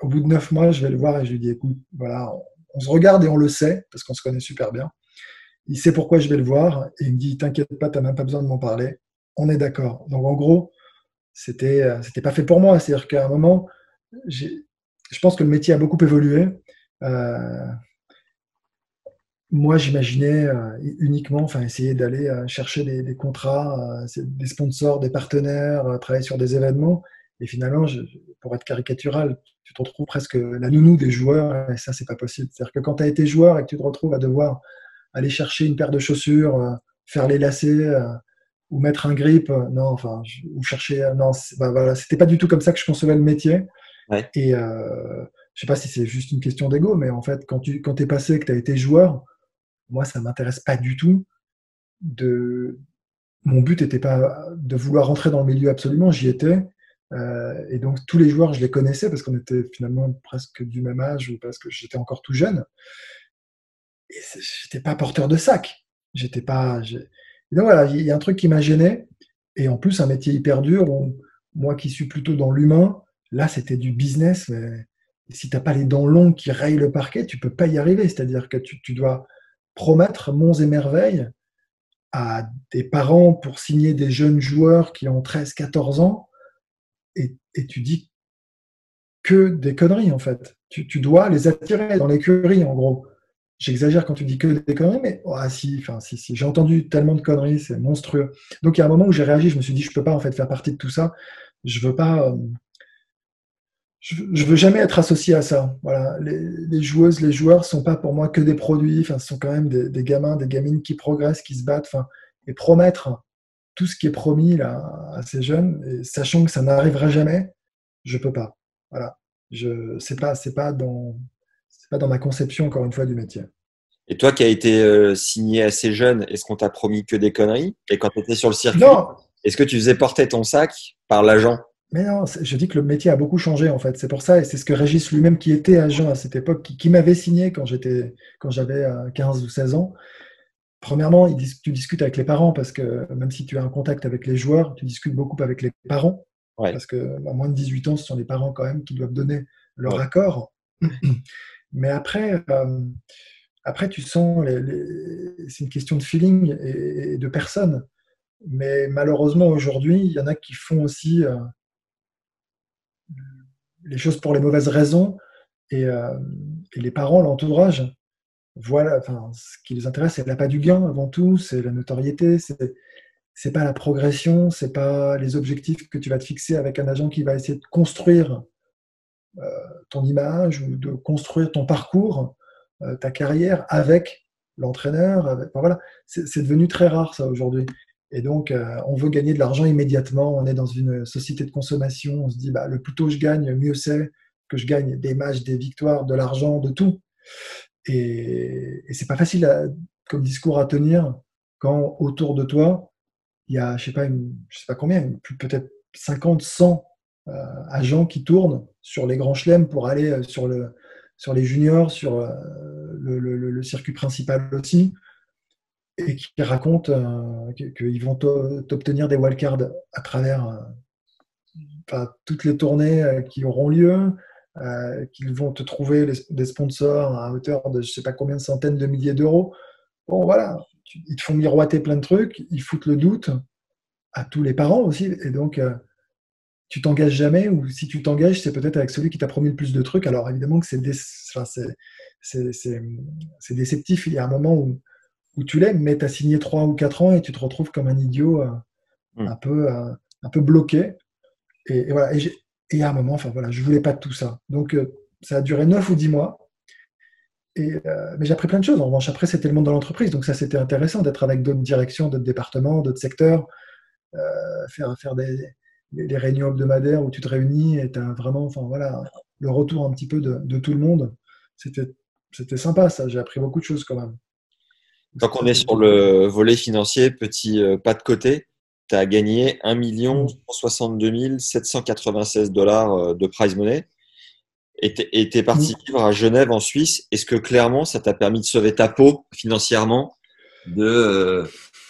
au bout de neuf mois, je vais le voir et je lui dis, écoute, voilà, on se regarde et on le sait, parce qu'on se connaît super bien. Il sait pourquoi je vais le voir, et il me dit T'inquiète pas, tu n'as même pas besoin de m'en parler. On est d'accord. Donc en gros, c'était euh, c'était pas fait pour moi. C'est-à-dire qu'à un moment, je pense que le métier a beaucoup évolué. Euh, moi, j'imaginais euh, uniquement, enfin, essayer d'aller chercher des, contrats, des sponsors, des partenaires, travailler sur des événements. Et finalement, pour être caricatural, tu te retrouves presque la nounou des joueurs, et ça, c'est pas possible. C'est-à-dire que quand tu as été joueur et que tu te retrouves à devoir aller chercher une paire de chaussures, euh, faire les lacets euh, ou mettre un grip. euh, non, enfin, ou chercher. non, bah, voilà, c'était pas du tout comme ça que je concevais le métier. Ouais. Et je sais pas si c'est juste une question d'ego, mais en fait, quand tu quand es passé, que tu as été joueur, moi, ça m'intéresse pas du tout. De... Mon but n'était pas de vouloir rentrer dans le milieu absolument, j'y étais. Euh, et donc, tous les joueurs, je les connaissais parce qu'on était finalement presque du même âge ou parce que j'étais encore tout jeune. Et j'étais pas porteur de sac. J'étais pas. donc voilà, il y a un truc qui m'a gêné. Et en plus, un métier hyper dur. où moi qui suis plutôt dans l'humain, là, c'était du business. Mais si tu n'as pas les dents longues qui rayent le parquet, tu peux pas y arriver. C'est-à-dire que tu, tu dois promettre monts et merveilles à des parents pour signer des jeunes joueurs qui ont 13, 14 ans. Et, tu dis que des conneries, en fait. Tu, tu dois les attirer dans l'écurie, en gros. J'exagère quand tu dis que des conneries, mais oh, ah, si, enfin, si, si. j'ai entendu tellement de conneries, c'est monstrueux. Donc il y a un moment où j'ai réagi, je me suis dit, je peux pas en fait faire partie de tout ça. Je veux pas, euh, je, veux jamais être associé à ça. Voilà, les, joueuses, les joueurs sont pas pour moi que des produits. Enfin, ce sont quand même des, des gamins, des gamines qui progressent, qui se battent. Enfin, et promettre tout ce qui est promis là à ces jeunes, et sachant que ça n'arrivera jamais, je peux pas. Voilà, je c'est pas c'est pas dans c'est pas dans ma conception encore une fois du métier. Et toi qui as été euh, signé assez jeune, est-ce qu'on t'a promis que des conneries? Et quand tu étais sur le circuit, est-ce que tu faisais porter ton sac par l'agent? Mais non, je dis que le métier a beaucoup changé en fait. C'est pour ça et c'est ce que Régis lui-même qui était agent à cette époque, qui, qui m'avait signé quand j'étais quand j'avais euh, 15 ou 16 ans. Premièrement, il dis- tu discutes avec les parents parce que même si tu as un contact avec les joueurs, tu discutes beaucoup avec les parents. Ouais. Parce que à moins de 18 ans, ce sont les parents quand même qui doivent donner leur Ouais. accord. Mais après, euh, après tu sens, les, les- c'est une question de feeling et, et de personne. Mais malheureusement, aujourd'hui, il y en a qui font aussi euh, les choses pour les mauvaises raisons. Et, euh, et les parents, l'entourage, voilà, enfin, ce qui les intéresse, c'est l'appât du gain avant tout, c'est la notoriété, c'est pas la progression, c'est pas les objectifs que tu vas te fixer avec un agent qui va essayer de construire euh, ton image ou de construire ton parcours, euh, ta carrière avec l'entraîneur. Voilà, c'est c'est devenu très rare ça aujourd'hui. Et donc, euh, on veut gagner de l'argent immédiatement. On est dans une société de consommation. On se dit, bah, le plus tôt je gagne, mieux c'est que je gagne des matchs, des victoires, de l'argent, de tout. Et, et c'est pas facile à- comme discours à tenir quand autour de toi, il y a, je sais pas, je sais pas combien, peut-être 50, 100 euh, agents qui tournent sur les grands chelems pour aller euh, sur, le, sur les juniors, sur euh, le, circuit principal aussi, et qui racontent euh, qu'ils vont t'o- t'obtenir des wildcards à travers euh, toutes les tournées euh, qui auront lieu, euh, qu'ils vont te trouver les- des sponsors à hauteur de je sais pas combien de centaines de milliers d'euros. Bon, voilà, ils te font miroiter plein de trucs, ils foutent le doute à tous les parents aussi, et donc euh, tu t'engages jamais, ou si tu t'engages, c'est peut-être avec celui qui t'a promis le plus de trucs. Alors évidemment que c'est enfin, c'est- déceptif, il y a un moment où, où tu l'aimes, mais tu as signé 3 ou 4 ans et tu te retrouves comme un idiot euh, Mm. un, peu, euh, un peu bloqué. Et, et voilà, et, et a un moment, enfin voilà, je voulais pas de tout ça. Donc euh, ça a duré 9 ou 10 mois. Et, euh, mais j'ai appris plein de choses. En revanche, après, c'était le monde de l'entreprise. Donc, ça, c'était intéressant d'être avec d'autres directions, d'autres départements, d'autres secteurs, euh, faire, faire des, réunions hebdomadaires où tu te réunis et tu as vraiment, enfin, voilà, le retour un petit peu de, tout le monde. C'était, sympa, ça. J'ai appris beaucoup de choses quand même. Tant qu'on est sur le volet financier, petit pas de côté, tu as gagné 1 162 796 dollars euh, de prize money et tu es parti vivre à Genève en Suisse. Est-ce que clairement ça t'a permis de sauver ta peau financièrement, de, euh,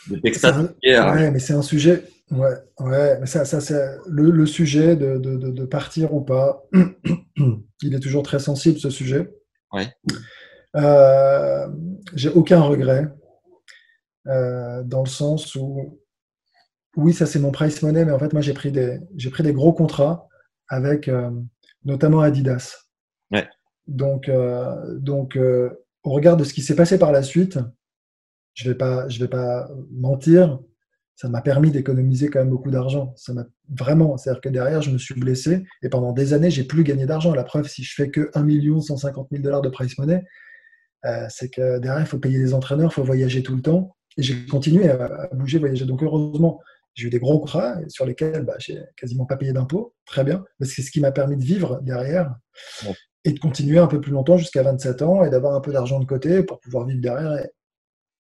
de un- ouais, mais c'est un sujet. Ouais, ouais, mais ça, ça c'est le, le sujet de, de, de, de partir ou pas. Il est toujours très sensible ce sujet. Ouais. Euh, J'ai aucun regret euh, dans le sens où, oui, ça c'est mon price money, mais en fait moi j'ai pris des j'ai pris des gros contrats avec euh, notamment Adidas. Ouais. Donc euh, donc euh, au regard de ce qui s'est passé par la suite, je vais pas je vais pas mentir, ça m'a permis d'économiser quand même beaucoup d'argent. Ça m'a vraiment, c'est-à-dire que derrière, je me suis blessé et pendant des années, j'ai plus gagné d'argent. La preuve, si je fais que 1 150 000 dollars de price money, c'est que derrière, il faut payer des entraîneurs, il faut voyager tout le temps. Et j'ai continué à, bouger, voyager. Donc heureusement, j'ai eu des gros contrats sur lesquels bah, j'ai quasiment pas payé d'impôts. Très bien. Mais c'est ce qui m'a permis de vivre derrière et de continuer un peu plus longtemps jusqu'à 27 ans et d'avoir un peu d'argent de côté pour pouvoir vivre derrière et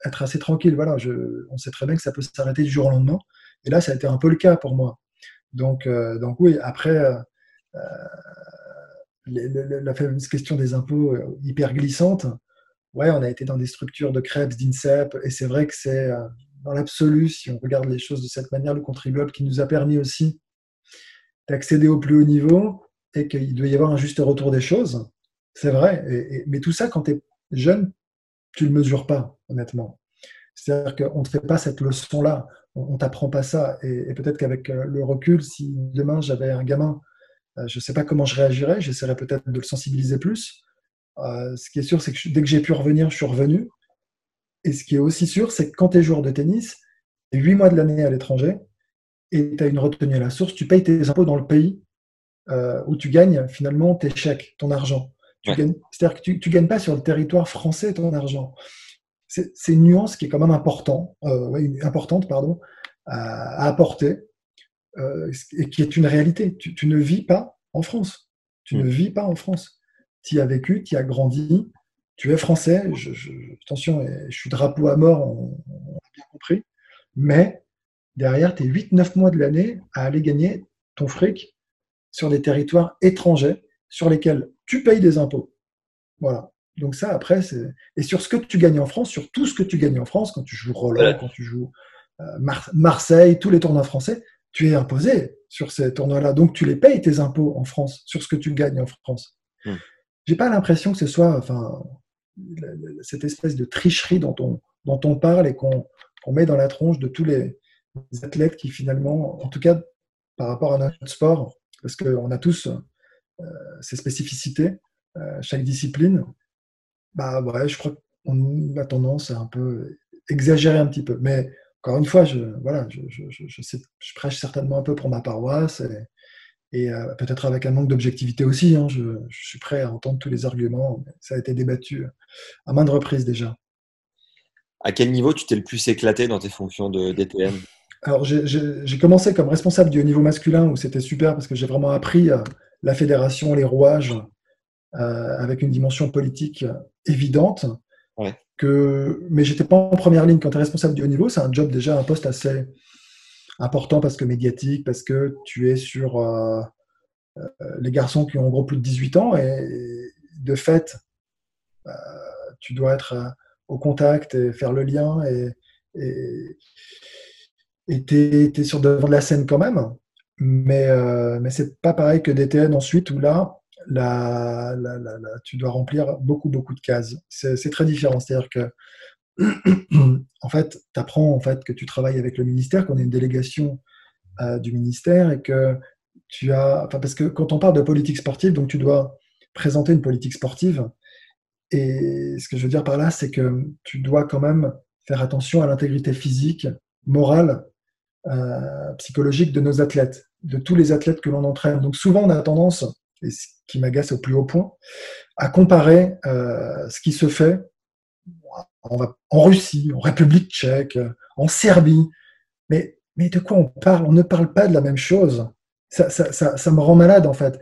être assez tranquille. Voilà, je, on sait très bien que ça peut s'arrêter du jour au lendemain. Et là, ça a été un peu le cas pour moi. Donc, euh, donc oui, après, euh, euh, la fameuse question des impôts hyper glissante, ouais, on a été dans des structures de crêpes, d'INSEP, et c'est vrai que c'est dans l'absolu, si on regarde les choses de cette manière, le contribuable qui nous a permis aussi d'accéder au plus haut niveau et qu'il doit y avoir un juste retour des choses. C'est vrai. mais tout ça, quand tu es jeune, tu ne le mesures pas, honnêtement. C'est-à-dire qu'on ne te fait pas cette leçon-là, on ne t'apprend pas ça. Et, peut-être qu'avec euh, le recul, si demain j'avais un gamin, euh, je ne sais pas comment je réagirais, j'essaierais peut-être de le sensibiliser plus. Euh, ce qui est sûr, c'est que dès que j'ai pu revenir, je suis revenu. Et ce qui est aussi sûr, c'est que quand tu es joueur de tennis, tu es 8 mois de l'année à l'étranger et tu as une retenue à la source, tu payes tes impôts dans le pays où tu gagnes finalement tes chèques, ton argent. C'est-à-dire que tu ne gagnes pas sur le territoire français ton argent. C'est une nuance qui est quand même important, euh, importante pardon, à, apporter euh, et qui est une réalité. Tu, ne vis pas en France. Tu ne mm. vis pas en France. Tu y as vécu, tu y as grandi, tu es français. attention, je suis drapeau à mort, on, on a bien compris. Mais derrière, tu es 8-9 mois de l'année à aller gagner ton fric sur des territoires étrangers sur lesquels tu payes des impôts. Voilà. Donc ça, après, c'est... Et sur ce que tu gagnes en France, sur tout ce que tu gagnes en France, quand tu joues Roland, quand tu joues euh, Marseille, tous les tournois français, tu es imposé sur ces tournois-là. Donc tu les payes, tes impôts en France, sur ce que tu gagnes en France. Je hmm. J'ai pas l'impression que ce soit enfin, cette espèce de tricherie dont on, dont on parle et qu'on, met dans la tronche de tous les athlètes qui finalement, en tout cas par rapport à notre sport, parce qu'on a tous euh, ses spécificités, euh, chaque discipline, bah ouais, je crois qu'on a tendance à un peu exagérer un petit peu. Mais encore une fois, je, voilà, je, je, prêche certainement un peu pour ma paroisse euh, peut-être avec un manque d'objectivité aussi. Hein, je, suis prêt à entendre tous les arguments. Ça a été débattu à maintes reprises déjà. À quel niveau tu t'es le plus éclaté dans tes fonctions de DTM Alors, j'ai commencé comme responsable du niveau masculin où c'était super parce que j'ai vraiment appris la fédération, les rouages, euh, avec une dimension politique évidente. Que, mais j'étais pas en première ligne quand tu es responsable du haut niveau. C'est un job déjà, un poste assez important parce que médiatique, parce que tu es sur euh, euh, les garçons qui ont en gros plus de 18 ans et de fait, tu dois être au contact et faire le lien et tu es, sur devant de la scène quand même. Mais, euh, mais c'est pas pareil que DTN ensuite, où là, la, tu dois remplir beaucoup, beaucoup de cases. C'est très différent. C'est-à-dire que, en fait, tu apprends en fait, que tu travailles avec le ministère, qu'on est une délégation euh, du ministère et que tu as. Parce que quand on parle de politique sportive, donc tu dois présenter une politique sportive. Et ce que je veux dire par là, c'est que tu dois quand même faire attention à l'intégrité physique, morale, euh, psychologique de nos athlètes de tous les athlètes que l'on entraîne. Donc souvent, on a tendance, et ce qui m'agace au plus haut point, à comparer euh, ce qui se fait en, Russie, en République tchèque, en Serbie. Mais, mais de quoi on parle? On ne parle pas de la même chose. Ça, ça, ça, me rend malade, en fait.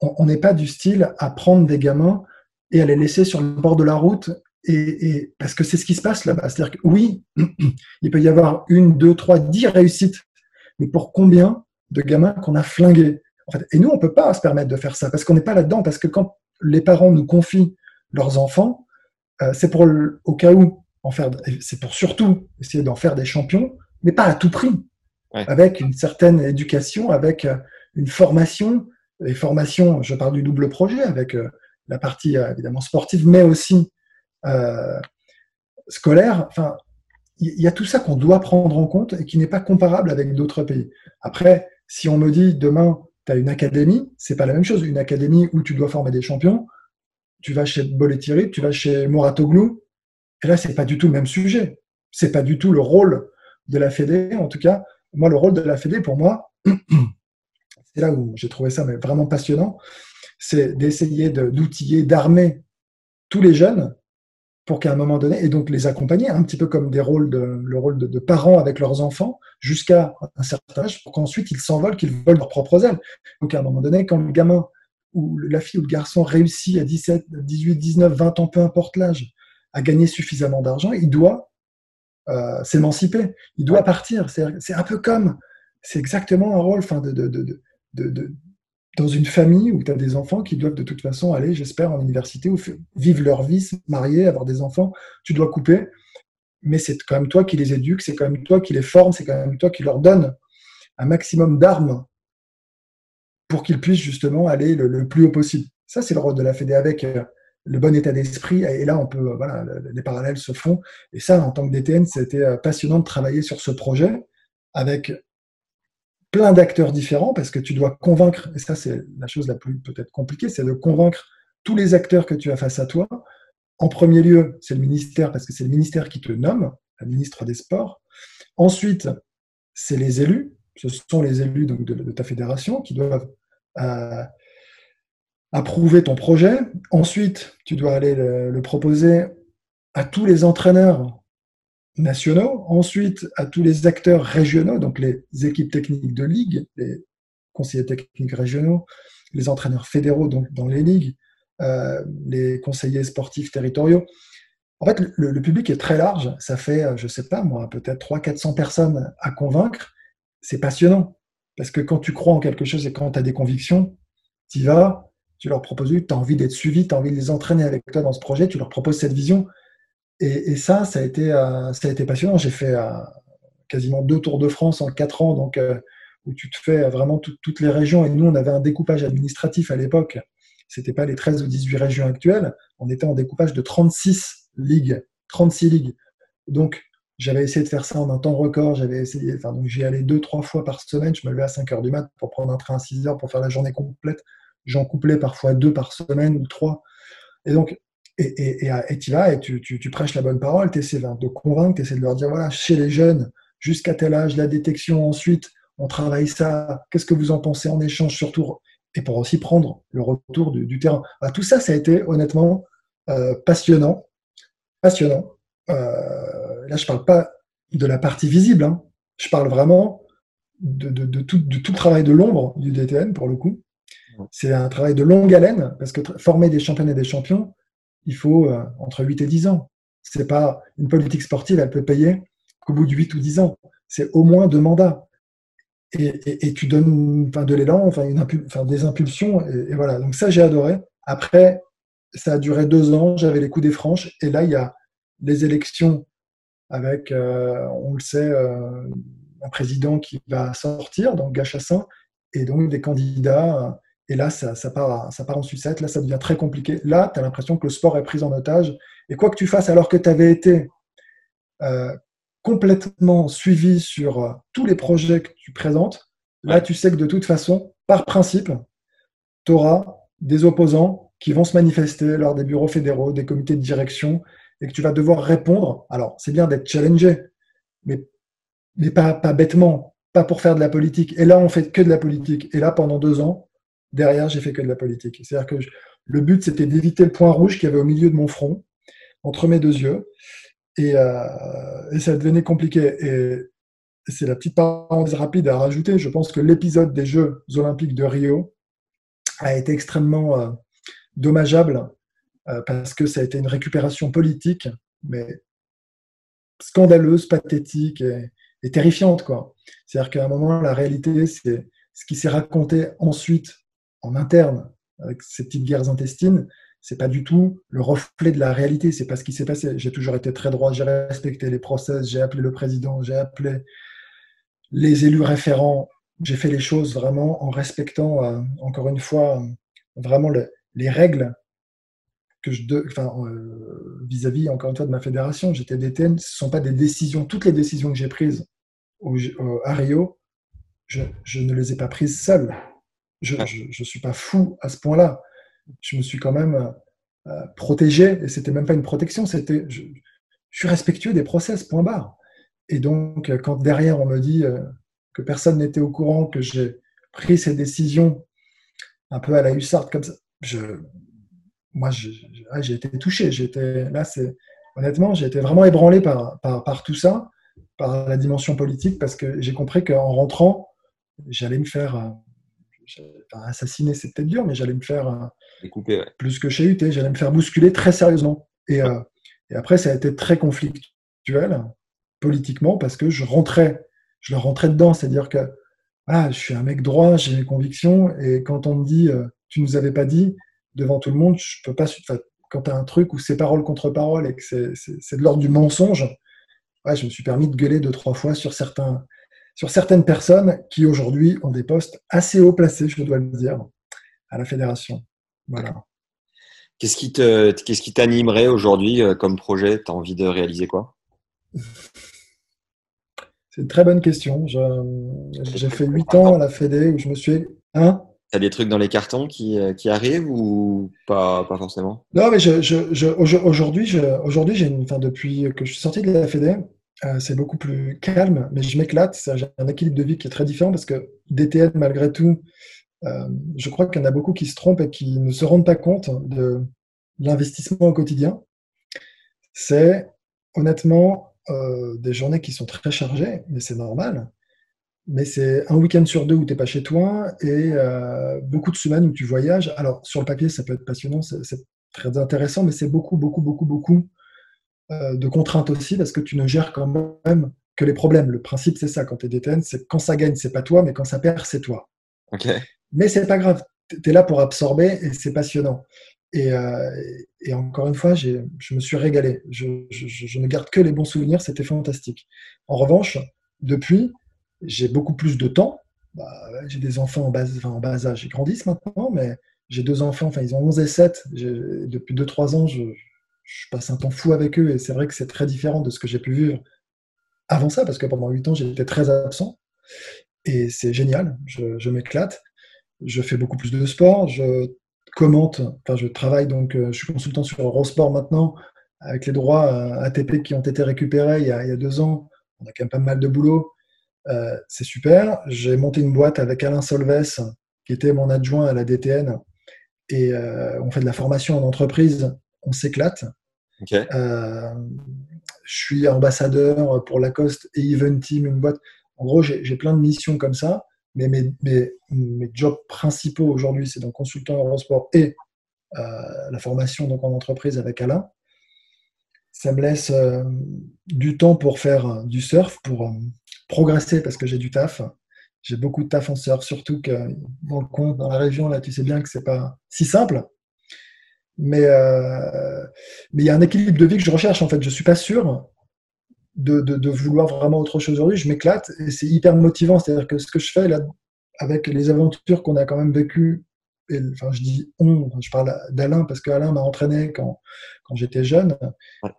On n'est pas du style à prendre des gamins et à les laisser sur le bord de la route. Et parce que c'est ce qui se passe là-bas. C'est-à-dire que oui, il peut y avoir une, deux, trois, dix réussites. Mais pour combien de gamins qu'on a flingués? En fait. Et nous, on ne peut pas se permettre de faire ça parce qu'on n'est pas là-dedans. Parce que quand les parents nous confient leurs enfants, euh, c'est pour au cas où en faire, c'est pour surtout essayer d'en faire des champions, mais pas à tout prix, avec une certaine éducation, avec euh, une formation. Les formations, je parle du double projet, avec euh, la partie évidemment sportive, mais aussi scolaire. Enfin, il y a tout ça qu'on doit prendre en compte et qui n'est pas comparable avec d'autres pays. Après, si on me dit demain, tu as une académie, c'est pas la même chose. Une académie où tu dois former des champions, tu vas chez Boletiri, tu vas chez Moratoglou, et là, c'est pas du tout le même sujet. C'est pas du tout le rôle de la Fédé. En tout cas, moi, le rôle de la Fédé, pour moi, c'est là où j'ai trouvé ça mais vraiment passionnant, c'est d'essayer d'outiller, d'armer tous les jeunes pour qu'à un moment donné, et donc les accompagner, un petit peu comme des rôles de, le rôle de, parents avec leurs enfants, jusqu'à un certain âge, pour qu'ensuite ils s'envolent, qu'ils volent leurs propres ailes. Donc à un moment donné, quand le gamin ou la fille ou le garçon réussit à 17, 18, 19, 20 ans, peu importe l'âge, à gagner suffisamment d'argent, il doit euh, s'émanciper, il doit partir. C'est un peu comme, c'est exactement un rôle enfin, de, de, de, dans une famille où tu as des enfants qui doivent de toute façon aller, j'espère, en université ou vivre leur vie, se marier, avoir des enfants. Tu dois couper, mais c'est quand même toi qui les éduques, c'est quand même toi qui les formes, c'est quand même toi qui leur donne un maximum d'armes pour qu'ils puissent justement aller le, plus haut possible. Ça, c'est le rôle de la Fédé avec euh, le bon état d'esprit. Et là, on peut, euh, voilà, les parallèles se font. Et ça, en tant que DTN, c'était euh, passionnant de travailler sur ce projet avec plein d'acteurs différents parce que tu dois convaincre, et ça c'est la chose la plus peut-être compliquée, c'est de convaincre tous les acteurs que tu as face à toi. En premier lieu, c'est le ministère parce que c'est le ministère qui te nomme, la ministre des Sports. Ensuite, c'est les élus, ce sont les élus donc, de, ta fédération qui doivent euh, approuver ton projet. Ensuite, tu dois aller le proposer à tous les entraîneurs nationaux, ensuite à tous les acteurs régionaux, donc les équipes techniques de ligue, les conseillers techniques régionaux, les entraîneurs fédéraux donc dans les ligues, euh, les conseillers sportifs territoriaux. En fait, le, public est très large. Ça fait, euh, je sais pas moi, peut-être 300-400 personnes à convaincre. C'est passionnant. Parce que quand tu crois en quelque chose et quand tu as des convictions, tu y vas, tu leur proposes, tu as envie d'être suivi, tu as envie de les entraîner avec toi dans ce projet, tu leur proposes cette vision. Et, ça, ça a été, euh, ça a été passionnant. J'ai fait euh, quasiment deux tours de France en quatre ans, donc euh, où tu te fais vraiment toutes les régions. Et nous, on avait un découpage administratif à l'époque. C'était pas les 13 ou 18 régions actuelles. On était en découpage de 36 ligues, 36 ligues. Donc, j'avais essayé de faire ça en un temps record. J'avais essayé, enfin, donc j'y allais deux, trois fois par semaine. Je me levais à 5 heures du mat pour prendre un train à 6 heures pour faire la journée complète. J'en couplais parfois deux par semaine ou trois. Et donc, et, et, tu vas et tu, tu, prêches la bonne parole, tu essaies de convaincre, tu essaies de leur dire voilà, chez les jeunes, jusqu'à tel âge, la détection, ensuite, on travaille ça, qu'est-ce que vous en pensez en échange, surtout, et pour aussi prendre le retour du, terrain. tout ça, ça a été honnêtement euh, passionnant. Passionnant. Euh, là, je parle pas de la partie visible, hein. je parle vraiment de, de, de, tout, de tout le travail de l'ombre du DTN, pour le coup. C'est un travail de longue haleine, parce que former des champions et des champions, il faut euh, entre 8 et 10 ans. C'est pas une politique sportive, elle peut payer qu'au bout de 8 ou 10 ans. C'est au moins deux mandats. Et, tu donnes enfin, de l'élan, enfin, des impulsions. Et, voilà. Donc ça, j'ai adoré. Après, ça a duré deux ans. J'avais les coups des franches. Et là, il y a les élections avec, euh, on le sait, euh, un président qui va sortir, donc Gachassin, et donc des candidats et là, ça, part, ça part en sucette, là, ça devient très compliqué. Là, tu as l'impression que le sport est pris en otage. Et quoi que tu fasses, alors que tu avais été euh, complètement suivi sur euh, tous les projets que tu présentes, là, tu sais que de toute façon, par principe, tu auras des opposants qui vont se manifester lors des bureaux fédéraux, des comités de direction, et que tu vas devoir répondre. Alors, c'est bien d'être challengé, mais, pas, bêtement, pas pour faire de la politique. Et là, on fait que de la politique. Et là, pendant deux ans, derrière, j'ai fait que de la politique. C'est-à-dire que le but, c'était d'éviter le point rouge qu'il y avait au milieu de mon front, entre mes deux yeux. Et, euh, ça devenait compliqué. Et c'est la petite parenthèse rapide à rajouter. Je pense que l'épisode des Jeux olympiques de Rio a été extrêmement euh, dommageable parce que ça a été une récupération politique, mais scandaleuse, pathétique et, et terrifiante. C'est-à-dire qu'à un moment, la réalité, c'est ce qui s'est raconté ensuite en interne, avec ces petites guerres intestines, c'est pas du tout le reflet de la réalité, c'est pas ce qui s'est passé. J'ai toujours été très droit, j'ai respecté les process, j'ai appelé le président, j'ai appelé les élus référents, j'ai fait les choses vraiment en respectant, euh, encore une fois, vraiment les règles que je enfin, euh, vis-à-vis, encore une fois, de ma fédération. J'étais DTN, ce ne sont pas des décisions, toutes les décisions que j'ai prises au, à Rio, je, je, ne les ai pas prises seul. Je ne suis pas fou à ce point-là. Je me suis quand même euh, protégé, et c'était même pas une protection, c'était je, suis respectueux des process, point barre. Et donc, quand derrière on me dit euh, que personne n'était au courant, que j'ai pris ces décisions un peu à la hussarde comme ça, je, moi j'ai été touché. J'étais là, c'est honnêtement, j'ai été vraiment ébranlé par, par, par, tout ça, par la dimension politique, parce que j'ai compris qu'en rentrant, j'allais me faire euh, enfin, assassiner, c'est peut-être dur, mais j'allais me faire euh, Découper, ouais. plus que chez UT, j'allais me faire bousculer très sérieusement. Et, euh, et, après, ça a été très conflictuel politiquement parce que je rentrais, je le rentrais dedans, c'est-à-dire que ah, je suis un mec droit, j'ai mes convictions, et quand on me dit euh, tu nous avais pas dit devant tout le monde, je peux pas. Quand tu as un truc où c'est parole contre parole et que c'est de l'ordre du mensonge, ouais, je me suis permis de gueuler deux, trois fois sur, certains, sur certaines personnes qui aujourd'hui ont des postes assez haut placés, je dois le dire, à la fédération. Voilà. Qu'est-ce qui te, qu'est-ce qui t'animerait aujourd'hui euh, comme projet? Tu as envie de réaliser quoi? C'est une très bonne question. J'ai fait huit ans à la Fédé où je me suis. Hein? T'as des trucs dans les cartons qui, euh, qui arrivent ou pas, pas forcément? Non, mais je, je, je, aujourd'hui, depuis que je suis sorti de la Fédé, euh, c'est beaucoup plus calme, mais je m'éclate. J'ai un équilibre de vie qui est très différent parce que DTN, malgré tout, euh, je crois qu'il y en a beaucoup qui se trompent et qui ne se rendent pas compte de l'investissement au quotidien. C'est honnêtement des journées qui sont très chargées, mais c'est normal mais c'est un week-end sur deux où tu n'es pas chez toi et euh, beaucoup de semaines où tu voyages. Alors, sur le papier, ça peut être passionnant, c'est très intéressant, mais c'est beaucoup, beaucoup, beaucoup, beaucoup euh, de contraintes aussi parce que tu ne gères quand même que les problèmes. Le principe, c'est ça quand tu es DTN, c'est quand ça gagne, c'est pas toi, mais quand ça perd, c'est toi. Okay. Mais c'est pas grave, tu es là pour absorber et c'est passionnant. Et, euh, et, encore une fois, je me suis régalé. Je, je, je ne garde que les bons souvenirs, c'était fantastique. En revanche, depuis, j'ai beaucoup plus de temps. Bah, j'ai des enfants en bas, en bas âge, ils grandissent maintenant, mais j'ai deux enfants, enfin ils ont 11 et 7. Depuis 2-3 ans, je, passe un temps fou avec eux et c'est vrai que c'est très différent de ce que j'ai pu vivre avant ça, parce que pendant 8 ans, j'étais très absent. Et c'est génial, je, m'éclate. Je fais beaucoup plus de sport, je commente, enfin je travaille donc, euh, je suis consultant sur Eurosport maintenant, avec les droits euh, ATP qui ont été récupérés il y a, il ans. On a quand même pas mal de boulot. Euh, c'est super. J'ai monté une boîte avec Alain Solves, qui était mon adjoint à la DTN, et euh, on fait de la formation en entreprise. On s'éclate. Okay. Euh, je suis ambassadeur pour Lacoste et Even Team, une boîte. En gros, j'ai plein de missions comme ça, mais mes, mes, mes jobs principaux aujourd'hui, c'est donc consultant Eurosport et la formation donc en entreprise avec Alain. Ça me laisse euh, du temps pour faire du surf, pour progresser parce que j'ai du taf. J'ai beaucoup de taf en surf, surtout que dans le coin, dans la région, là, tu sais bien que c'est pas si simple. Mais euh, mais il y a un équilibre de vie que je recherche en fait. Je suis pas sûr de, de, de vouloir vraiment autre chose aujourd'hui. Je m'éclate et c'est hyper motivant. C'est-à-dire que ce que je fais là, avec les aventures qu'on a quand même vécues, et, enfin je dis on, je parle d'Alain parce qu'Alain m'a entraîné quand, quand j'étais jeune.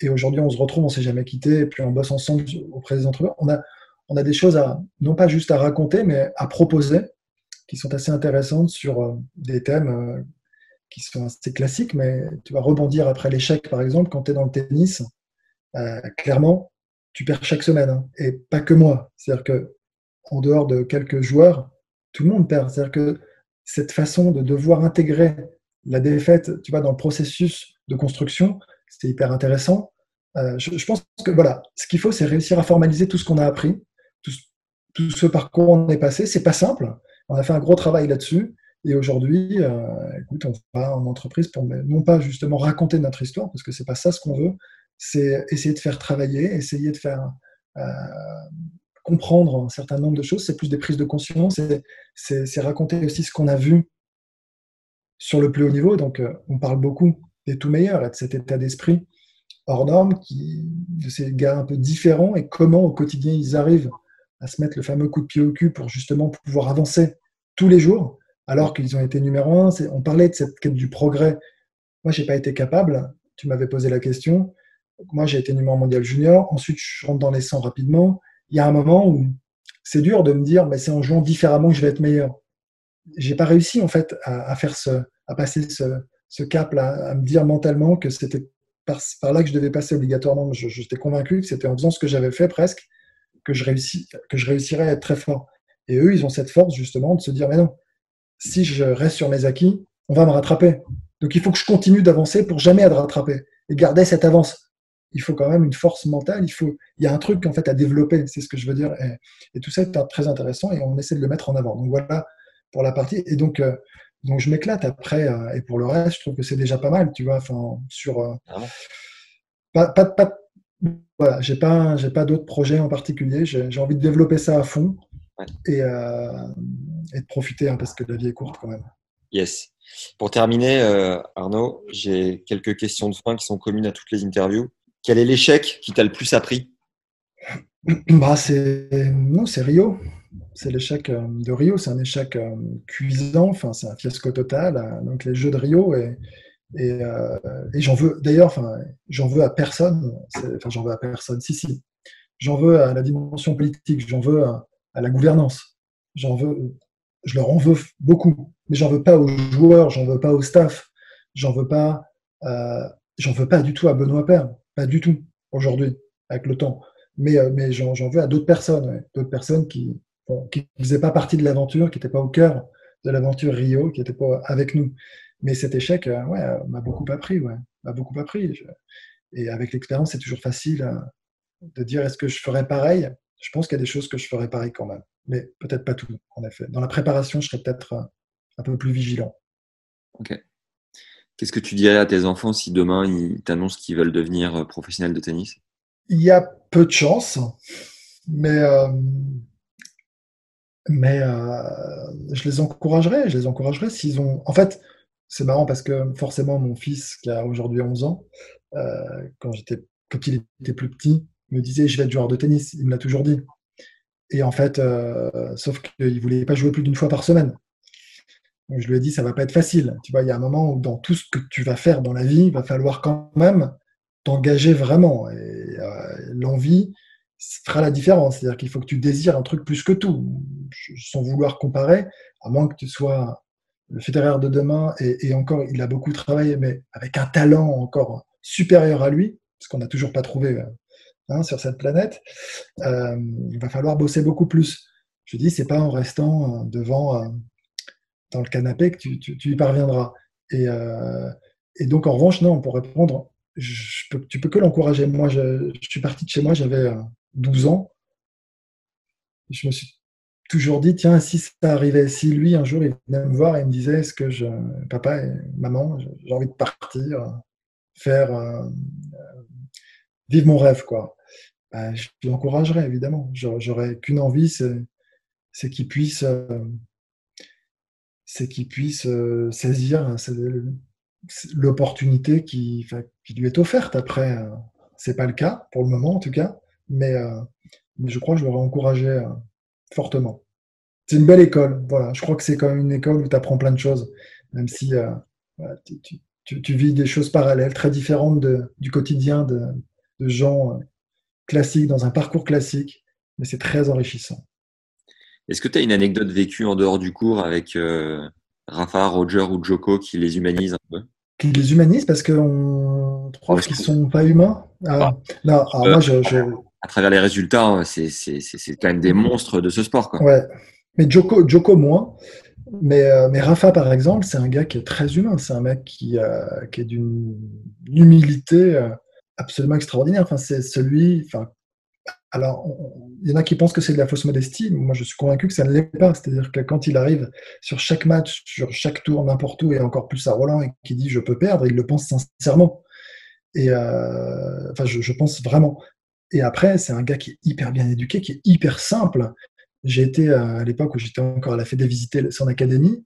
Et aujourd'hui on se retrouve, on s'est jamais quitté, et puis on bosse ensemble auprès des entrepreneurs. On a on a des choses à, non pas juste à raconter, mais à proposer, qui sont assez intéressantes sur euh, des thèmes euh, qui sont assez classiques, mais tu vas rebondir après l'échec, par exemple, quand tu es dans le tennis, euh, clairement, tu perds chaque semaine, hein, et pas que moi. C'est-à-dire que en dehors de quelques joueurs, tout le monde perd. C'est-à-dire que cette façon de devoir intégrer la défaite, tu vois, dans le processus de construction, c'est hyper intéressant. Je, je, pense que voilà, ce qu'il faut, c'est réussir à formaliser tout ce qu'on a appris, tout, ce parcours on est passé. C'est pas simple. On a fait un gros travail là-dessus. Et aujourd'hui, euh, écoute, on va en entreprise pour non pas justement raconter notre histoire, parce que c'est pas ça ce qu'on veut, c'est essayer de faire travailler, essayer de faire euh, comprendre un certain nombre de choses. C'est plus des prises de conscience, c'est raconter aussi ce qu'on a vu sur le plus haut niveau. Donc, euh, on parle beaucoup des tout meilleurs et de cet état d'esprit hors norme, qui, de ces gars un peu différents et comment au quotidien ils arrivent à se mettre le fameux coup de pied au cul pour justement pouvoir avancer tous les jours, alors qu'ils ont été numéro un. On parlait de cette quête du progrès. Moi, j'ai pas été capable. Tu m'avais posé la question. Moi, j'ai été numéro mondial junior. Ensuite, je rentre dans les 100 rapidement. Il y a un moment où c'est dur de me dire, mais c'est en jouant différemment que je vais être meilleur. J'ai pas réussi en fait à, à faire ce, à passer ce, ce cap-là, à me dire mentalement que c'était par, par, là que je devais passer obligatoirement. J'étais convaincu que c'était en faisant ce que j'avais fait presque que je, réussis, que je réussirais à être très fort. Et eux, ils ont cette force justement de se dire, mais non, si je reste sur mes acquis, on va me rattraper. Donc il faut que je continue d'avancer pour jamais être rattrapé et garder cette avance. il faut quand même une force mentale. Il faut, il y a un truc en fait à développer. C'est ce que je veux dire. Et, tout ça est très intéressant et on essaie de le mettre en avant. Donc voilà pour la partie. Et donc, euh, donc je m'éclate après. Euh, et pour le reste, je trouve que c'est déjà pas mal. Tu vois, enfin sur. Euh, ah pas, pas, pas, voilà, j'ai pas, j'ai pas d'autres projets en particulier. J'ai envie de développer ça à fond et, et, de profiter hein, parce que la vie est courte quand même. Yes. Pour terminer, Arnaud, j'ai quelques questions de fin qui sont communes à toutes les interviews. Quel est l'échec qui t'a le plus appris? Bah, c'est non, c'est Rio. C'est l'échec euh, de Rio. C'est un échec euh, cuisant. Enfin, c'est un fiasco total. Euh, donc les Jeux de Rio et et, j'en veux. D'ailleurs, j'en veux à personne. Enfin, j'en veux à personne. Si si. J'en veux à la dimension politique. J'en veux à, la gouvernance. J'en veux. Je leur en veux beaucoup. Mais j'en veux pas aux joueurs. J'en veux pas au staff. J'en veux pas. j'en veux pas du tout à Benoît Père pas du tout aujourd'hui, avec le temps. Mais, euh, mais j'en veux à d'autres personnes, d'autres personnes qui ne faisaient pas partie de l'aventure, qui n'étaient pas au cœur de l'aventure Rio, qui n'étaient pas avec nous. Mais cet échec, euh, ouais, m'a beaucoup appris, ouais, m'a beaucoup appris. Et avec l'expérience, c'est toujours facile euh, de dire est-ce que je ferais pareil? Je pense qu'il y a des choses que je ferais pareil quand même, mais peut-être pas tout, en effet. Dans la préparation, je serais peut-être un peu plus vigilant. Ok. Qu'est-ce que tu dirais à tes enfants si demain ils t'annoncent qu'ils veulent devenir euh, professionnels de tennis? Il y a peu de chance, mais, euh, mais euh, je les encouragerais. Je les encouragerais s'ils ont. En fait, c'est marrant parce que forcément, mon fils, qui a aujourd'hui 11 ans, quand, j'étais, quand il était plus petit, me disait Je vais être joueur de tennis. Il me l'a toujours dit. Et en fait, sauf qu'il ne voulait pas jouer plus d'une fois par semaine je lui ai dit, ça va pas être facile. Tu vois, il y a un moment où dans tout ce que tu vas faire dans la vie, il va falloir quand même t'engager vraiment. Et euh, l'envie fera la différence. C'est-à-dire qu'il faut que tu désires un truc plus que tout, sans vouloir comparer, à moins que tu sois le Federer de demain. Et, encore, il a beaucoup travaillé, mais avec un talent encore supérieur à lui, ce qu'on n'a toujours pas trouvé hein, sur cette planète. Euh, il va falloir bosser beaucoup plus. Je dis, c'est pas en restant devant dans le canapé que tu, y parviendras. Euh, et, donc, en revanche, non, pour répondre, je tu peux que l'encourager. Moi, je, suis parti de chez moi, j'avais 12 euh, ans. Je me suis toujours dit, tiens, si ça arrivait, si lui, un jour, il venait me voir et me disait, est-ce que je, papa et maman, j'ai envie de partir, faire, euh, vivre mon rêve, quoi. Ben, je l'encouragerais, évidemment. J'aurais qu'une envie, c'est qu'il puisse c'est qu'il puisse euh, saisir euh, l'opportunité qui, lui est offerte. Après, euh, c'est pas le cas pour le moment en tout cas, mais, je crois que je l'aurais encouragé fortement. C'est une belle école, voilà. Je crois que c'est quand même une école où tu apprends plein de choses, même si tu, vis des choses parallèles, très différentes du quotidien de gens classiques dans un parcours classique, mais c'est très enrichissant. Est-ce que tu as une anecdote vécue en dehors du cours avec euh, Rafa, Roger ou Joko qui les humanise un peu? Qui les humanise parce qu'on trouve qu'ils ne sont pas humains? Ah, ah. Non, ah, moi, je, À travers les résultats, hein, c'est quand même des monstres de ce sport. Quoi. Ouais, mais Joko, Joko moins. Mais, euh, mais Rafa, par exemple, c'est un gars qui est très humain. C'est un mec qui, euh, qui est d'une humilité absolument extraordinaire. Enfin, c'est celui, enfin, alors, il y en a qui pensent que c'est de la fausse modestie. Moi, je suis convaincu que ça ne l'est pas. C'est-à-dire que quand il arrive sur chaque match, sur chaque tour, n'importe où, et encore plus à Roland, et qui dit je peux perdre, il le pense sincèrement. Et euh, enfin, je, pense vraiment. Et après, c'est un gars qui est hyper bien éduqué, qui est hyper simple. J'ai été euh, à l'époque où j'étais encore à la Fédé visiter son académie,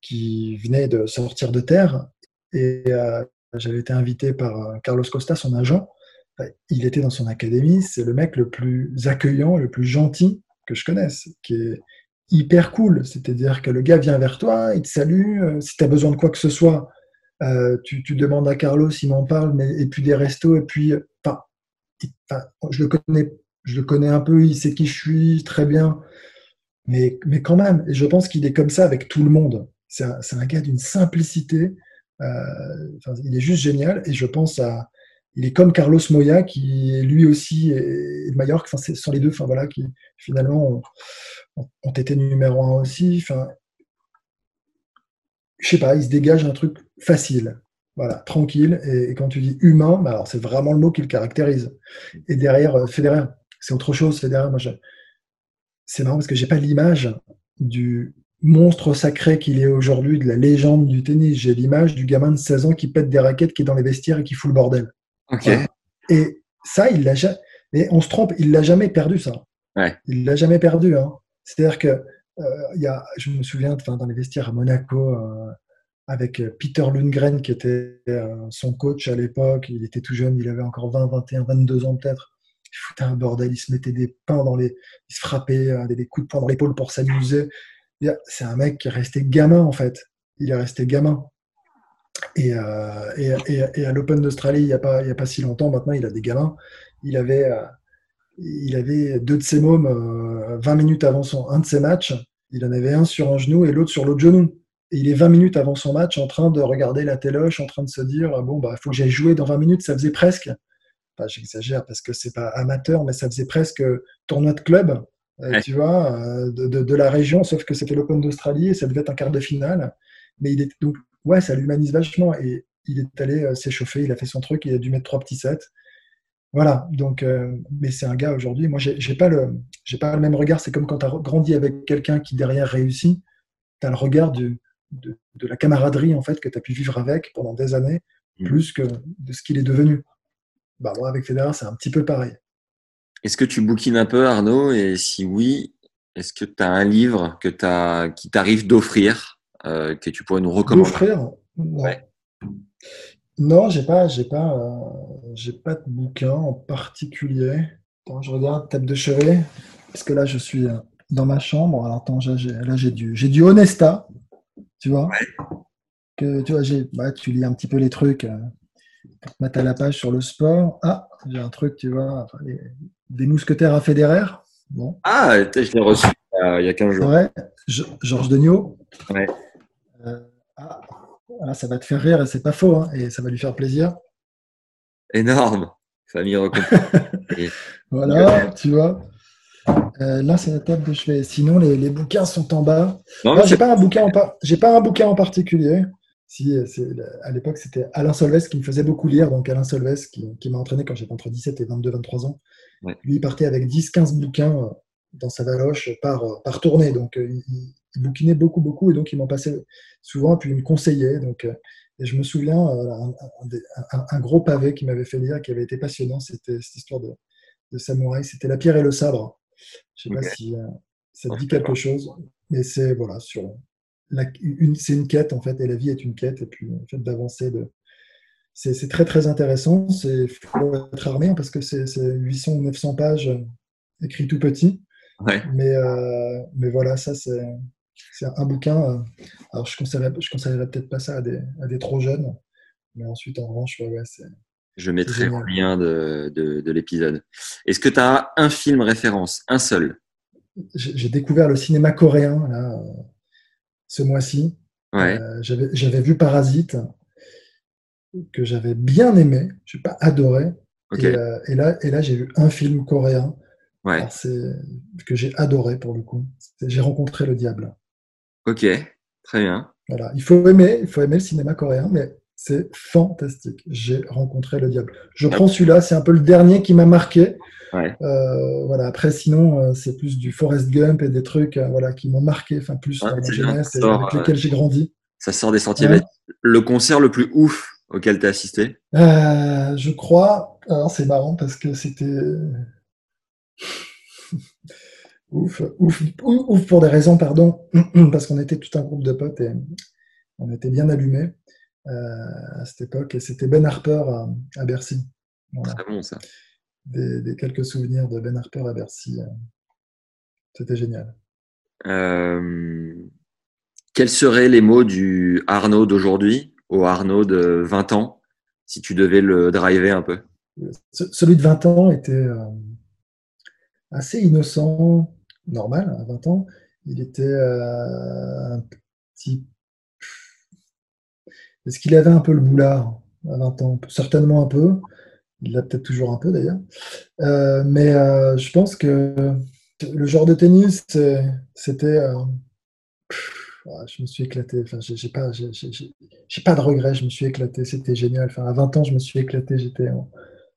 qui venait de sortir de terre, et euh, j'avais été invité par Carlos Costa, son agent il était dans son académie, c'est le mec le plus accueillant, le plus gentil que je connaisse, qui est hyper cool. C'est-à-dire que le gars vient vers toi, il te salue, euh, si tu as besoin de quoi que ce soit, euh, tu, demandes à Carlos, il m'en parle, et puis des restos, et puis, euh, je, le connais, je le connais un peu, il sait qui je suis, très bien, mais, mais quand même, et je pense qu'il est comme ça avec tout le monde. C'est un, gars d'une simplicité, il est juste génial, et je pense à, il est comme Carlos Moya, qui lui aussi est de Mallorca. Enfin, ce sont les deux, enfin voilà, qui finalement ont, été numéro un aussi. Enfin, je sais pas, il se dégage un truc facile. Voilà, tranquille. Et, quand tu dis humain, bah c'est vraiment le mot qui le caractérise. Et derrière euh, Federer, c'est autre chose. Federer, moi, c'est marrant parce que j'ai pas l'image du monstre sacré qu'il est aujourd'hui, de la légende du tennis. J'ai l'image du gamin de 16 ans qui pète des raquettes, qui est dans les vestiaires et qui fout le bordel. Et ça, il l'a jamais. Et on se trompe, il l'a jamais perdu ça. Ouais. Il l'a jamais perdu. Hein. C'est-à-dire que euh, il y a, je me souviens, dans les vestiaires à Monaco, euh, avec euh, Peter Lundgren, qui était son coach à l'époque. Il était tout jeune, il avait encore 20, 21, 22 ans peut-être. Il foutait un bordel, il se mettait des pains dans les. Il se frappait des, coups de poing dans l'épaule pour s'amuser. C'est un mec qui est resté gamin, en fait. Il est resté gamin. Et, et, à l'Open d'Australie, il n'y a, pas, il a pas si longtemps, maintenant, il a des gamins. Il avait, il avait deux de ses mômes 20 minutes avant son, un de ses matchs. Il en avait un sur un genou et l'autre sur l'autre genou. Et il est 20 minutes avant son match en train de regarder la téloche, en train de se dire bon, bah, faut que j'aille jouer dans 20 minutes. Ça faisait presque, enfin, j'exagère parce que c'est pas amateur, mais ça faisait presque tournoi de club, euh, tu vois, euh, de, de, la région, sauf que c'était l'Open d'Australie et ça devait être un quart de finale. Mais il est donc, ouais, ça l'humanise vachement. Et il est allé euh, s'échauffer, il a fait son truc, il a dû mettre trois petits sets. Voilà, donc, mais c'est un gars aujourd'hui. Moi, j'ai pas le, j'ai pas le même regard. C'est comme quand tu as grandi avec quelqu'un qui derrière réussit. Tu as le regard du, de, la camaraderie en fait que tu as pu vivre avec pendant des années, mm. plus que de ce qu'il est devenu. Bah, moi, avec Federer, c'est un petit peu pareil. Est-ce que tu bouquines un peu, Arnaud? Et si oui, est-ce que tu as un livre que as, qui t'arrive d'offrir, euh, que tu pourrais nous recommander? D'offrir? Non. Ouais. Non, j'ai pas, j'ai pas, euh, j'ai pas de bouquin en particulier. je regarde table de chevet, parce que là, je suis euh, dans ma chambre. Alors, attends, là, j'ai du, j'ai du Honesta tu vois? Que, tu vois, bah, tu lis un petit peu les trucs euh, mettre à la page sur le sport. Ah, j'ai un truc, tu vois, des mousquetaires à Federer. Bon. Ah, je l'ai reçu il y a 15 jours. Ouais, Georges Degnaud. Ouais. Euh, ah, ça va te faire rire et c'est pas faux, hein, et ça va lui faire plaisir. Énorme. Famille voilà, tu vois. Euh, là, c'est la table de chevet. Sinon, les, bouquins sont en bas. Non, j'ai pas un bouquin en j'ai pas un bouquin en particulier. Si, à l'époque, c'était Alain Solves qui me faisait beaucoup lire. Donc, Alain Solves qui, m'a entraîné quand j'étais entre 17 et 22, 23 ans. Lui, il partait avec 10, 15 bouquins euh, dans sa valoche par, euh, par tournée. Donc, il, bouquinait beaucoup, beaucoup. Et donc, il m'en passait souvent. Puis, il me conseillait. Donc, et je me souviens, un, gros pavé qui m'avait fait lire, qui avait été passionnant, c'était cette histoire de, de samouraï. C'était La pierre et le sabre. Je ne sais pas si euh, ça te dit quelque chose, mais c'est voilà, sur c'est une quête en fait, et la vie est une quête, et puis le fait d'avancer, de, c'est, très très intéressant. Il faut être armé parce que c'est, 800 ou 900 pages euh, écrit tout petit. Mais, euh, mais voilà, ça c'est, un bouquin. alors je ne conseillerais, je conseillerais peut-être pas ça à des, à des trop jeunes, mais ensuite en revanche, ouais, c'est, je mettrai le lien de, de, l'épisode. Est-ce que tu as un film référence, un seul? J'ai découvert le cinéma coréen là, ce mois-ci. Ouais. Euh, j'avais vu Parasite, que j'avais bien aimé, je n'ai pas adoré. Euh, et, là, et là j'ai vu un film coréen ouais. que j'ai adoré pour le coup. J'ai rencontré le diable. Ok, très bien. Voilà. Il faut aimer, il faut aimer le cinéma coréen, mais c'est fantastique. J'ai rencontré le diable. Je ah prends celui-là, c'est un peu le dernier qui m'a marqué. Euh, voilà. Après, sinon, euh, c'est plus du Forest Gump et des trucs euh, voilà, qui m'ont marqué, enfin plus dans ma jeunesse et avec lesquels j'ai grandi. Ça sort des sentiers. Le concert le plus ouf auquel tu as assisté Je crois. c'est marrant parce que c'était. ouf, ouf, ouf pour des raisons, pardon, parce qu'on était tout un groupe de potes et on était bien allumés. Euh, à cette époque. Et c'était Ben Harper à, Bercy. Très bon ça. Des, quelques souvenirs de Ben Harper à Bercy. Euh, c'était génial. Euh, quels seraient les mots du Arnaud d'aujourd'hui au Arnaud de 20 ans, si tu devais le driver un peu? Celui de 20 ans était assez innocent, normal, à 20 ans. Il était un petit est-ce qu'il avait un peu le boulard à 20 ans? Certainement un peu. Il l'a peut-être toujours un peu d'ailleurs. Euh, mais euh, je pense que le genre de tennis, c'était. Euh, je me suis éclaté. Enfin, j'ai pas, pas de regrets. Je me suis éclaté. C'était génial. Enfin, à 20 ans, je me suis éclaté. J'étais,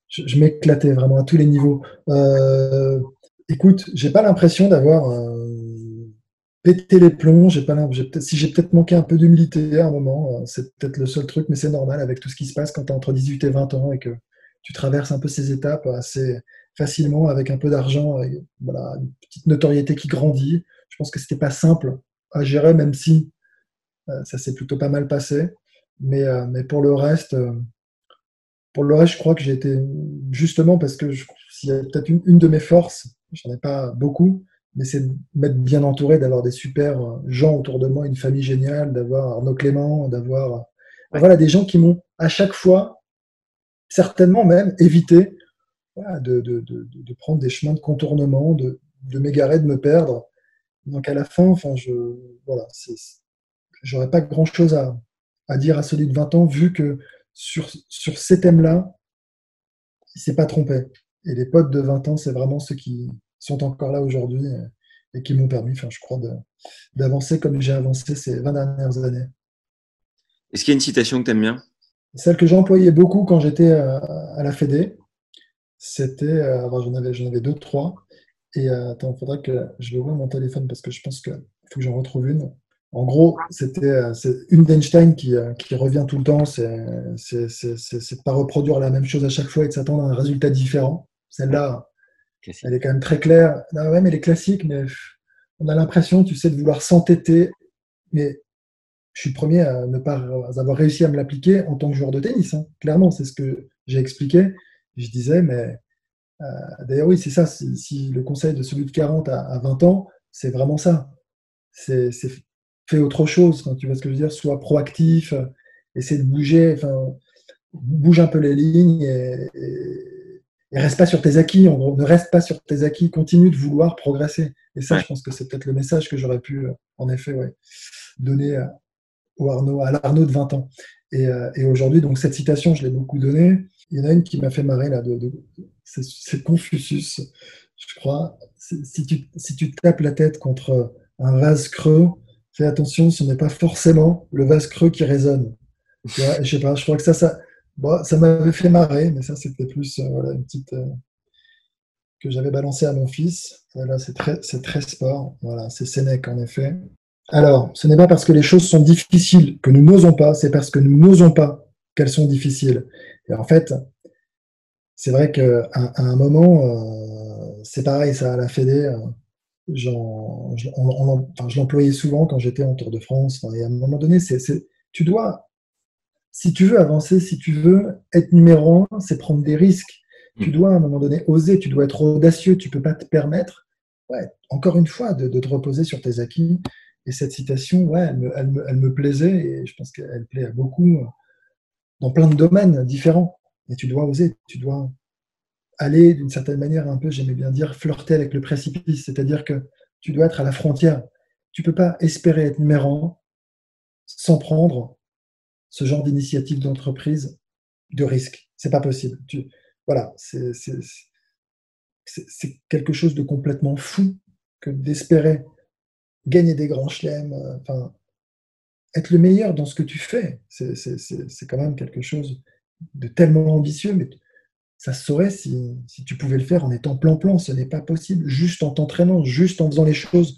je, m'éclatais vraiment à tous les niveaux. Écoute, j'ai pas l'impression d'avoir pété les plombs. Si j'ai peut-être manqué un peu d'humilité à un moment, euh, c'est peut-être le seul truc, mais c'est normal avec tout ce qui se passe quand tu es entre 18 et 20 ans et que tu traverses un peu ces étapes assez facilement avec un peu d'argent, voilà, une petite notoriété qui grandit. Je pense que c'était pas simple à gérer, même si euh, ça s'est plutôt pas mal passé. Mais, euh, pour le reste, pour le reste, je crois que j'ai été justement parce que s'il y a peut-être une, de mes forces, j'en ai pas beaucoup, mais c'est d'être bien entouré, d'avoir des super gens autour de moi, une famille géniale, d'avoir Arnaud Clément, d'avoir voilà des gens qui m'ont à chaque fois certainement même évité de, de, de, de, prendre des chemins de contournement, de, m'égarer, de me perdre. Donc à la fin, enfin, je voilà, j'aurais pas grand chose à, à, dire à celui de 20 ans, vu que sur, sur ces thèmes-là, il s'est pas trompé. Et les potes de 20 ans, c'est vraiment ceux qui sont encore là aujourd'hui et, qui m'ont permis, enfin, je crois, d'avancer comme j'ai avancé ces 20 dernières années. Est-ce qu'il y a une citation que tu aimes bien? Celle que j'employais beaucoup quand j'étais à, à la Fédé, c'était, euh, j'en avais, deux, trois. Et euh, attends, il faudra que je le vois mon téléphone parce que je pense qu'il faut que j'en retrouve une. En gros, c'était euh, une d'Einstein qui, qui, revient tout le temps. C'est de pas reproduire la même chose à chaque fois et de s'attendre à un résultat différent. Celle-là, elle est quand même très claire. Ah ouais, mais elle est classique, mais on a l'impression, tu sais, de vouloir s'entêter. Mais je suis le premier à ne pas avoir réussi à me l'appliquer en tant que joueur de tennis. Hein. Clairement, c'est ce que j'ai expliqué je disais, mais euh, d'ailleurs, oui, c'est ça. Si, le conseil de celui de 40 à, 20 ans, c'est vraiment ça. C'est fais autre chose, tu vois ce que je veux dire? Sois proactif, euh, essaie de bouger, enfin, bouge un peu les lignes et, reste pas sur tes acquis. Ne reste pas sur tes acquis. Continue de vouloir progresser. Et ça, je pense que c'est peut-être le message que j'aurais pu, euh, en effet, ouais, donner au Arnaud, à l'Arnaud de 20 ans. Et, et aujourd'hui, donc cette citation, je l'ai beaucoup donnée. Il y en a une qui m'a fait marrer là, de, c'est Confucius, je crois. Si tu, si tu tapes la tête contre un vase creux, fais attention, ce n'est pas forcément le vase creux qui résonne. je sais pas, je crois que ça, ça, bon, ça m'avait fait marrer, mais ça c'était plus euh, voilà, une petite euh, que j'avais balancé à mon fils. Là, c'est très, très sport. Voilà, c'est Sénèque en effet. Alors, ce n'est pas parce que les choses sont difficiles que nous n'osons pas, c'est parce que nous n'osons pas qu'elles sont difficiles. Et en fait, c'est vrai qu'à à un moment, euh, c'est pareil, ça, à la Fédé, euh, je l'employais souvent quand j'étais en Tour de France. Et à un moment donné, c'est, tu dois, si tu veux avancer, si tu veux être numéro un, c'est prendre des risques. Tu mm. dois à un moment donné oser, tu dois être audacieux, tu peux pas te permettre, ouais, encore une fois, de, te reposer sur tes acquis. Et cette citation, ouais, elle me, elle elle me plaisait et je pense qu'elle plaît à beaucoup dans plein de domaines différents. Et tu dois oser, tu dois aller d'une certaine manière un peu, j'aimais bien dire, flirter avec le précipice. C'est-à-dire que tu dois être à la frontière. Tu peux pas espérer être numéro un sans prendre ce genre d'initiative d'entreprise de risque. C'est pas possible. Voilà, c'est quelque chose de complètement fou que d'espérer gagner des grands chelems, euh, enfin, être le meilleur dans ce que tu fais, c'est quand même quelque chose de tellement ambitieux, mais ça se saurait si, tu pouvais le faire en étant plan-plan. Ce n'est pas possible, juste en t'entraînant, juste en faisant les choses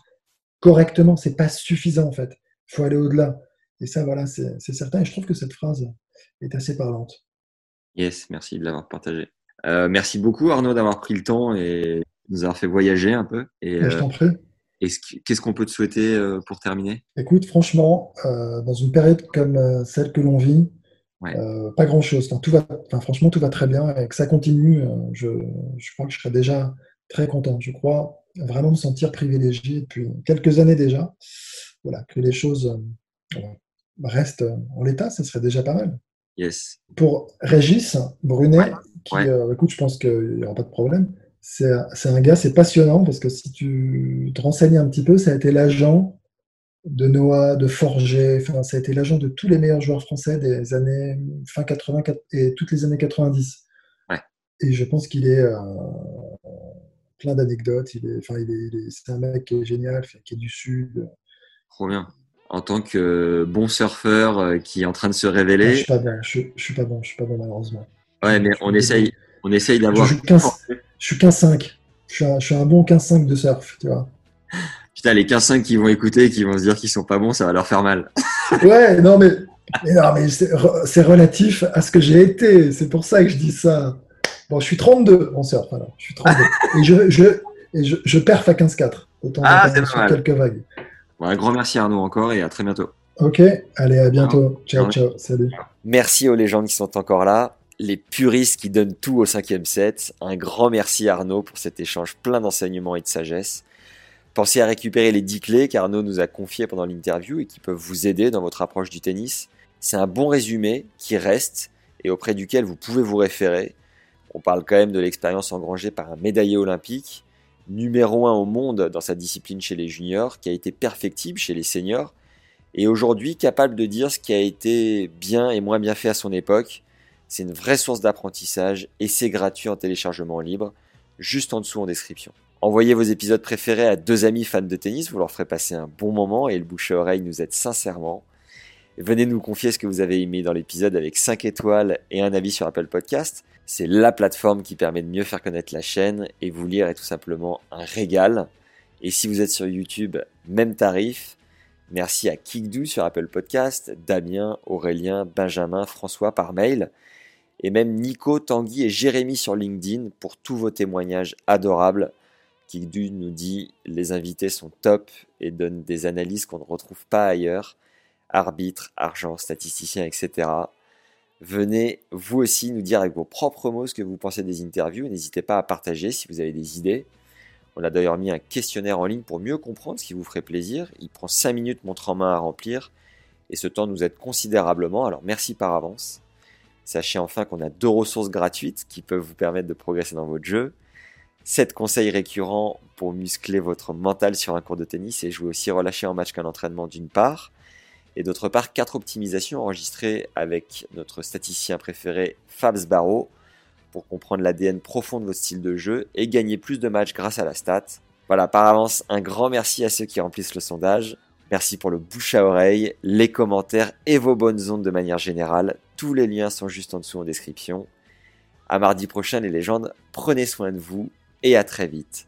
correctement. C'est pas suffisant en fait. Il faut aller au-delà. Et ça, voilà, c'est certain. Et je trouve que cette phrase est assez parlante. Yes, merci de l'avoir partagé. Euh, merci beaucoup Arnaud d'avoir pris le temps et de nous avoir fait voyager un peu. Et, je t'en prie. Qu'est-ce qu'on peut te souhaiter euh, pour terminer? Écoute, franchement, euh, dans une période comme euh, celle que l'on vit, pas grand-chose. tout va, franchement, tout va très bien et que ça continue. Je, crois que je serai déjà très content. Je crois vraiment me sentir privilégié depuis quelques années déjà. Voilà, que les choses restent en l'état, ce serait déjà pas mal. Yes. Pour Régis Brunet, qui, écoute, je pense qu'il n'y aura pas de problème c'est un gars, c'est passionnant parce que si tu te renseignes un petit peu, ça a été l'agent de Noah, de Forger, enfin, ça a été l'agent de tous les meilleurs joueurs français des années fin 80 et toutes les années 90. Et je pense qu'il est euh, plein d'anecdotes. Il est, enfin, il est, c'est un mec qui est génial, qui est du Sud. Trop bien. En tant que bon surfeur qui est en train de se révéler. je suis pas bon, je, suis pas bon, je suis pas bon malheureusement. Ouais, mais on essaye, on essaye d'avoir. Je, suis 15-5. Je, je, suis un bon 15-5 de surf, tu vois. Putain, les 15-5 qui vont écouter et qui vont se dire qu'ils sont pas bons, ça va leur faire mal. ouais, non, mais, non, mais c'est relatif à ce que j'ai été. C'est pour ça que je dis ça. Bon, je suis 32 en surf, alors. Je suis 32. et je, je, et je, je perf à 15-4. Ah, c'est quelques vagues. Bon, un grand merci Arnaud encore et à très bientôt. Ok, allez, à bientôt. Ciao, ciao, salut. Merci aux légendes qui sont encore là les puristes qui donnent tout au cinquième set. Un grand merci Arnaud pour cet échange plein d'enseignements et de sagesse. Pensez à récupérer les 10 clés qu'Arnaud nous a confiées pendant l'interview et qui peuvent vous aider dans votre approche du tennis. C'est un bon résumé qui reste et auprès duquel vous pouvez vous référer. On parle quand même de l'expérience engrangée par un médaillé olympique, numéro 1 au monde dans sa discipline chez les juniors, qui a été perfectible chez les seniors, et aujourd'hui capable de dire ce qui a été bien et moins bien fait à son époque, c'est une vraie source d'apprentissage et c'est gratuit en téléchargement libre, juste en dessous en description. Envoyez vos épisodes préférés à deux amis fans de tennis, vous leur ferez passer un bon moment et le bouche à oreille nous aide sincèrement. venez nous confier ce que vous avez aimé dans l'épisode avec 5 étoiles et un avis sur Apple Podcast. C'est la plateforme qui permet de mieux faire connaître la chaîne et vous lire est tout simplement un régal. Et si vous êtes sur YouTube, même tarif. Merci à Kikdou sur Apple Podcast, Damien, Aurélien, Benjamin, François par mail et même Nico, Tanguy et Jérémy sur LinkedIn pour tous vos témoignages adorables. Kikdu nous dit les invités sont top et donnent des analyses qu'on ne retrouve pas ailleurs. Arbitre, argent, statisticien, etc. Venez vous aussi nous dire avec vos propres mots ce que vous pensez des interviews. N'hésitez pas à partager si vous avez des idées. On a d'ailleurs mis un questionnaire en ligne pour mieux comprendre ce qui vous ferait plaisir. Il prend 5 minutes montre en main à remplir et ce temps nous aide considérablement. Alors merci par avance. Sachez enfin qu'on a deux ressources gratuites qui peuvent vous permettre de progresser dans votre jeu. 7 conseils récurrents pour muscler votre mental sur un cours de tennis et jouer aussi relâché en match qu'un entraînement d'une part. Et d'autre part, 4 optimisations enregistrées avec notre statisticien préféré Fabs Barreau pour comprendre l'ADN profond de votre style de jeu et gagner plus de matchs grâce à la stat. Voilà, par avance, un grand merci à ceux qui remplissent le sondage. Merci pour le bouche à oreille, les commentaires et vos bonnes ondes de manière générale. Tous les liens sont juste en dessous en description. À mardi prochain les légendes, prenez soin de vous et à très vite.